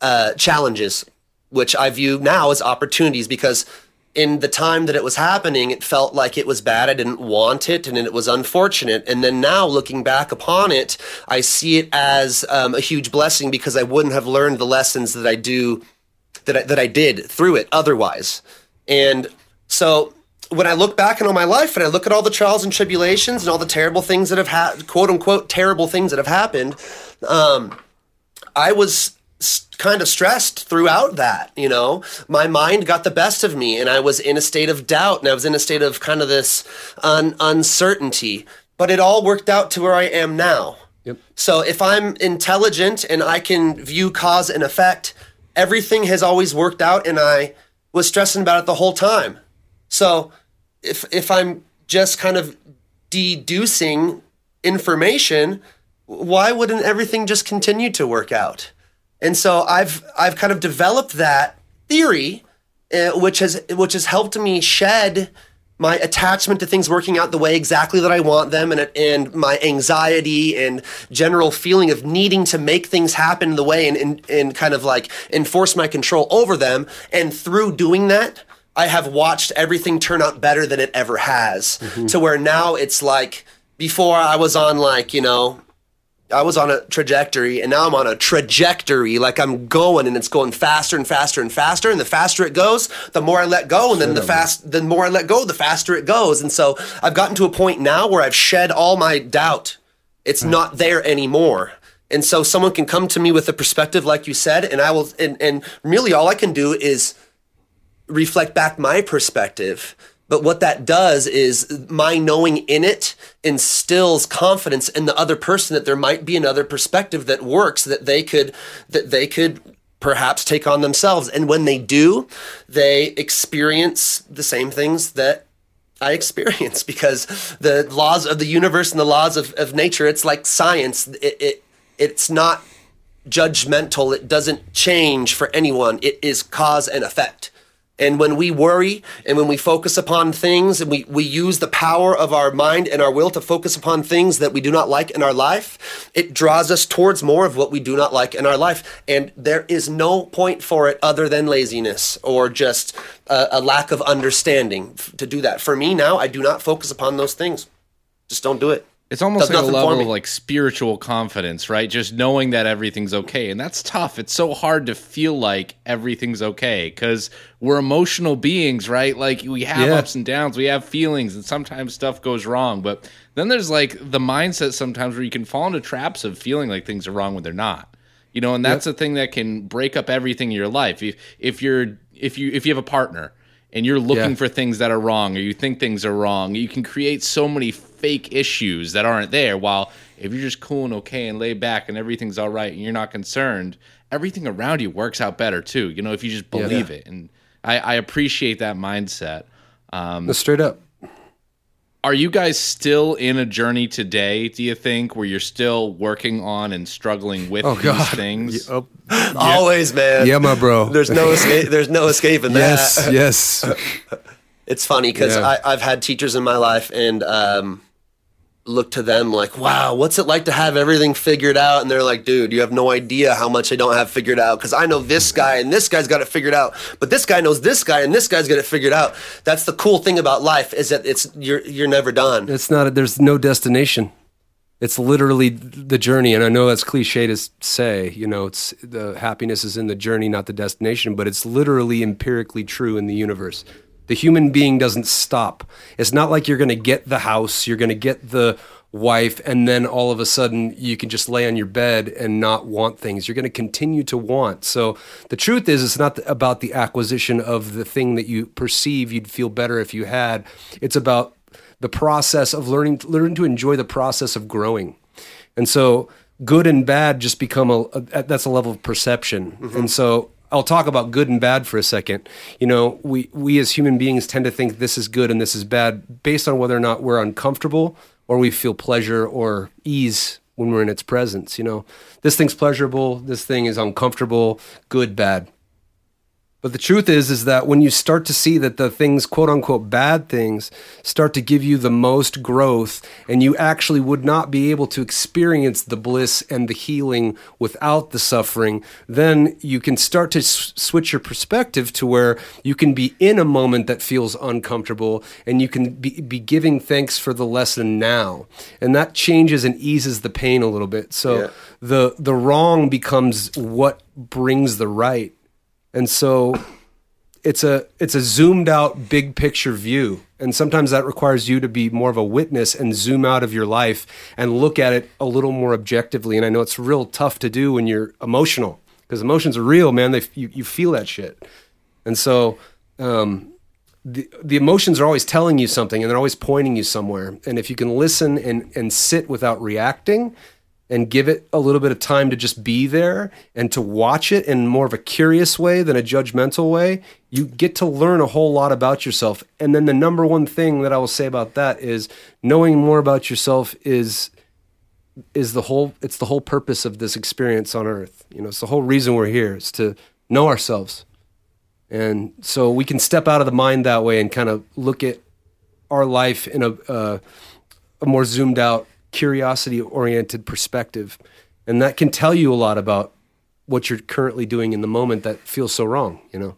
uh, challenges, which I view now as opportunities because in the time that it was happening, it felt like it was bad. I didn't want it and it was unfortunate. And then now looking back upon it, I see it as um, a huge blessing because I wouldn't have learned the lessons that I do, that I, that I did through it otherwise. And so when I look back on all my life and I look at all the trials and tribulations and all the terrible things that have had, quote unquote, terrible things that have happened, um, I was kind of stressed throughout that. You know, my mind got the best of me, and I was in a state of doubt, and I was in a state of kind of this un- uncertainty. But it all worked out to where I am now. Yep. So if I'm intelligent and I can view cause and effect, everything has always worked out, and I was stressing about it the whole time. So if if I'm just kind of deducing information, why wouldn't everything just continue to work out? And so I've I've kind of developed that theory, uh, which has which has helped me shed my attachment to things working out the way exactly that I want them, and and my anxiety and general feeling of needing to make things happen the way and, and and kind of like enforce my control over them. And through doing that, I have watched everything turn out better than it ever has. Mm-hmm. To where now it's like before I was on like you know I was on a trajectory and now I'm on a trajectory. Like I'm going and it's going faster and faster and faster. And the faster it goes, the more I let go. And then the fast, the more I let go, the faster it goes. And so I've gotten to a point now where I've shed all my doubt. It's mm. not there anymore. And so someone can come to me with a perspective, like you said, and I will, and, and really all I can do is reflect back my perspective. But what that does is my knowing in it instills confidence in the other person that there might be another perspective that works that they could that they could perhaps take on themselves. And when they do, they experience the same things that I experience because the laws of the universe and the laws of, of nature, it's like science. It, it it's not judgmental. It doesn't change for anyone. It is cause and effect. And when we worry and when we focus upon things and we, we use the power of our mind and our will to focus upon things that we do not like in our life, it draws us towards more of what we do not like in our life. And there is no point for it other than laziness or just a, a lack of understanding to do that. For me now, I do not focus upon those things. Just don't do it. It's almost like a level of like spiritual confidence, right? Just knowing that everything's okay. And that's tough. It's so hard to feel like everything's okay because we're emotional beings, right? Like we have Yeah. ups and downs, we have feelings, and sometimes stuff goes wrong. But then there's like the mindset sometimes where you can fall into traps of feeling like things are wrong when they're not. You know, and that's the thing that can break up everything in your life. If if you're if you if you have a partner and you're looking Yeah. for things that are wrong or you think things are wrong, you can create so many fake issues that aren't there. While if you're just cool and okay and laid back and everything's all right and you're not concerned, everything around you works out better too. You know, if you just believe it. And I, I appreciate that mindset. Um, No, straight up. Are you guys still in a journey today, do you think, where you're still working on and struggling with Oh these God. things? Oh, Always, man. yeah, my bro. There's no escape. There's no escaping yes, that. Yes yes. It's funny because Yeah. I've had teachers in my life and um, look to them like, wow, what's it like to have everything figured out? And they're like, dude, you have no idea how much I don't have figured out because I know this guy and this guy's got it figured out, but this guy knows this guy and this guy's got it figured out. That's the cool thing about life is that it's you're you're never done. It's not. A, there's no destination. It's literally the journey, and I know that's cliche to say. You know, it's the happiness is in the journey, not the destination. But it's literally empirically true in the universe. The human being doesn't stop. It's not like you're going to get the house, you're going to get the wife, and then all of a sudden you can just lay on your bed and not want things. You're going to continue to want. So the truth is, it's not about the acquisition of the thing that you perceive you'd feel better if you had. It's about the process of learning learning to enjoy the process of growing and so good and bad just become a, a that's a level of perception mm-hmm. and so i'll talk about good and bad for a second. You know we we as human beings tend to think this is good and this is bad based on whether or not we're uncomfortable or we feel pleasure or ease when we're in its presence you know. This thing's pleasurable this thing is uncomfortable good bad But the truth is, is that when you start to see that the things, quote unquote, bad things, start to give you the most growth, and you actually would not be able to experience the bliss and the healing without the suffering, then you can start to s- switch your perspective to where you can be in a moment that feels uncomfortable, and you can be, be giving thanks for the lesson now, and that changes and eases the pain a little bit. So Yeah. the the wrong becomes what brings the right and so it's a it's a zoomed out big picture view. And sometimes that requires you to be more of a witness and zoom out of your life and look at it a little more objectively. And i know it's real tough to do when you're emotional because emotions are real man. They you, you feel that shit. And so um, the, the emotions are always telling you something and they're always pointing you somewhere. And if you can listen and, and sit without reacting and give it a little bit of time to just be there and to watch it in more of a curious way than a judgmental way, you get to learn a whole lot about yourself. And then the number one thing that I will say about that is knowing more about yourself is is the whole it's the whole purpose of this experience on earth. You know, it's the whole reason we're here is to know ourselves. And so we can step out of the mind that way and kind of look at our life in a uh, a more zoomed out curiosity oriented perspective and that can tell you a lot about what you're currently doing in the moment that feels so wrong you know?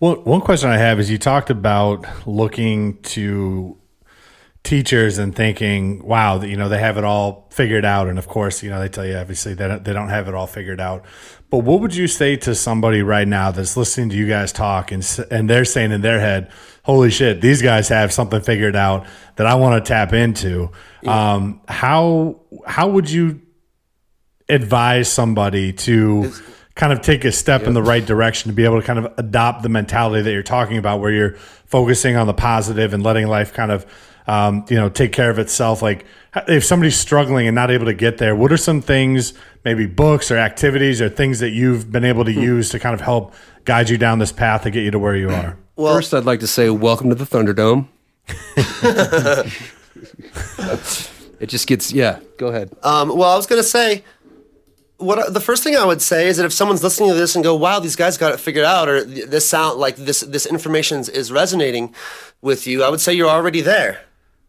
Well, one question I have is you talked about looking to teachers and thinking, wow, that, you know, they have it all figured out. And of course, you know, they tell you obviously they don't, they don't have it all figured out. But what would you say to somebody right now that's listening to you guys talk and, and they're saying in their head, holy shit, these guys have something figured out that I want to tap into. Um, how, how would you advise somebody to kind of take a step in the right direction to be able to kind of adopt the mentality that you're talking about where you're focusing on the positive and letting life kind of um, you know take care of itself. Like if somebody's struggling and not able to get there what are some things maybe books or activities or things that you've been able to use to kind of help guide you down this path to get you to where you are? First i'd like to say welcome to the thunderdome. It just gets yeah go ahead. Um, well, I was gonna say, what the first thing I would say is that if someone's listening to this and go, "Wow, these guys got it figured out," or this sound like this this information is- is resonating with you, I would say you're already there.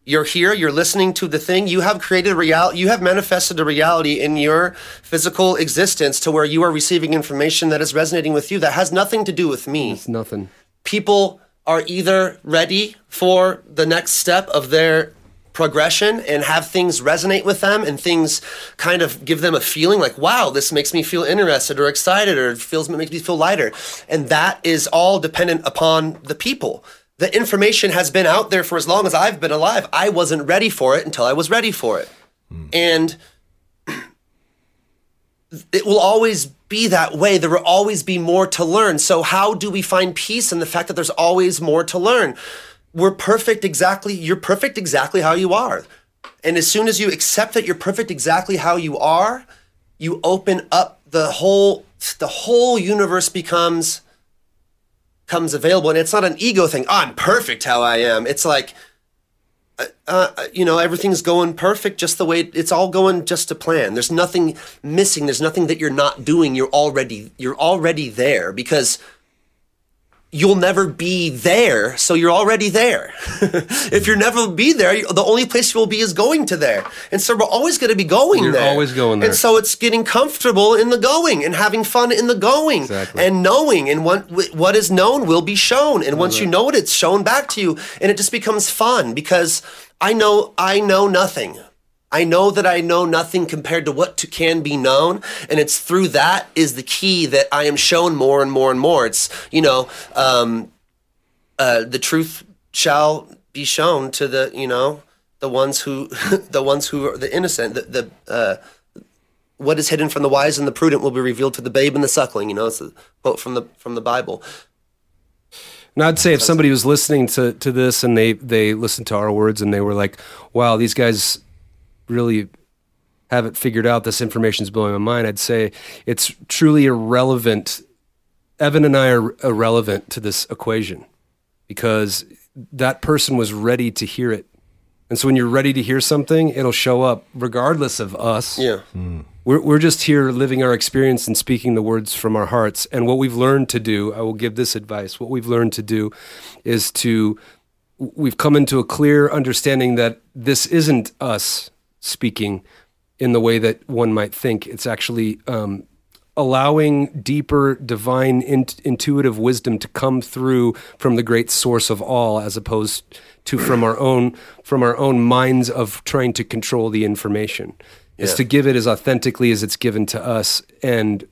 You're here. You're listening to the thing. You have created a reality. You have manifested a reality in your physical existence to where you are receiving information that is resonating with you. That has nothing to do with me it's nothing people are either ready for the next step of their progression and have things resonate with them and things kind of give them a feeling like wow this makes me feel interested or excited or it feels makes me feel lighter and that is all dependent upon the people the information has been out there for as long as I've been alive I wasn't ready for it until I was ready for it hmm. and it will always be that way. There will always be more to learn. So, how do we find peace in the fact that there's always more to learn? We're perfect exactly, you're perfect exactly how you are. And as soon as you accept that you're perfect exactly how you are, you open up the whole the whole universe becomes comes available and it's not an ego thing. Oh, I'm perfect how I am. It's like uh, you know, everything's going perfect just the way it's all going just to plan. There's nothing missing. There's nothing that you're not doing. You're already you're already there because you'll never be there, so you're already there. if you're never be there, the only place you'll be is going to there. And so we're always going to be going You're there. always going there. And so it's getting comfortable in the going and having fun in the going Exactly. and knowing and what what is known will be shown. And once you know it, it's shown back to you, and it just becomes fun because I know I know nothing. I know that I know nothing compared to what to, can be known, and it's through that is the key that I am shown more and more and more. It's you know, um, uh, the truth shall be shown to the you know the ones who the ones who are the innocent. The, the uh, what is hidden from the wise and the prudent will be revealed to the babe and the suckling. You know, it's a quote from the from the Bible. And I'd say if somebody was listening to, to this and they, they listened to our words and they were like, wow, these guys really have it figured out. This information's blowing my mind. I'd say it's truly irrelevant. Evan and I are irrelevant to this equation because that person was ready to hear it. And so when you're ready to hear something, it'll show up regardless of us. Yeah. Hmm. We're, we're just here living our experience and speaking the words from our hearts. And what we've learned to do, I will give this advice what we've learned to do is to, we've come into a clear understanding that this isn't us speaking in the way that one might think. It's actually um, allowing deeper divine in, intuitive wisdom to come through from the great source of all as opposed to from our own from our own minds of trying to control the information is to give it as authentically as it's given to us and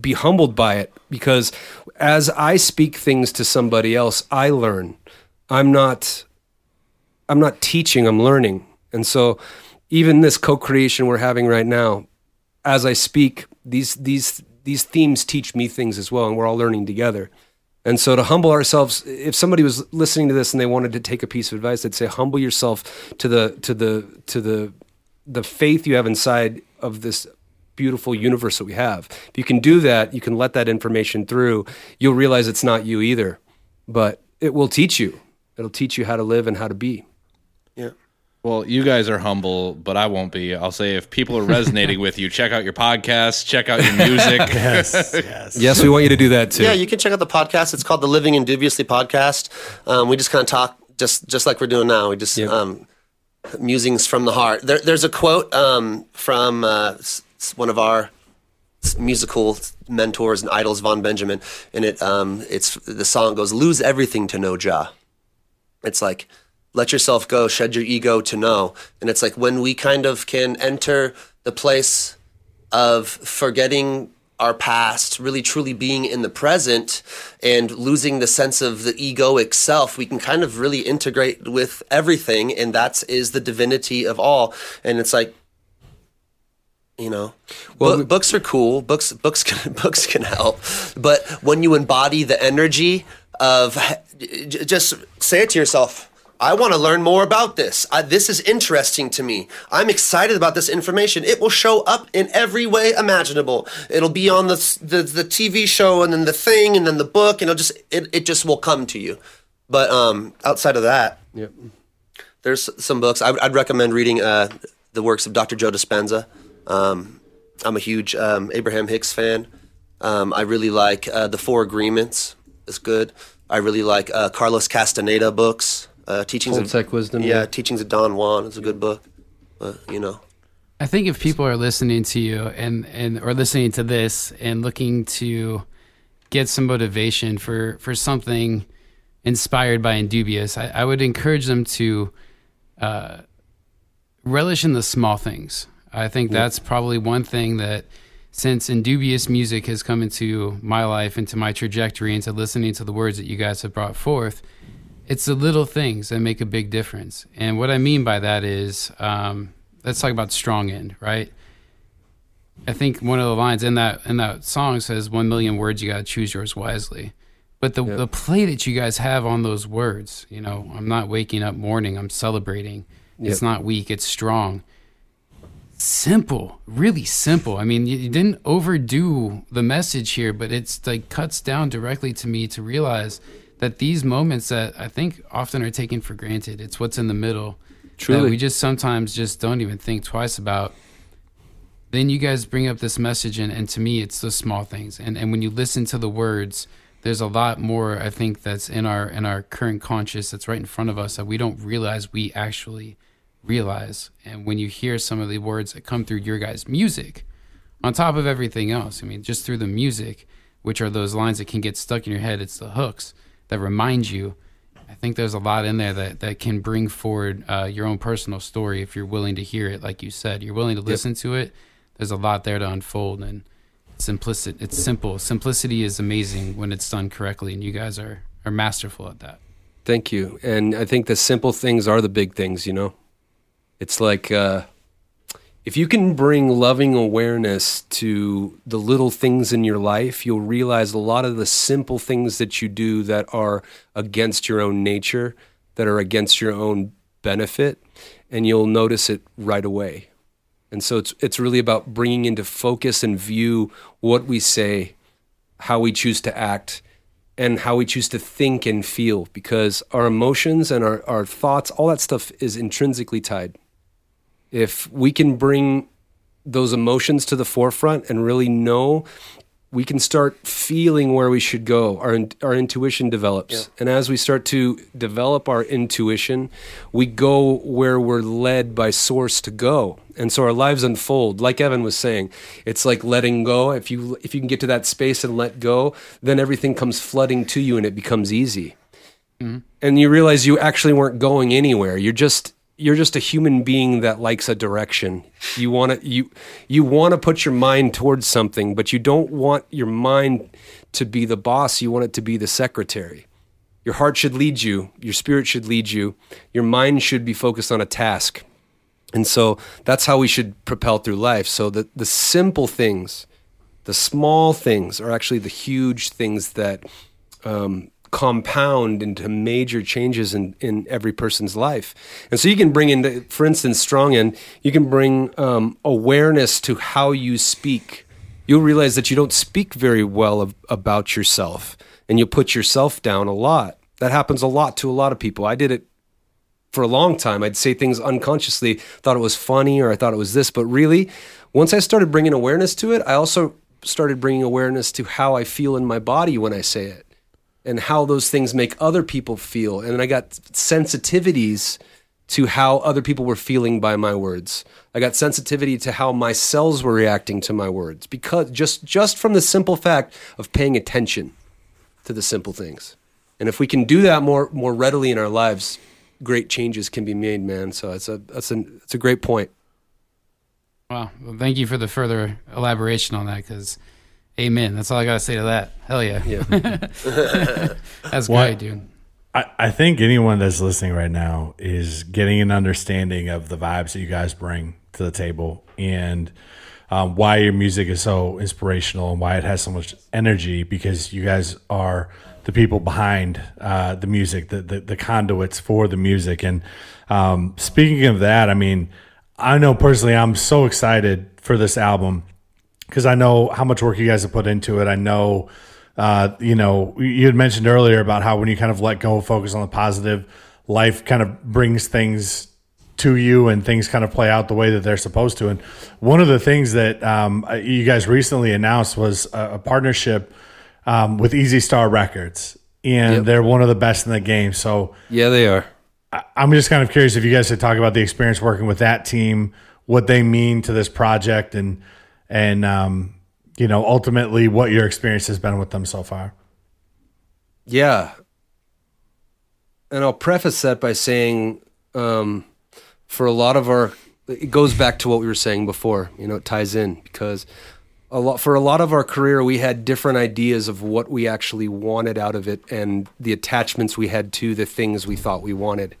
be humbled by it because as I speak things to somebody else I learn I'm not I'm not teaching, I'm learning. And so even this co-creation we're having right now, as I speak, these these these themes teach me things as well, and we're all learning together. And so to humble ourselves, if somebody was listening to this and they wanted to take a piece of advice, I'd say humble yourself to the to the to the the faith you have inside of this beautiful universe that we have. If you can do that, you can let that information through, you'll realize it's not you either. But it will teach you. It'll teach you how to live and how to be. Yeah. Well, you guys are humble, but I won't be. I'll say if people are resonating with you, check out your podcast, check out your music. yes, yes. Yes, we want you to do that too. Yeah, you can check out the podcast. It's called the Living Indubiously podcast. Um, we just kind of talk just just like we're doing now. We just Yep. um, musings from the heart. There, there's a quote um, from uh, s- s- one of our musical mentors and idols, Vaughn Benjamin, and it um, it's the song goes, "Lose everything to know Jah." It's like let yourself go, shed your ego to know, and it's like when we kind of can enter the place of forgetting our past, really truly being in the present and losing the sense of the egoic self, we can kind of really integrate with everything. And that is the divinity of all. And it's like, you know, Well, we- books are cool. Books, books can, books can help. But when you embody the energy of just say it to yourself, I want to learn more about this. I, this is interesting to me. I'm excited about this information. It will show up in every way imaginable. It'll be on the the, the TV show and then the thing and then the book and it'll just it, it just will come to you. But um, outside of that, Yep. there's some books I, I'd recommend reading. Uh, the works of Dr. Joe Dispenza. Um, I'm a huge um, Abraham Hicks fan. Um, I really like uh, the Four Agreements. It's good. I really like uh, Carlos Castaneda books. Uh, Teachings of Toltec Wisdom, Yeah, yeah. Teachings of Don Juan is a good book. But you know, I think if people are listening to you and and or listening to this and looking to get some motivation for for something inspired by Indubious, I, I would encourage them to uh, relish in the small things. I think that's probably one thing that since Indubious music has come into my life, into my trajectory, into listening to the words that you guys have brought forth, it's the little things that make a big difference. And what I mean by that is, um, let's talk about strong end, right? I think one of the lines in that in that song says, "One million words, you got to choose yours wisely." But the the play that you guys have on those words, you know, I'm not waking up mourning, I'm celebrating. It's not weak, it's strong. Simple, really simple. I mean, you, you didn't overdo the message here, but it's like cuts down directly to me to realize that these moments that I think often are taken for granted, it's what's in the middle. That Truly. we just sometimes just don't even think twice about then you guys bring up this message and, and to me it's the small things and and when you listen to the words there's a lot more i think that's in our in our current conscious that's right in front of us that we don't realize we actually realize and when you hear some of the words that come through your guys music on top of everything else i mean just through the music which are those lines that can get stuck in your head it's the hooks that remind you I think there's a lot in there that, that can bring forward uh, your own personal story if you're willing to hear it. Like you said, you're willing to listen to it. There's a lot there to unfold, and simplicity. It's simple. Simplicity is amazing when it's done correctly, and you guys are are masterful at that. Thank you. And I think the simple things are the big things, you know? It's like uh, if you can bring loving awareness to the little things in your life, you'll realize a lot of the simple things that you do that are against your own nature, that are against your own benefit, and you'll notice it right away. And so it's it's really about bringing into focus and view what we say, how we choose to act, and how we choose to think and feel because our emotions and our, our thoughts, all that stuff is intrinsically tied. If we can bring those emotions to the forefront and really know we can start feeling where we should go. Our our intuition develops, and as we start to develop our intuition, we go where we're led by source to go, and so our lives unfold. Like Evan was saying, it's like letting go. If you if you can get to that space and let go, then everything comes flooding to you, and it becomes easy. Mm-hmm. And you realize you actually weren't going anywhere. You're just you're just a human being that likes a direction. You want to you you want to put your mind towards something, but you don't want your mind to be the boss. You want it to be the secretary. Your heart should lead you, your spirit should lead you. Your mind should be focused on a task. And so that's how we should propel through life. So the the simple things, the small things are actually the huge things that um, compound into major changes in, in every person's life. And so you can bring in, for instance, strong in, you can bring um, awareness to how you speak. You'll realize that you don't speak very well of, about yourself and you'll put yourself down a lot. That happens a lot to a lot of people. I did it for a long time. I'd say things unconsciously, thought it was funny or I thought it was this, but really, once I started bringing awareness to it, I also started bringing awareness to how I feel in my body when I say it and how those things make other people feel. And I got sensitivities to how other people were feeling by my words. I got sensitivity to how my cells were reacting to my words because just just from the simple fact of paying attention to the simple things. And if we can do that more more readily in our lives, great changes can be made, man. So it's a that's a it's a great point. Wow. Well, thank you for the further elaboration on that because, amen. That's all I got to say to that. Hell yeah. That's What- great, dude. I, I think anyone that's listening right now is getting an understanding of the vibes that you guys bring to the table and um, why your music is so inspirational and why it has so much energy because you guys are the people behind uh, the music, the, the, the conduits for the music. And um, speaking of that, I mean, I know personally, I'm so excited for this album because I know how much work you guys have put into it. I know, uh, you know, you had mentioned earlier about how when you kind of let go, focus on the positive, life kind of brings things to you and things kind of play out the way that they're supposed to. And one of the things that um, you guys recently announced was a, a partnership um, with Easy Star Records, and Yep. they're one of the best in the game. So Yeah, they are. I'm just kind of curious if you guys could talk about the experience working with that team, what they mean to this project, and and um, you know ultimately what your experience has been with them so far. Yeah. And I'll preface that by saying, um, for a lot of our, it goes back to what we were saying before. You know, it ties in because a lot for a lot of our career, we had different ideas of what we actually wanted out of it and the attachments we had to the things we thought we wanted.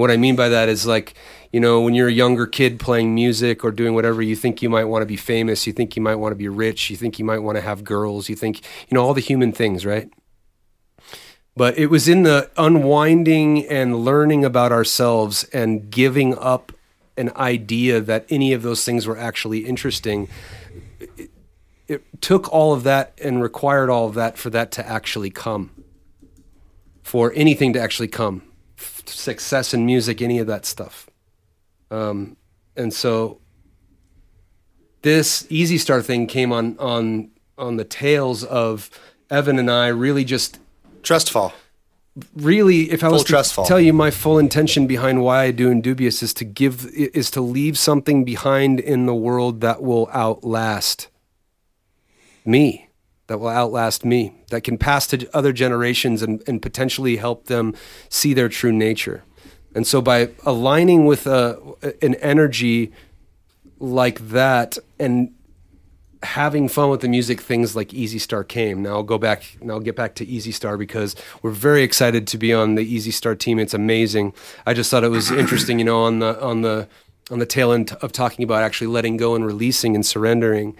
And what I mean by that is like, you know, when you're a younger kid playing music or doing whatever, you think you might want to be famous, you think you might want to be rich, you think you might want to have girls, you think, you know, all the human things, right? But it was in the unwinding and learning about ourselves and giving up an idea that any of those things were actually interesting. It, it took all of that and required all of that for that to actually come, for anything to actually come, success in music, any of that stuff. Um, and so this Easy Star thing came on on on the tails of Evan and I really just Trust fall. really if i was Full trust to fall. tell you my full intention behind why i do indubious is to give is to leave something behind in the world that will outlast me that will outlast me that can pass to other generations and, and potentially help them see their true nature. And so by aligning with a, an energy like that and having fun with the music things like easy star came. Now i'll go back now i'll get back to easy star because we're very excited to be on the easy star team. It's amazing. I just thought it was interesting you know on the on the on the tail end of talking about actually letting go and releasing and surrendering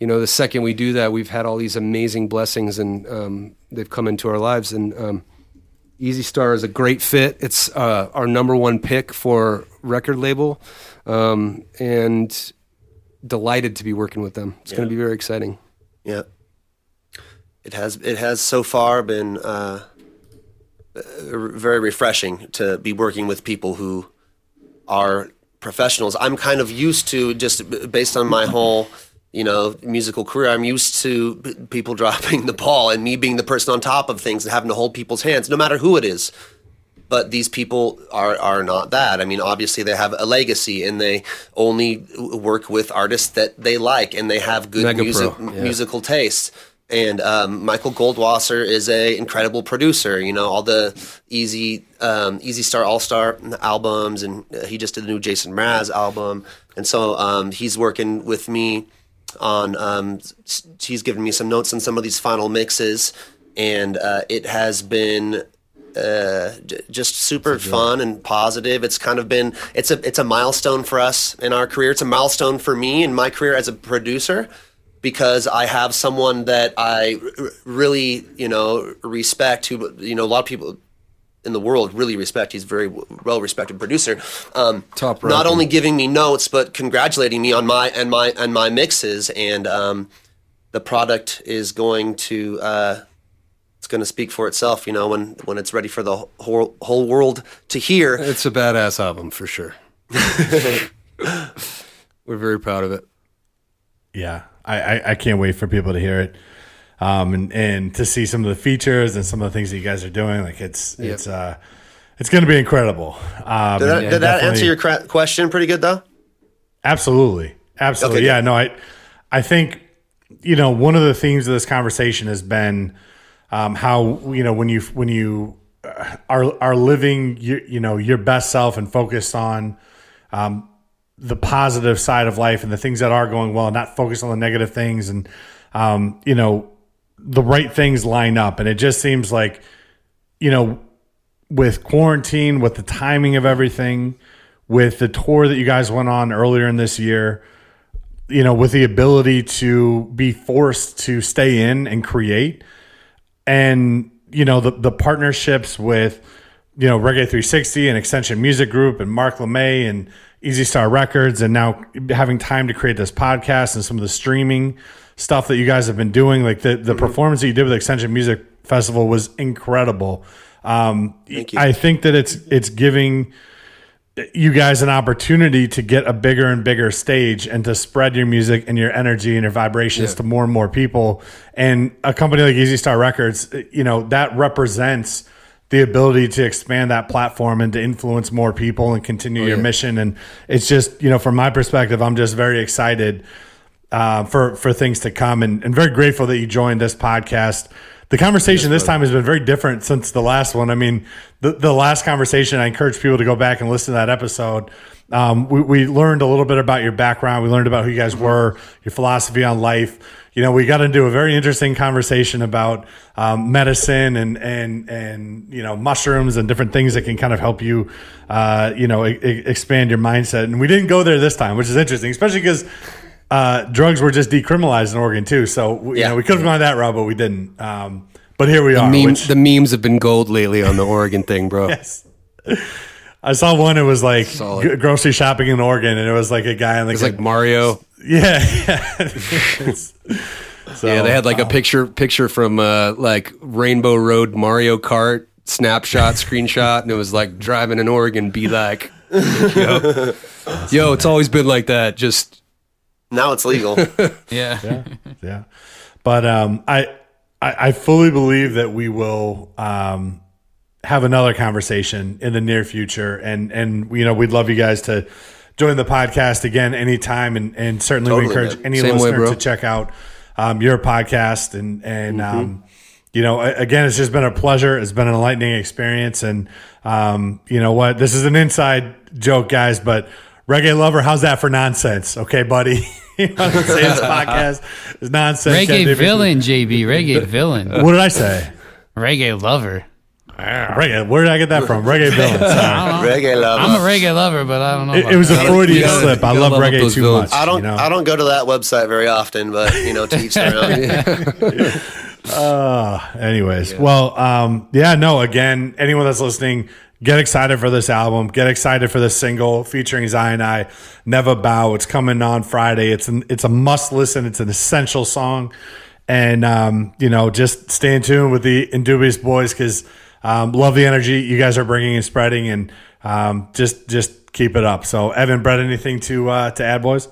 you know the second we do that we've had all these amazing blessings and um, they've come into our lives and um, Easy Star is a great fit. It's uh, our number one pick for record label, um, and delighted to be working with them. It's going to be very exciting. Yeah. It has it has so far been uh, very refreshing to be working with people who are professionals. I'm kind of used to just based on my whole you know musical career. I'm used to people dropping the ball and me being the person on top of things and having to hold people's hands, no matter who it is but these people are are not that. I mean, obviously they have a legacy and they only work with artists that they like and they have good Mega music pro, yeah. musical taste. And um, Michael Goldwasser is a incredible producer. You know all the Easy um, Easy Star All Star albums, and uh, he just did the new Jason Mraz album. And so um, he's working with me on. Um, s- he's given me some notes on some of these final mixes, and uh, it has been uh, j- just super fun and positive. It's kind of been it's a it's a milestone for us in our career. It's a milestone for me in my career as a producer because I have someone that I r- really you know respect. Who you know a lot of people in the world really respect. He's a very well respected producer. Um, Top not only giving me notes but congratulating me on my and my and my mixes and um, the product is going to. Uh, it's going to speak for itself, you know, when when it's ready for the whole whole world to hear. It's a badass album for sure. We're very proud of it. Yeah, I, I, I can't wait for people to hear it, um, and and to see some of the features and some of the things that you guys are doing. Like it's it's uh, it's going to be incredible. Um, Did that, did that answer your question pretty good though? Absolutely. Absolutely. Okay, yeah, good. no, I I think you know, one of the themes of this conversation has been um, how you know when you when you uh, are are living you, you know your best self and focused on um, the positive side of life and the things that are going well, and not focused on the negative things, and um, you know the right things line up, and it just seems like you know with quarantine, with the timing of everything, with the tour that you guys went on earlier in this year, you know, with the ability to be forced to stay in and create, and you know the the partnerships with you know Reggae 360 and Extension Music Group and Mark LeMay and Easy Star Records, and now having time to create this podcast and some of the streaming stuff that you guys have been doing, like the the performance that you did with Extension Music Festival was incredible. Um, Thank you. I think that it's it's giving you guys an opportunity to get a bigger and bigger stage and to spread your music and your energy and your vibrations to more and more people. And a company like Easy Star Records, you know, that represents the ability to expand that platform and to influence more people and continue your mission. And it's just, you know, from my perspective, I'm just very excited uh, for for things to come, and, and very grateful that you joined this podcast. The conversation this time has been very different since the last one. I mean, the the last conversation, I encourage people to go back and listen to that episode. Um, we, we learned a little bit about your background. We learned about who you guys were, your philosophy on life. You know, we got into a very interesting conversation about um, medicine and and and you know mushrooms and different things that can kind of help you, uh, you know, e- expand your mindset. And we didn't go there this time, which is interesting, especially because uh, drugs were just decriminalized in Oregon too. So you Yeah. know, we could have gone that route, but we didn't. Um, but here we The, are. meme, which- the memes have been gold lately on the Oregon thing, bro. yes. I saw one. It was like g- grocery shopping in Oregon, and it was like a guy in like, It's a- like Mario. yeah, yeah. so, Yeah, they had like a picture picture from uh, like Rainbow Road Mario Kart snapshot screenshot, and it was like driving in Oregon. Be like, yo, yo, it's always been like that. Just Now it's legal. Yeah. yeah. But um, I, I I fully believe that we will um, have another conversation in the near future, and and you know we'd love you guys to join the podcast again anytime, and and certainly we encourage man. any Same listener bro. to check out um, your podcast and and. Um, you know, again, it's just been a pleasure. It's been an enlightening experience, and um, you know what? This is an inside joke, guys, but reggae lover, how's that for nonsense? Okay, buddy. you want say this podcast is nonsense. Reggae do- villain, JB. Reggae villain. What did I say? Reggae lover. Reggae. Where did I get that from? Reggae villain. Reggae lover. I'm a reggae lover, but I don't know. It, it was a that. Freudian gotta- slip. I love love reggae too villains. much. I don't. You know? I don't go to that website very often, but you know, to each their own. Uh, anyways, well, um, yeah, no. Again, anyone that's listening, get excited for this album. Get excited for this single featuring Zion I, Never Bow. It's coming on Friday. It's an, it's a must listen. It's an essential song, and um, you know, just stay in tune with the Indubious boys because um, love the energy you guys are bringing and spreading, and um, just just keep it up. So, Evan, Brett, anything to uh, to add, boys?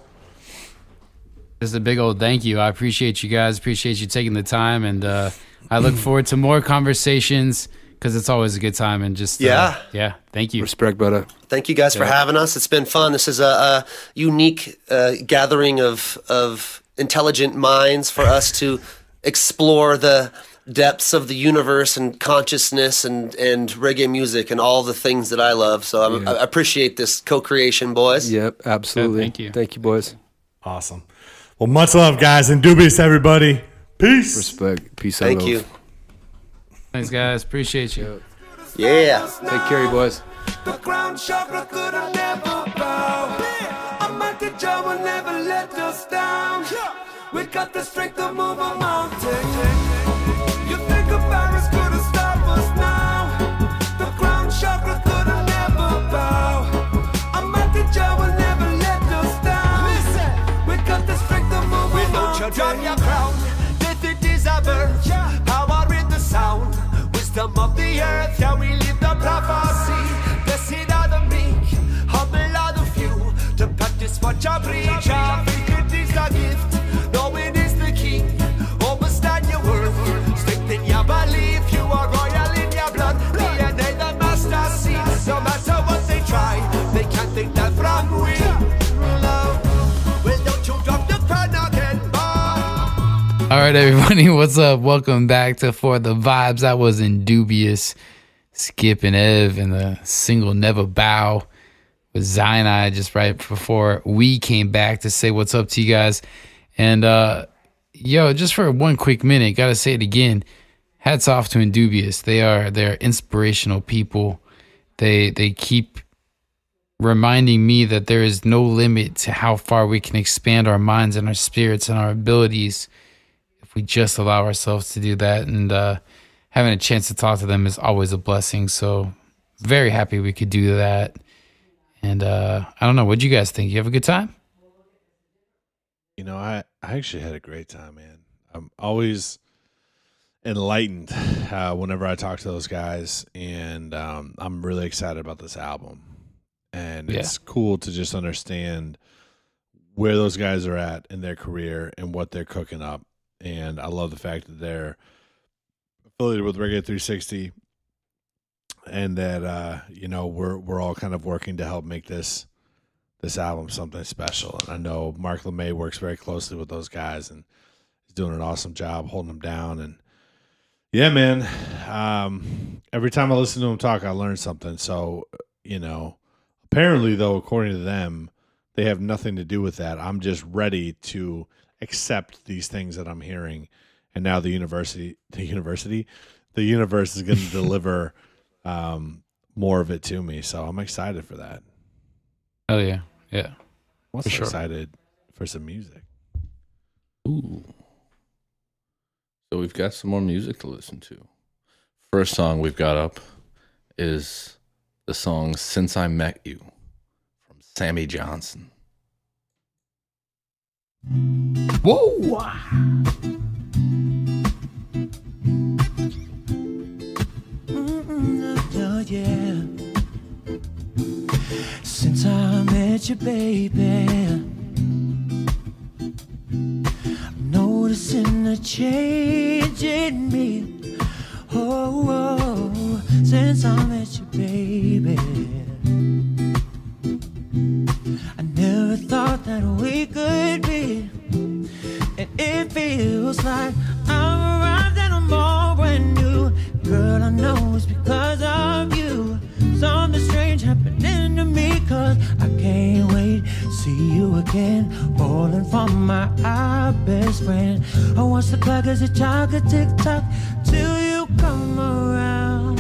Just a big old thank you. I appreciate you guys. Appreciate you taking the time, and uh, I look forward to more conversations because it's always a good time. And just uh, Yeah. yeah. Thank you. Respect, brother. Thank you guys for having us. It's been fun. This is a, a unique uh, gathering of of intelligent minds for us to explore the depths of the universe and consciousness and and reggae music and all the things that I love. So I'm, I appreciate this co-creation, boys. Yep, absolutely. thank you. Thank you, boys. Awesome. Well, much love, guys. Indubious, everybody. Peace. Respect. Peace and Thank love. you. Thanks, guys. Appreciate you. Yeah. Take care, you boys. The crown chakra could have never bow. A mighty Jah will never let us down. We got the strength to move a mountain. You think a virus could have stopped us now? The crown chakra could have never bow. A mighty Jah will never let us down. We got the strength to move a mountain. Your crown, wisdom of the earth. Yeah, we live the prophecy. Blessed are the meek, humble are the few. To practice what you preach, All right, everybody, what's up? Welcome back to For the Vibes. I was Indubious, Skip and Ev, and the single Never Bow with Zion I just right before we came back to say what's up to you guys. And, uh, yo, just for one quick minute, gotta say it again. Hats off to Indubious. They are they're inspirational people. They they keep reminding me that there is no limit to how far we can expand our minds and our spirits and our abilities if we just allow ourselves to do that. And uh, having a chance to talk to them is always a blessing. So very happy we could do that. And uh, I don't know, what'd you guys think? You have a good time? You know, I, I actually had a great time, man. I'm always enlightened uh, whenever I talk to those guys, and um, I'm really excited about this album. And Yeah. it's cool to just understand where those guys are at in their career and what they're cooking up. And I love the fact that they're affiliated with Reggae 360, and that uh, you know we're we're all kind of working to help make this this album something special. And I know Mark LeMay works very closely with those guys and he's doing an awesome job holding them down. And yeah, man, um, every time I listen to him talk, I learn something. So, you know, apparently, though, according to them, they have nothing to do with that. I'm just ready to accept these things that I'm hearing. And now the university, the university, the universe is going to deliver um, more of it to me. So I'm excited for that. Oh, yeah. Yeah. I'm also For sure. excited for some music. Ooh. So we've got some more music to listen to. First song we've got up is the song Since I Met You from Sammy Johnson. Whoa. Since I met you, baby, I'm noticing a change in me. Oh, oh, since I met you, baby. I never thought that we could be. And it feels like I'm arrived and I'm all brand new. Girl, I know it's because of you. Something strange happening to me, cause I can't wait. To see you again, falling from my eye, best friend. I watch the clock as a tick tock till you come around.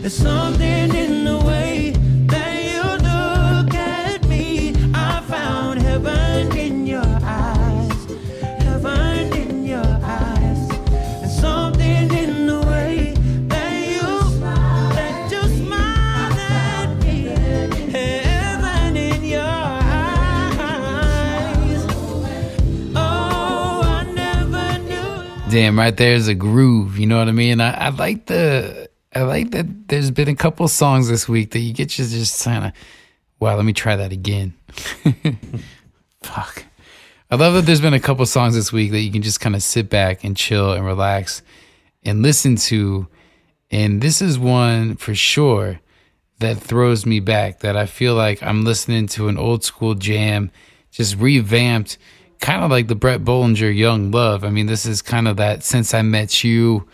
There's something in the Damn, right there's a groove. You know what I mean? I, I like the I like that there's been a couple songs this week that you get you just kind of Wow, let me try that again. Fuck. I love that there's been a couple songs this week that you can just kind of sit back and chill and relax and listen to. And this is one for sure that throws me back that I feel like I'm listening to an old school jam, just revamped, kind of like the Bret Bollinger Young Love. I mean, this is kind of that since I met you,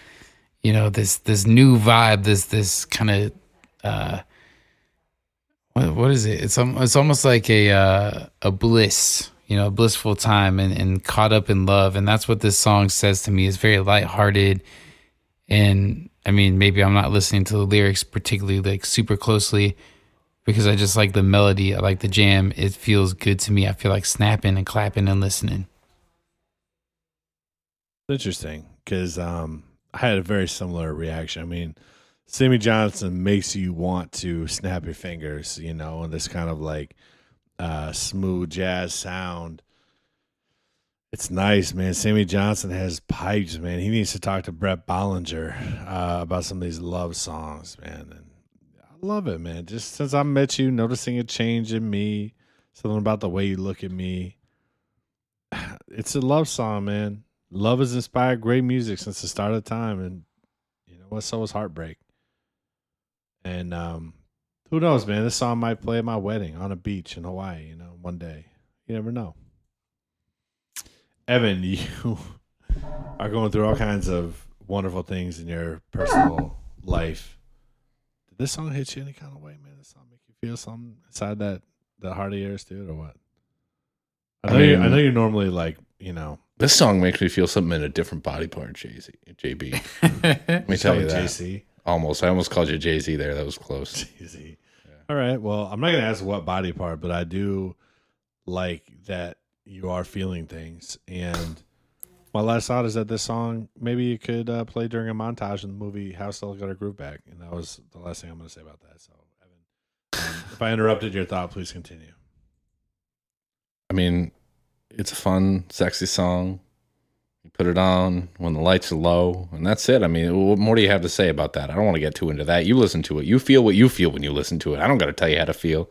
you know, this this new vibe, this this kind of uh what, what is it? It's it's almost like a uh, a bliss, you know, a blissful time and, and caught up in love, and that's what this song says to me. It's very lighthearted, and I mean, maybe I'm not listening to the lyrics particularly like super closely because I just like the melody. I like the jam. It feels good to me. I feel like snapping and clapping and listening. Interesting, because um, I had a very similar reaction. I mean, Sammy Johnson makes you want to snap your fingers, you know, and this kind of like uh, smooth jazz sound. It's nice, man. Sammy Johnson has pipes, man. He needs to talk to Bret Bollinger uh, about some of these love songs, man. And I love it, man. Just since I met you, noticing a change in me, something about the way you look at me. It's a love song, man. Love has inspired great music since the start of time, and you know what? So is heartbreak. And um, who knows, man? This song might play at my wedding on a beach in Hawaii. You know, one day. You never know. Evan, you are going through all kinds of wonderful things in your personal life. Did this song hit you any kind of way, man? This song make you feel something inside that the heart of yours, dude, or what? I I know you. I mean- know you're normally like you know. This song makes me feel something in a different body part, Jay Z, JB. Let me tell you that. JC. Almost, I almost called you Jay Z there. That was close. Easy. All right. Well, I'm not going to ask what body part, but I do like that you are feeling things. And my last thought is that this song maybe you could uh, play during a montage in the movie How Stella Got Her Groove Back. And that was the last thing I'm going to say about that. So, Evan, um, if I interrupted your thought, please continue. I mean, it's a fun, sexy song. You put it on when the lights are low, and that's it. I mean, what more do you have to say about that? I don't want to get too into that. You listen to it. You feel what you feel when you listen to it. I don't got to tell you how to feel.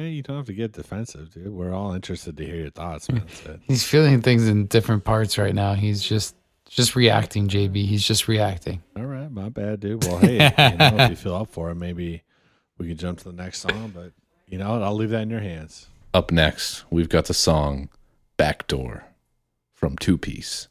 Man, you don't have to get defensive, dude. We're all interested to hear your thoughts, man. He's feeling things in different parts right now. He's just just reacting, JB. He's just reacting. All right, my bad, dude. Well, hey, you know, if you feel up for it, maybe we could jump to the next song. But you know, I'll leave that in your hands. Up next, we've got the song Backdoor from Two Piece.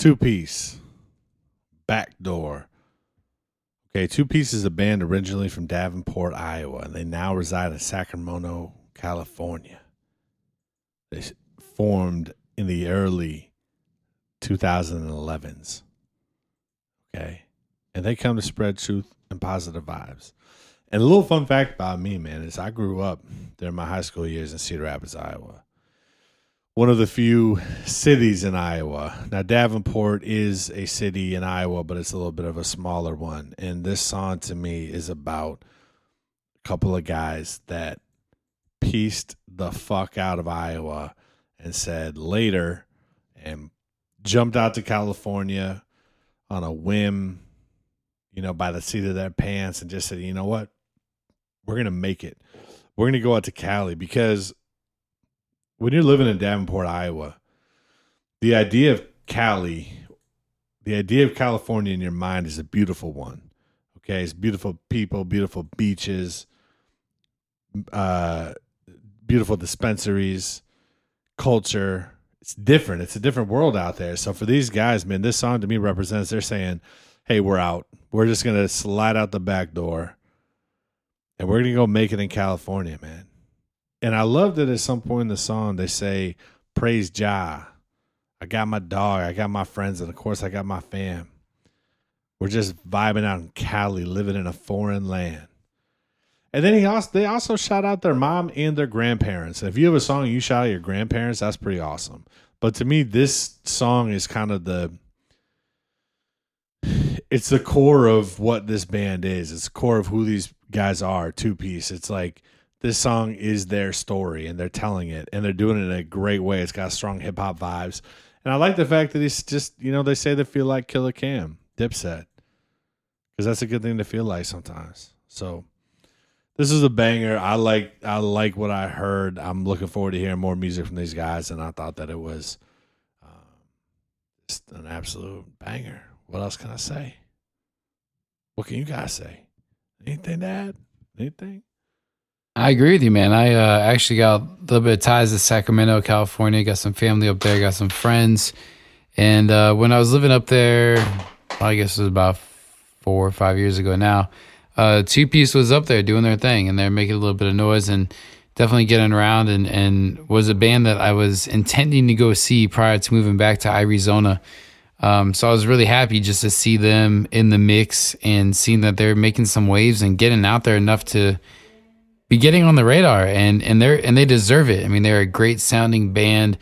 Two Piece, Backdoor. Okay, Two Piece is a band originally from Davenport, Iowa, and they now reside in Sacramento, California. They formed in the early 2011s. Okay, and they come to spread truth and positive vibes. And a little fun fact about me, man, is I grew up during my high school years in Cedar Rapids, Iowa one of the few cities in Iowa. Now, Davenport is a city in Iowa, but it's a little bit of a smaller one. And this song to me is about a couple of guys that pieced the fuck out of Iowa and said later and jumped out to California on a whim, you know, by the seat of their pants and just said, you know what? We're going to make it. We're going to go out to Cali because when you're living in Davenport, Iowa, the idea of Cali, the idea of California in your mind is a beautiful one. Okay, it's beautiful people, beautiful beaches, uh, beautiful dispensaries, culture. It's different. It's a different world out there. So for these guys, man, this song to me represents they're saying, "Hey, we're out. We're just gonna slide out the back door, and we're gonna go make it in California, man." And I love that at some point in the song they say, "Praise Jah." I got my dog. I got my friends, and of course, I got my fam. We're just vibing out in Cali, living in a foreign land. And then he also they also shout out their mom and their grandparents. And if you have a song you shout out your grandparents, that's pretty awesome. But to me, this song is kind of the it's the core of what this band is. It's the core of who these guys are, two piece. It's like this song is their story and they're telling it and they're doing it in a great way. It's got strong hip hop vibes. And I like the fact that he's just, you know, they say they feel like Killa Cam, Dipset. Because that's a good thing to feel like sometimes. So this is a banger. I like I like what I heard. I'm looking forward to hearing more music from these guys, and I thought that it was um, just an absolute banger. What else can I say? What can you guys say? Anything to add? Anything? I agree with you, man. I uh, actually got a little bit of ties to Sacramento, California. Got some family up there. Got some friends. And uh, when I was living up there, I guess it was about four or five years ago now. Uh, Two Piece was up there doing their thing, and they're making a little bit of noise and definitely getting around. And, and was a band that I was intending to go see prior to moving back to Arizona. Um, so I was really happy just to see them in the mix and seeing that they're making some waves and getting out there enough to be getting on the radar and and they're and they deserve it. I mean, they're a great sounding band.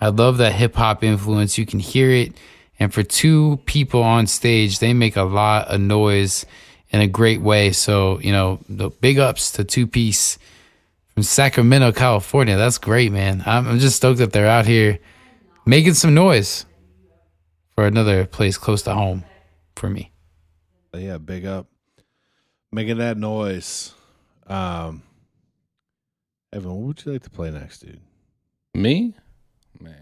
I love that hip hop influence. You can hear it. And for two people on stage, they make a lot of noise in a great way. So, you know, the big ups to two piece from Sacramento, California. That's great, man. I'm, I'm just stoked that they're out here making some noise for another place close to home for me. Yeah, big up. Making that noise. Um Evan, what would you like to play next, dude? Me? Man.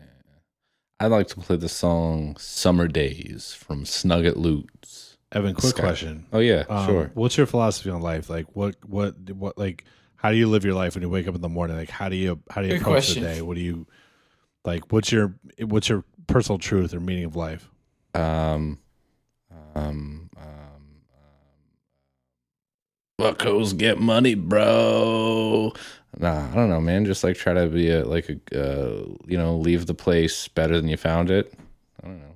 I'd like to play the song Summer Days from Snugget Loots. Evan, quick Sky- question. Oh yeah, Um, sure. What's your philosophy on life? Like, what, what, what, like, how do you live your life when you wake up in the morning? Like, how do you, how do you Good approach question. the day? What do you, like, what's your, what's your personal truth or meaning of life? Um um um Buckos get money, bro. Nah, I don't know, man. Just like try to be a like a uh, you know, leave the place better than you found it. I don't know.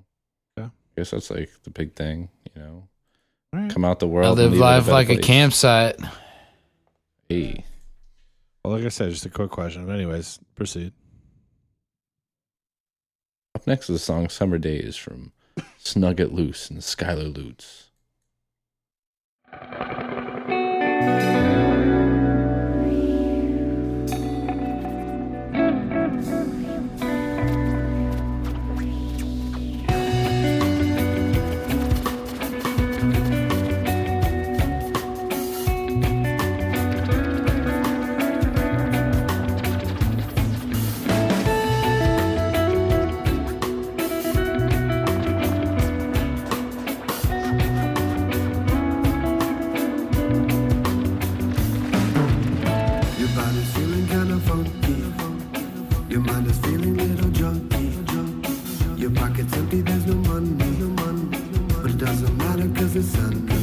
Yeah. I guess that's like the big thing, you know. All right. Come out the world. and live life better like a campsite. Hey. Well, like I said, just a quick question. But anyways, proceed. Up next is the song Summer Days from Snug It Loose and Skylar Lutz. Matter cause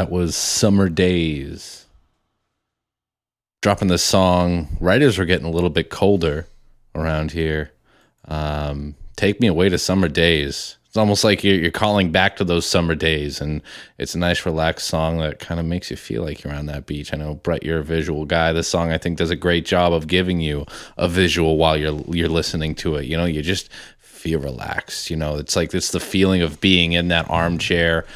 That was Summer Days. Dropping the song Writers we're getting a little bit colder around here. Um, take me away to summer days. It's almost like you're, you're calling back to those summer days, and it's a nice, relaxed song that kind of makes you feel like you're on that beach. I know Brett, you're a visual guy. This song, I think, does a great job of giving you a visual while you're you're listening to it. You know, you just feel relaxed. You know, it's like it's the feeling of being in that armchair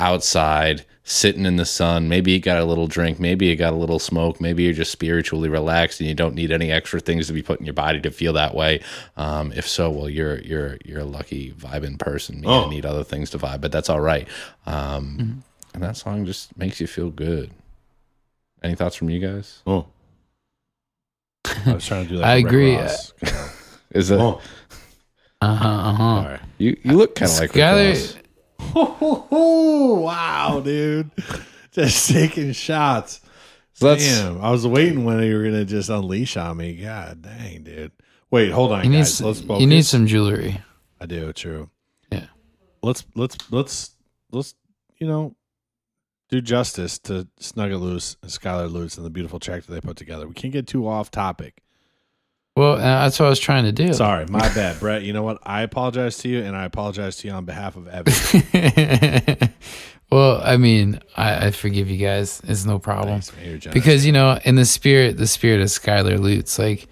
outside sitting in the sun. Maybe you got a little drink, maybe you got a little smoke, maybe you're just spiritually relaxed and you don't need any extra things to be put in your body to feel that way. Um, if so, well, you're you're you're a lucky vibing person. You Oh. need other things to vibe, but that's all right. Um, And that song just makes you feel good. Any thoughts from you guys? Oh. I was trying to do that. I agree. Is it? Oh. Uh huh. Uh huh. All right. You you look kind of like Rick Ross. Skyler, wow, dude. Just taking shots. So that's Damn. I was waiting when you were going to just unleash on me. God dang, dude. Wait, hold on, you need guys. some, Let's focus. you need some jewelry. I do, true. Yeah. Let's let's let's let's you know do justice to Snuggle Loose and Skylar Lutz and the beautiful track that they put together. We can't get too off topic. Well, uh, that's what I was trying to do. Sorry, my bad, Brett. You know what? I apologize to you, and I apologize to you on behalf of Evan. well, I mean, I, I forgive you guys. It's no problem. Thanks, man. You're generous. because you know in the spirit the spirit of skylar lutz like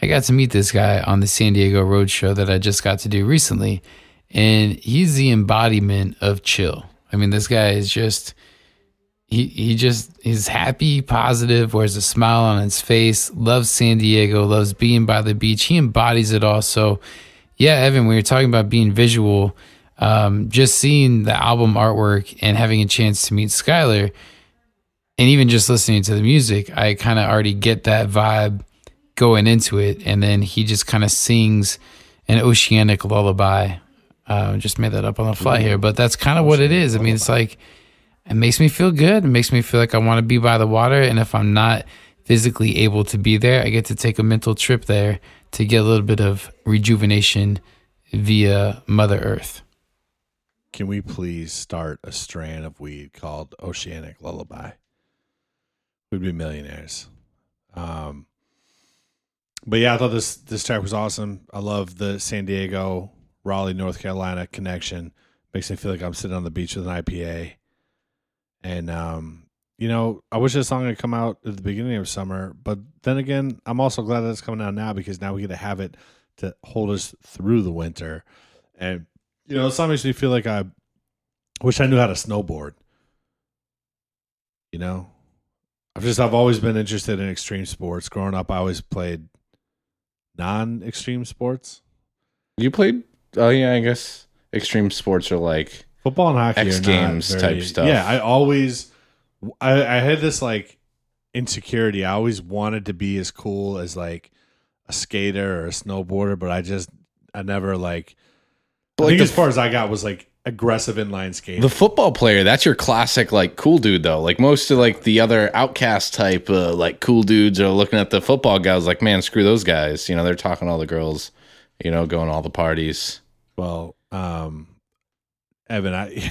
i got to meet this guy on the san diego road show that i just got to do recently and he's the embodiment of chill i mean this guy is just he he just he's happy positive wears a smile on his face loves san diego loves being by the beach he embodies it all so yeah evan when you're talking about being visual um, just seeing the album artwork and having a chance to meet skylar and even just listening to the music, I kind of already get that vibe going into it. And then he just kind of sings an oceanic lullaby. Uh, just made that up on the fly here, but that's kind of what it is. I mean, it's like it makes me feel good. It makes me feel like I want to be by the water. And if I'm not physically able to be there, I get to take a mental trip there to get a little bit of rejuvenation via Mother Earth. Can we please start a strand of weed called Oceanic Lullaby? We'd be millionaires. Um, but yeah, I thought this this track was awesome. I love the San Diego, Raleigh, North Carolina connection. Makes me feel like I'm sitting on the beach with an IPA. And um, you know, I wish this song had come out at the beginning of summer, but then again, I'm also glad that it's coming out now because now we get to have it to hold us through the winter. And you know, some makes me feel like I wish I knew how to snowboard. You know, I've just I've always been interested in extreme sports. Growing up, I always played non-extreme sports. You played? Oh yeah, I guess extreme sports are like Football and hockey X Games very- type stuff. Yeah, I always, I, I had this like insecurity. I always wanted to be as cool as like a skater or a snowboarder, but I just, I never like. I Like think the- as far as I got was like aggressive inline skating. The football player, that's your classic like cool dude though. Like most of like the other outcast type uh, like cool dudes are looking at the football guys like, man, screw those guys. You know, they're talking to all the girls, you know, going to all the parties. Well, um, Evan, I,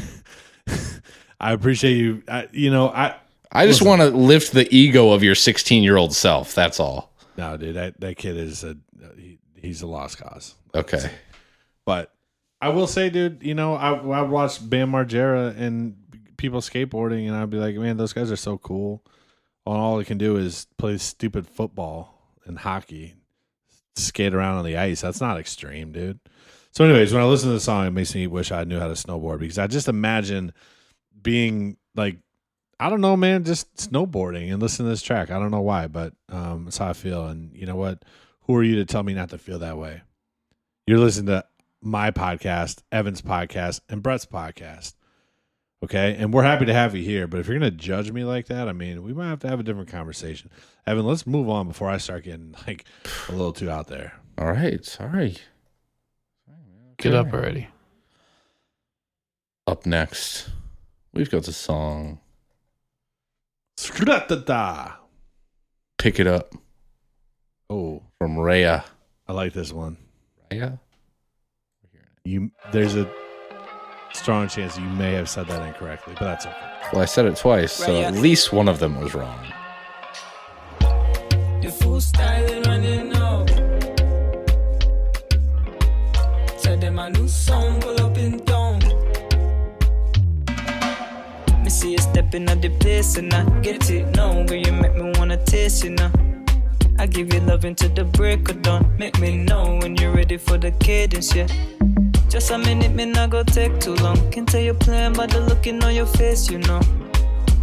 I appreciate you. I, you know, I I just want to lift the ego of your 16 year old self. That's all. no, dude, that that kid is a he, he's a lost cause. Okay. But I will say, dude, you know, I I watched Bam Margera and people skateboarding, and I'd be like, man, those guys are so cool. And all they can do is play stupid football and hockey, skate around on the ice. That's not extreme, dude. So, anyways, when I listen to the song, it makes me wish I knew how to snowboard because I just imagine being like, I don't know, man, just snowboarding and listening to this track. I don't know why, but um, that's how I feel. And you know what? Who are you to tell me not to feel that way? You're listening to my podcast, Evan's podcast, and Brett's podcast. Okay. And we're happy to have you here. But if you're going to judge me like that, I mean, we might have to have a different conversation. Evan, let's move on before I start getting like a little too out there. All right. Sorry. Get up already. Up next, we've got the song Skratata. Pick It Up Oh, from Raya. I like this one. Raya. You there's a strong chance you may have said that incorrectly, but that's okay. Well, I said it twice, so Right, at least one of them was wrong. A new song pull up in town. Me see you stepping at the place and I get it No, Girl, you make me wanna taste you now. I give you love into the break of dawn. Make me know when you're ready for the cadence, yeah. Just a minute, me not go take too long. Can tell you're playing by the looking on your face, you know.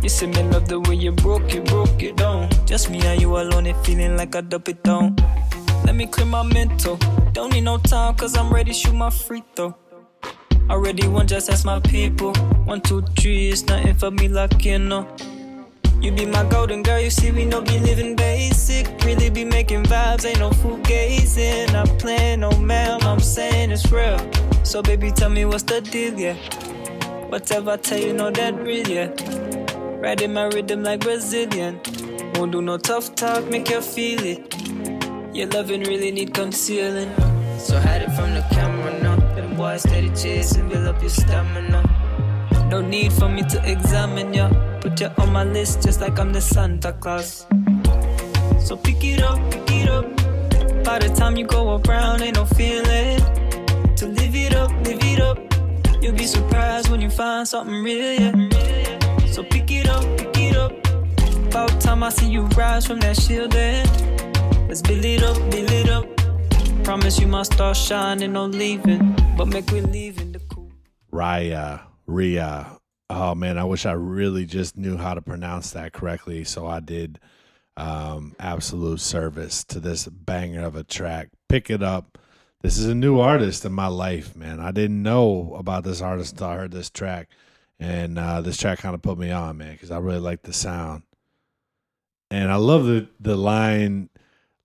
You say me love the way you broke it, broke it down. Just me and you alone, it feeling like I dump it down. Let me clear my mental. Don't need no time, cause I'm ready to shoot my free throw. I already one, just ask my people. One, two, three, it's nothing for me like you know. You be my golden girl, you see we no be living basic. Really be making vibes, ain't no fool gazing. Not playing no ma'am, I'm saying it's real. So baby, tell me what's the deal, yeah. Whatever I tell you, know that real, yeah. Riding my rhythm like Brazilian. Won't do no tough talk, make you feel it. Your loving really need concealing. So hide it from the camera now. Them boys steady chasing, build up your stamina. No need for me to examine ya. Put you on my list just like I'm the Santa Claus. So pick it up, pick it up. By the time you go around, ain't no feeling. To live it up, live it up. You'll be surprised when you find something real, yeah. So pick it up, pick it up. About time I see you rise from that shielding. Let's build it up, build it up. Promise you my star shining, no leaving. But make we leaving the cool. Raya, Ria. Oh man, I wish I really just knew how to pronounce that correctly. So I did um, absolute service to this banger of a track. Pick it up. This is a new artist in my life, man. I didn't know about this artist until I heard this track, and uh, this track kind of put me on, man, because I really like the sound. And I love the the line.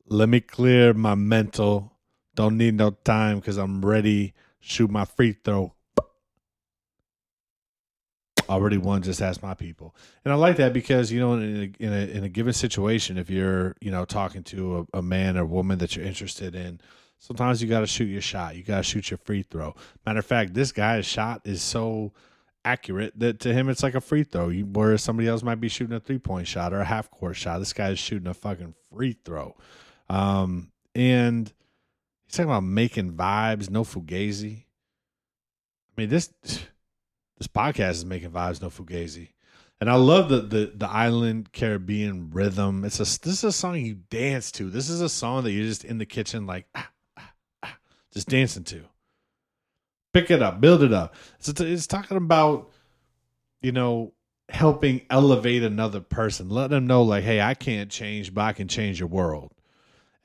Let me clear my mental. Don't need no time because I'm ready. Shoot my free throw. Already won just ask my people. And i like that because you know in a, in a, in a given situation if you're you know talking to a, a man or woman that you're interested in sometimes you got to shoot your shot. You got to shoot your free throw. Matter of fact this guy's shot is so accurate that to him it's like a free throw. You, whereas somebody else might be shooting a three point shot or a half court shot. This guy's shooting a fucking free throw um and he's talking about making vibes no fugazi. I mean this this podcast is making vibes no fugazi. And i love the the the island caribbean rhythm. It's a this is a song you dance to. This is a song that you're just in the kitchen like ah, ah, ah, just dancing to. Pick it up build it up. It's, it's talking about you know helping elevate another person let them know like hey i can't change but i can change your world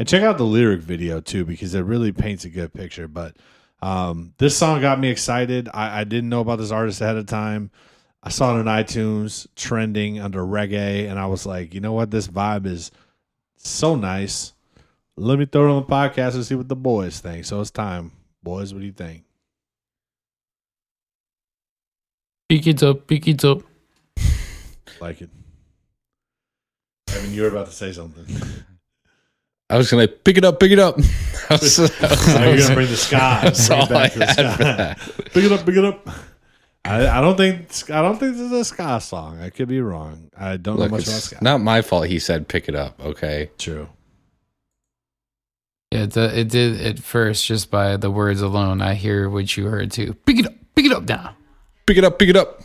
and check out the lyric video too because it really paints a good picture but um, this song got me excited. I, I didn't know about this artist ahead of time. I saw it on iTunes trending under reggae, and I was like, you know what? This vibe is so nice. Let me throw it on the podcast and see what the boys think. So it's time. Boys, what do you think? Pick it up, pick it up. Like it. I mean, you were about to say something. I was gonna pick it up, pick it up. I was- I was- Now you're gonna bring the ska. That's Bring all back I the had ska. for that. Pick it up, pick it up. I, I don't think I don't think this is a ska song. I could be wrong. I don't Look, know much about it's ska. not my fault. He said pick it up. Okay. True. Yeah, it, it did at first just by the words alone. I hear what you heard too. Pick it up, pick it up now. Pick it up, pick it up.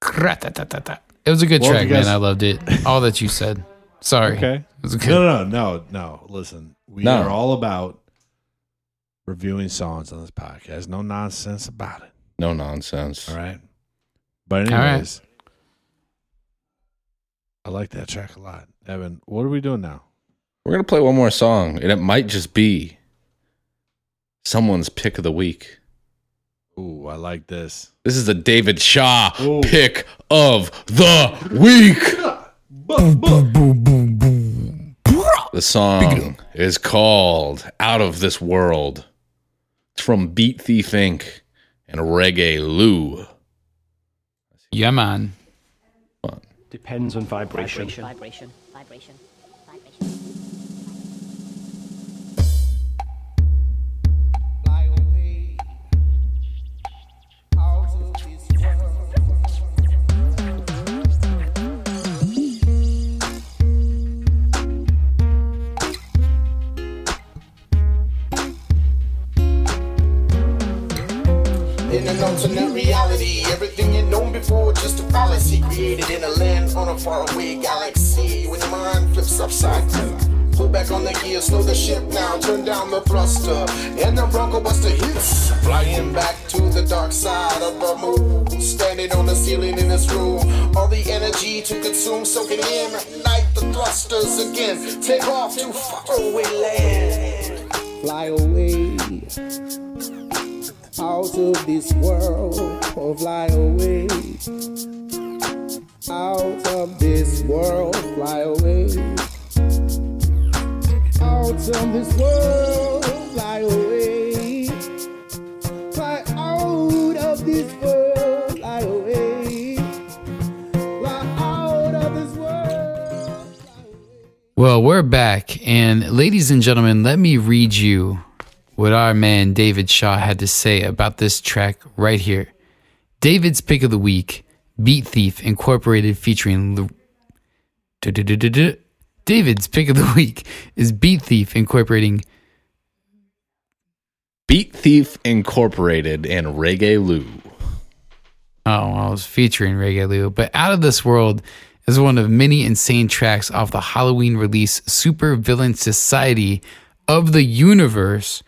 It was a good Well, track, guys- man. I loved it. All that you said. Sorry. Okay. It. No, no, no, no. Listen, we No. are all about reviewing songs on this podcast. No nonsense about it. No nonsense. All right. But All right. anyways, I like that track a lot. Evan, what are we doing now? We're gonna play one more song, and it might just be someone's pick of the week. Ooh, I like this. This is the David Shaw Ooh. pick of the week. The song is called Out of This World. It's from Beat Thief Inc. and Reggae Lou. Yeah, man. Depends on vibration. Vibration, vibration, vibration. a ceiling in this room. All the energy to consume, soaking in, like the thrusters again. Take off to faraway land. fly away out of this world. Oh, fly away out of this world. Fly away out of this world. Well, we're back. And ladies and gentlemen, let me read you what our man David Shaw had to say about this track right here. David's pick of the week Beat Thief Incorporated featuring. David's pick of the week is Beat Thief Incorporating. Beat Thief Incorporated and Reggae Lou. Oh, I was featuring Reggae Lou, but Out of This World is one of many insane tracks off the Halloween release Super Villain Society of the Universe,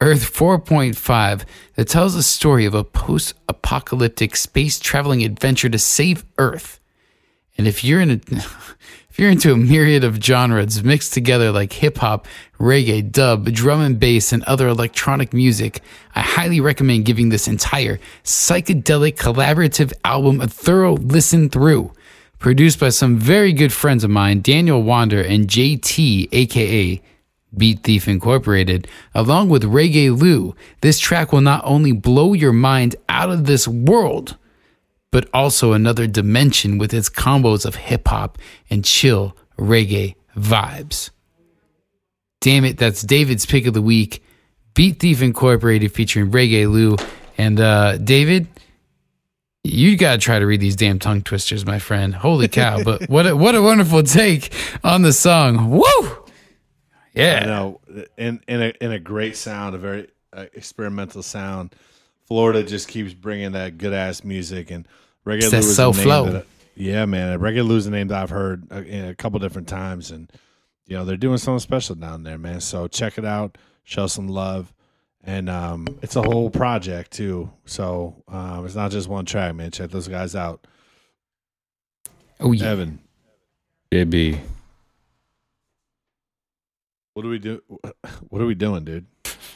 Earth 4.5, that tells the story of a post apocalyptic space traveling adventure to save Earth. And if you're in a if you're into a myriad of genres mixed together like hip hop, reggae, dub, drum and bass, and other electronic music, I highly recommend giving this entire psychedelic collaborative album a thorough listen through. Produced by some very good friends of mine, Daniel Wander and JT, aka Beat Thief Incorporated, along with Reggae Lou, this track will not only blow your mind out of this world, but also another dimension with its combos of hip hop and chill reggae vibes. Damn it, that's David's pick of the week. Beat Thief Incorporated featuring Reggae Lou. And uh, David, you gotta try to read these damn tongue twisters, my friend. Holy cow! but what a, what a wonderful take on the song. Woo! Yeah. I know, in in a in a great sound, a very uh, experimental sound. Florida just keeps bringing that good ass music and reggae. That Lou is a soul name flow. that I- yeah, man, reggae Lou's a name that I've heard a, in a couple different times, and you know they're doing something special down there, man. So check it out, show some love, and um, it's a whole project too. So um, it's not just one track, man. Check those guys out. Oh yeah, Evan, JB. what do we do? What are we doing, dude?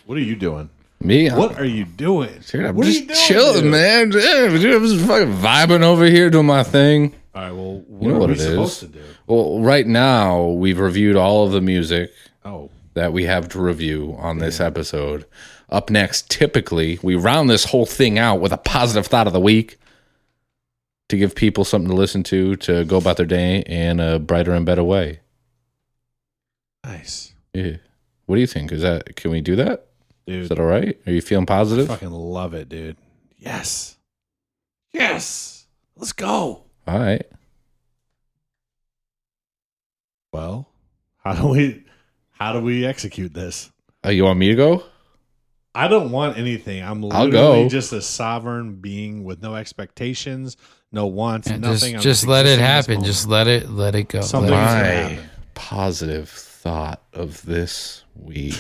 What are you doing? Me? What are you doing? Dude, I'm what are just you doing, chilling, dude? man. Yeah, dude, I'm just fucking vibing over here doing my thing. All right, well, what You know are what we it supposed is. to do? Well, right now we've reviewed all of the music Oh, that we have to review on this episode. Up next, typically we round this whole thing out with a positive thought of the week to give people something to listen to to go about their day in a brighter and better way. nice, Yeah. What do you think? Is that can we do that? dude. Is that all right? Are you feeling positive? I Fucking love it, dude. Yes, yes. Let's go. All right. Well, how do we how do we execute this? Uh, you want me to go? I don't want anything. I'm I'll literally go. just a sovereign being with no expectations, no wants, Yeah, nothing. I'm just just let it existing in this happen. Just let it let it go. Something Let it- is gonna My positive thought of this week.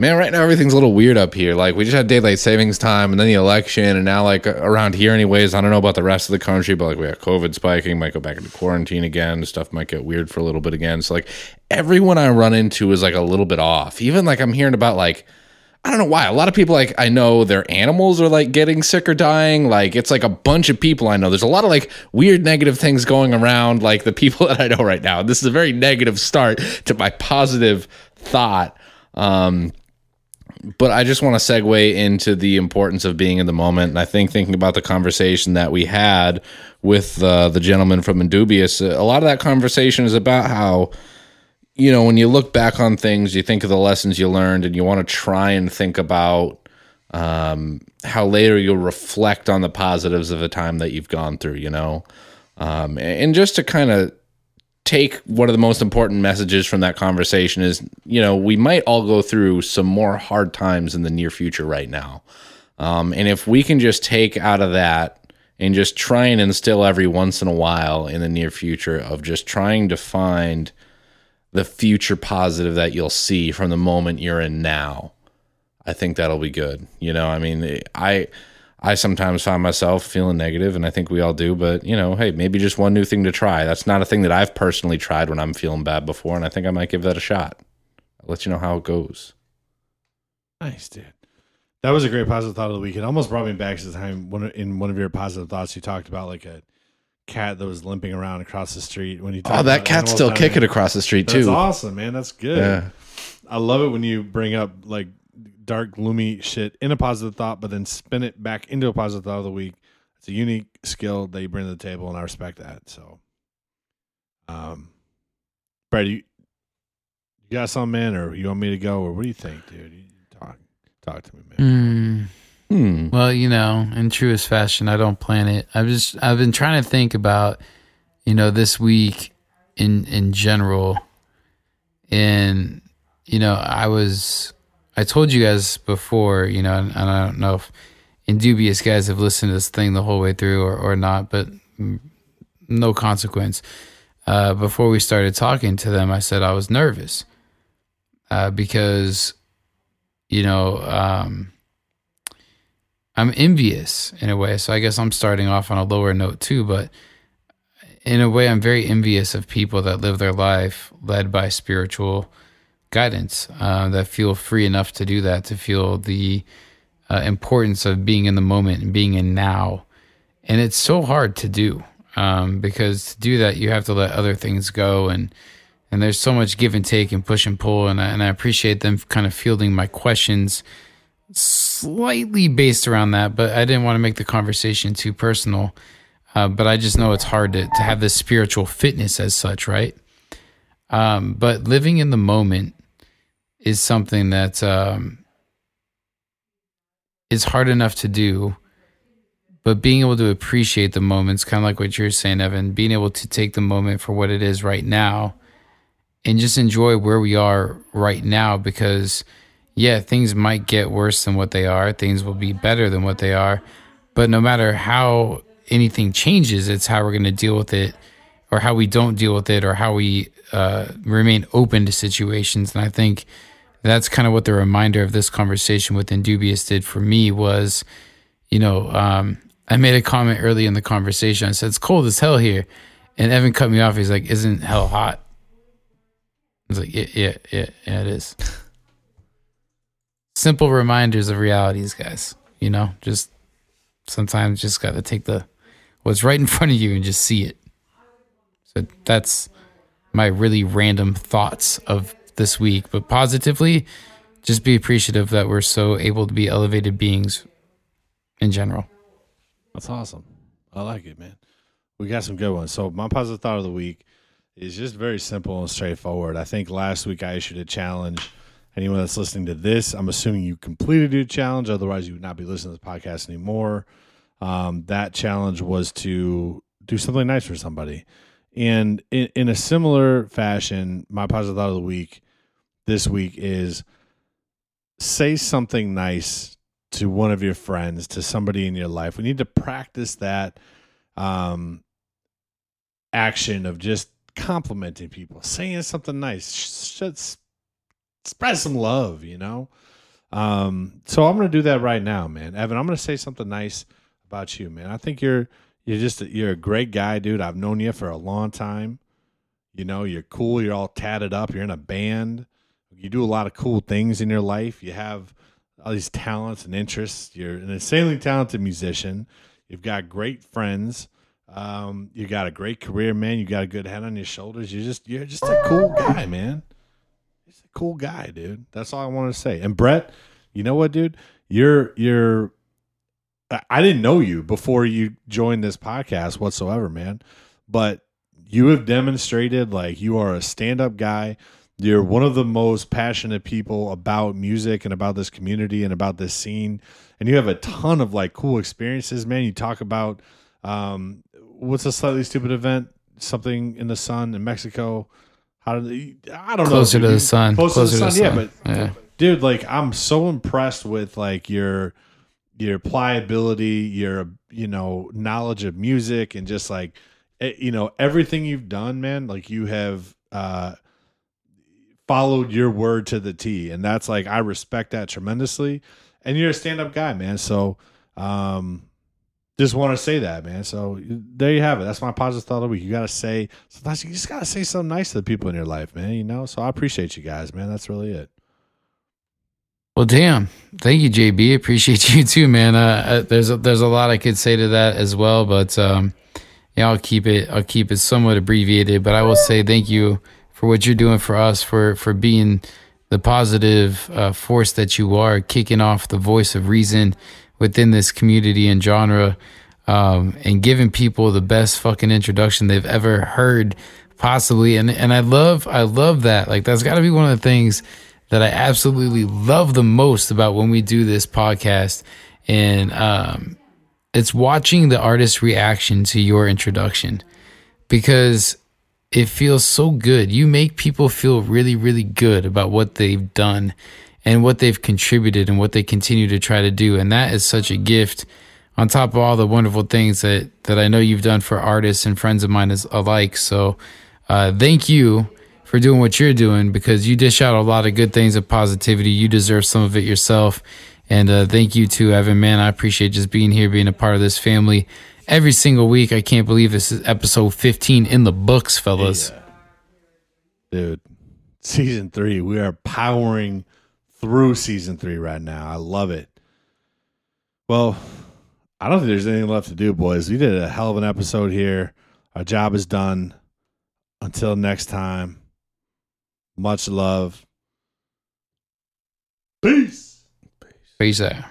Man, right now everything's a little weird up here. Like we just had daylight savings time, and then the election, and now like around here, anyways. I don't know about the rest of the country, but like we got COVID spiking, might go back into quarantine again. Stuff might get weird for a little bit again. So like everyone I run into is like a little bit off. Even like I'm hearing about like I don't know why. A lot of people like I know their animals are like getting sick or dying. Like it's like a bunch of people I know. There's a lot of like weird negative things going around like the people that I know right now. This is a very negative start to my positive thought. Um but I just want to segue into the importance of being in the moment. And I think thinking about the conversation that we had with uh, the gentleman from Indubious, a lot of that conversation is about how you know, when you look back on things, you think of the lessons you learned and you want to try and think about um, how later you'll reflect on the positives of the time that you've gone through, you know? Um, and just to kind of take one of the most important messages from that conversation is, you know, we might all go through some more hard times in the near future right now. Um, and if we can just take out of that and just try and instill every once in a while in the near future of just trying to find the future positive that you'll see from the moment you're in now. I think that'll be good. You know, I mean, I I sometimes find myself feeling negative, and I think we all do. But you know, hey, maybe just one new thing to try. That's not a thing that I've personally tried when I'm feeling bad before, and I think I might give that a shot. I'll let you know how it goes. Nice, dude. That was a great positive thought of the week. It almost brought me back to the time of- in one of your positive thoughts you talked about like a cat that was limping around across the street when you Oh, that cat's still kicking across the street That's too. awesome, man. That's good. Yeah. I love it when you bring up like dark, gloomy shit in a positive thought, but then spin it back into a positive thought of the week. It's a unique skill that you bring to the table, and I respect that. So, um, Brad, you, you got something, man, or you want me to go, or what do you think, dude? You talk, talk to me, man. Hmm. Well, you know, in truest fashion, I don't plan it. I've just I've been trying to think about, you know, this week in in general, and you know, I was I told you guys before, you know, and, and I don't know if Indubious guys have listened to this thing the whole way through or or not, but mm, no consequence. Uh, before we started talking to them, I said I was nervous uh, because, you know. Um, I'm envious in a way. So I guess I'm starting off on a lower note too, but in a way, I'm very envious of people that live their life led by spiritual guidance, uh, that feel free enough to do that, to feel the uh, importance of being in the moment and being in now. And it's so hard to do um, because to do that, you have to let other things go. And, and there's so much give and take and push and pull. And I, and I appreciate them kind of fielding my questions slightly based around that, but I didn't want to make the conversation too personal. Uh, but I just know it's hard to, to have this spiritual fitness as such, right? Um, but living in the moment is something that um, is hard enough to do. But being able to appreciate the moments, kind of like what you're saying, Evan, being able to take the moment for what it is right now and just enjoy where we are right now because yeah, things might get worse than what they are. Things will be better than what they are. But no matter how anything changes, it's how we're going to deal with it or how we don't deal with it or how we uh, remain open to situations. And I think that's kind of what the reminder of this conversation with Indubious did for me was, you know, um, I made a comment early in the conversation. I said, it's cold as hell here. And Evan cut me off. He's like, isn't hell hot? I was like, yeah, yeah, yeah, yeah, it is simple reminders of realities, guys. You know, just sometimes just got to take the what's right in front of you and just see it. So that's my really random thoughts of this week, but positively, just be appreciative that we're so able to be elevated beings in general. That's awesome. I like it, man. We got some good ones. So my positive thought of the week is just very simple and straightforward. I think last week I issued a challenge. Anyone that's listening to this, I'm assuming you completed your challenge. Otherwise, you would not be listening to the podcast anymore. Um, that challenge was to do something nice for somebody. And in, in a similar fashion, my positive thought of the week this week is say something nice to one of your friends, to somebody in your life. We need to practice that um, action of just complimenting people, saying something nice, just spread some love, you know. Um, so I'm gonna do that right now, man. Evan, I'm gonna say something nice about you, man. I think you're you're just a, you're a great guy, dude. I've known you for a long time. You know, you're cool. You're all tatted up. You're in a band. You do a lot of cool things in your life. You have all these talents and interests. You're an insanely talented musician. You've got great friends. Um, you got a great career, man. You got a good head on your shoulders. You're just you're just a cool guy, man. He's a cool guy, dude. That's all I want to say. And Brett, you know what, dude? You're you're I didn't know you before you joined this podcast whatsoever, man. But you have demonstrated like you are a stand-up guy. You're one of the most passionate people about music and about this community and about this scene. And you have a ton of like cool experiences, man. You talk about um what's a Slightly Stoopid event? Something in the sun in Mexico. How did they, I don't know. Closer know. to the sun. Closer, Closer to the to sun. the Yeah, sun. but Yeah. dude, like I'm so impressed with like your your pliability, your you know knowledge of music, and just like eh, you know everything you've done, man. Like you have uh, followed your word to the T, and that's like I respect that tremendously. And you're a stand up guy, man. So um, just want to say that, man. So there you have it. That's my positive thought of the week. You got to say sometimes you just got to say something nice to the people in your life, man. You know. So I appreciate you guys, man. That's really it. Well, damn. Thank you, JB. Appreciate you too, man. Uh, uh, there's a, there's a lot I could say to that as well, but um, yeah, I'll keep it I'll keep it somewhat abbreviated. But I will say thank you for what you're doing for us, for for being the positive uh, force that you are, kicking off the voice of reason within this community and genre, um, and giving people the best fucking introduction they've ever heard, possibly. And and I love I love that. Like that's got to be one of the things that I absolutely love the most about when we do this podcast. And um, it's watching the artist's reaction to your introduction because it feels so good. You make people feel really, really good about what they've done and what they've contributed and what they continue to try to do. And that is such a gift on top of all the wonderful things that, that I know you've done for artists and friends of mine as alike. So uh, thank you for doing what you're doing because you dish out a lot of good things of positivity. You deserve some of it yourself. And uh, thank you to Evan, man. I appreciate just being here, being a part of this family every single week. I can't believe this is episode 15 in the books, fellas. Dude, season three. We are powering through season three right now. I love it. Well, I don't think there's anything left to do, boys. We did a hell of an episode here. Our job is done. Until next time, much love. Peace. Peace out.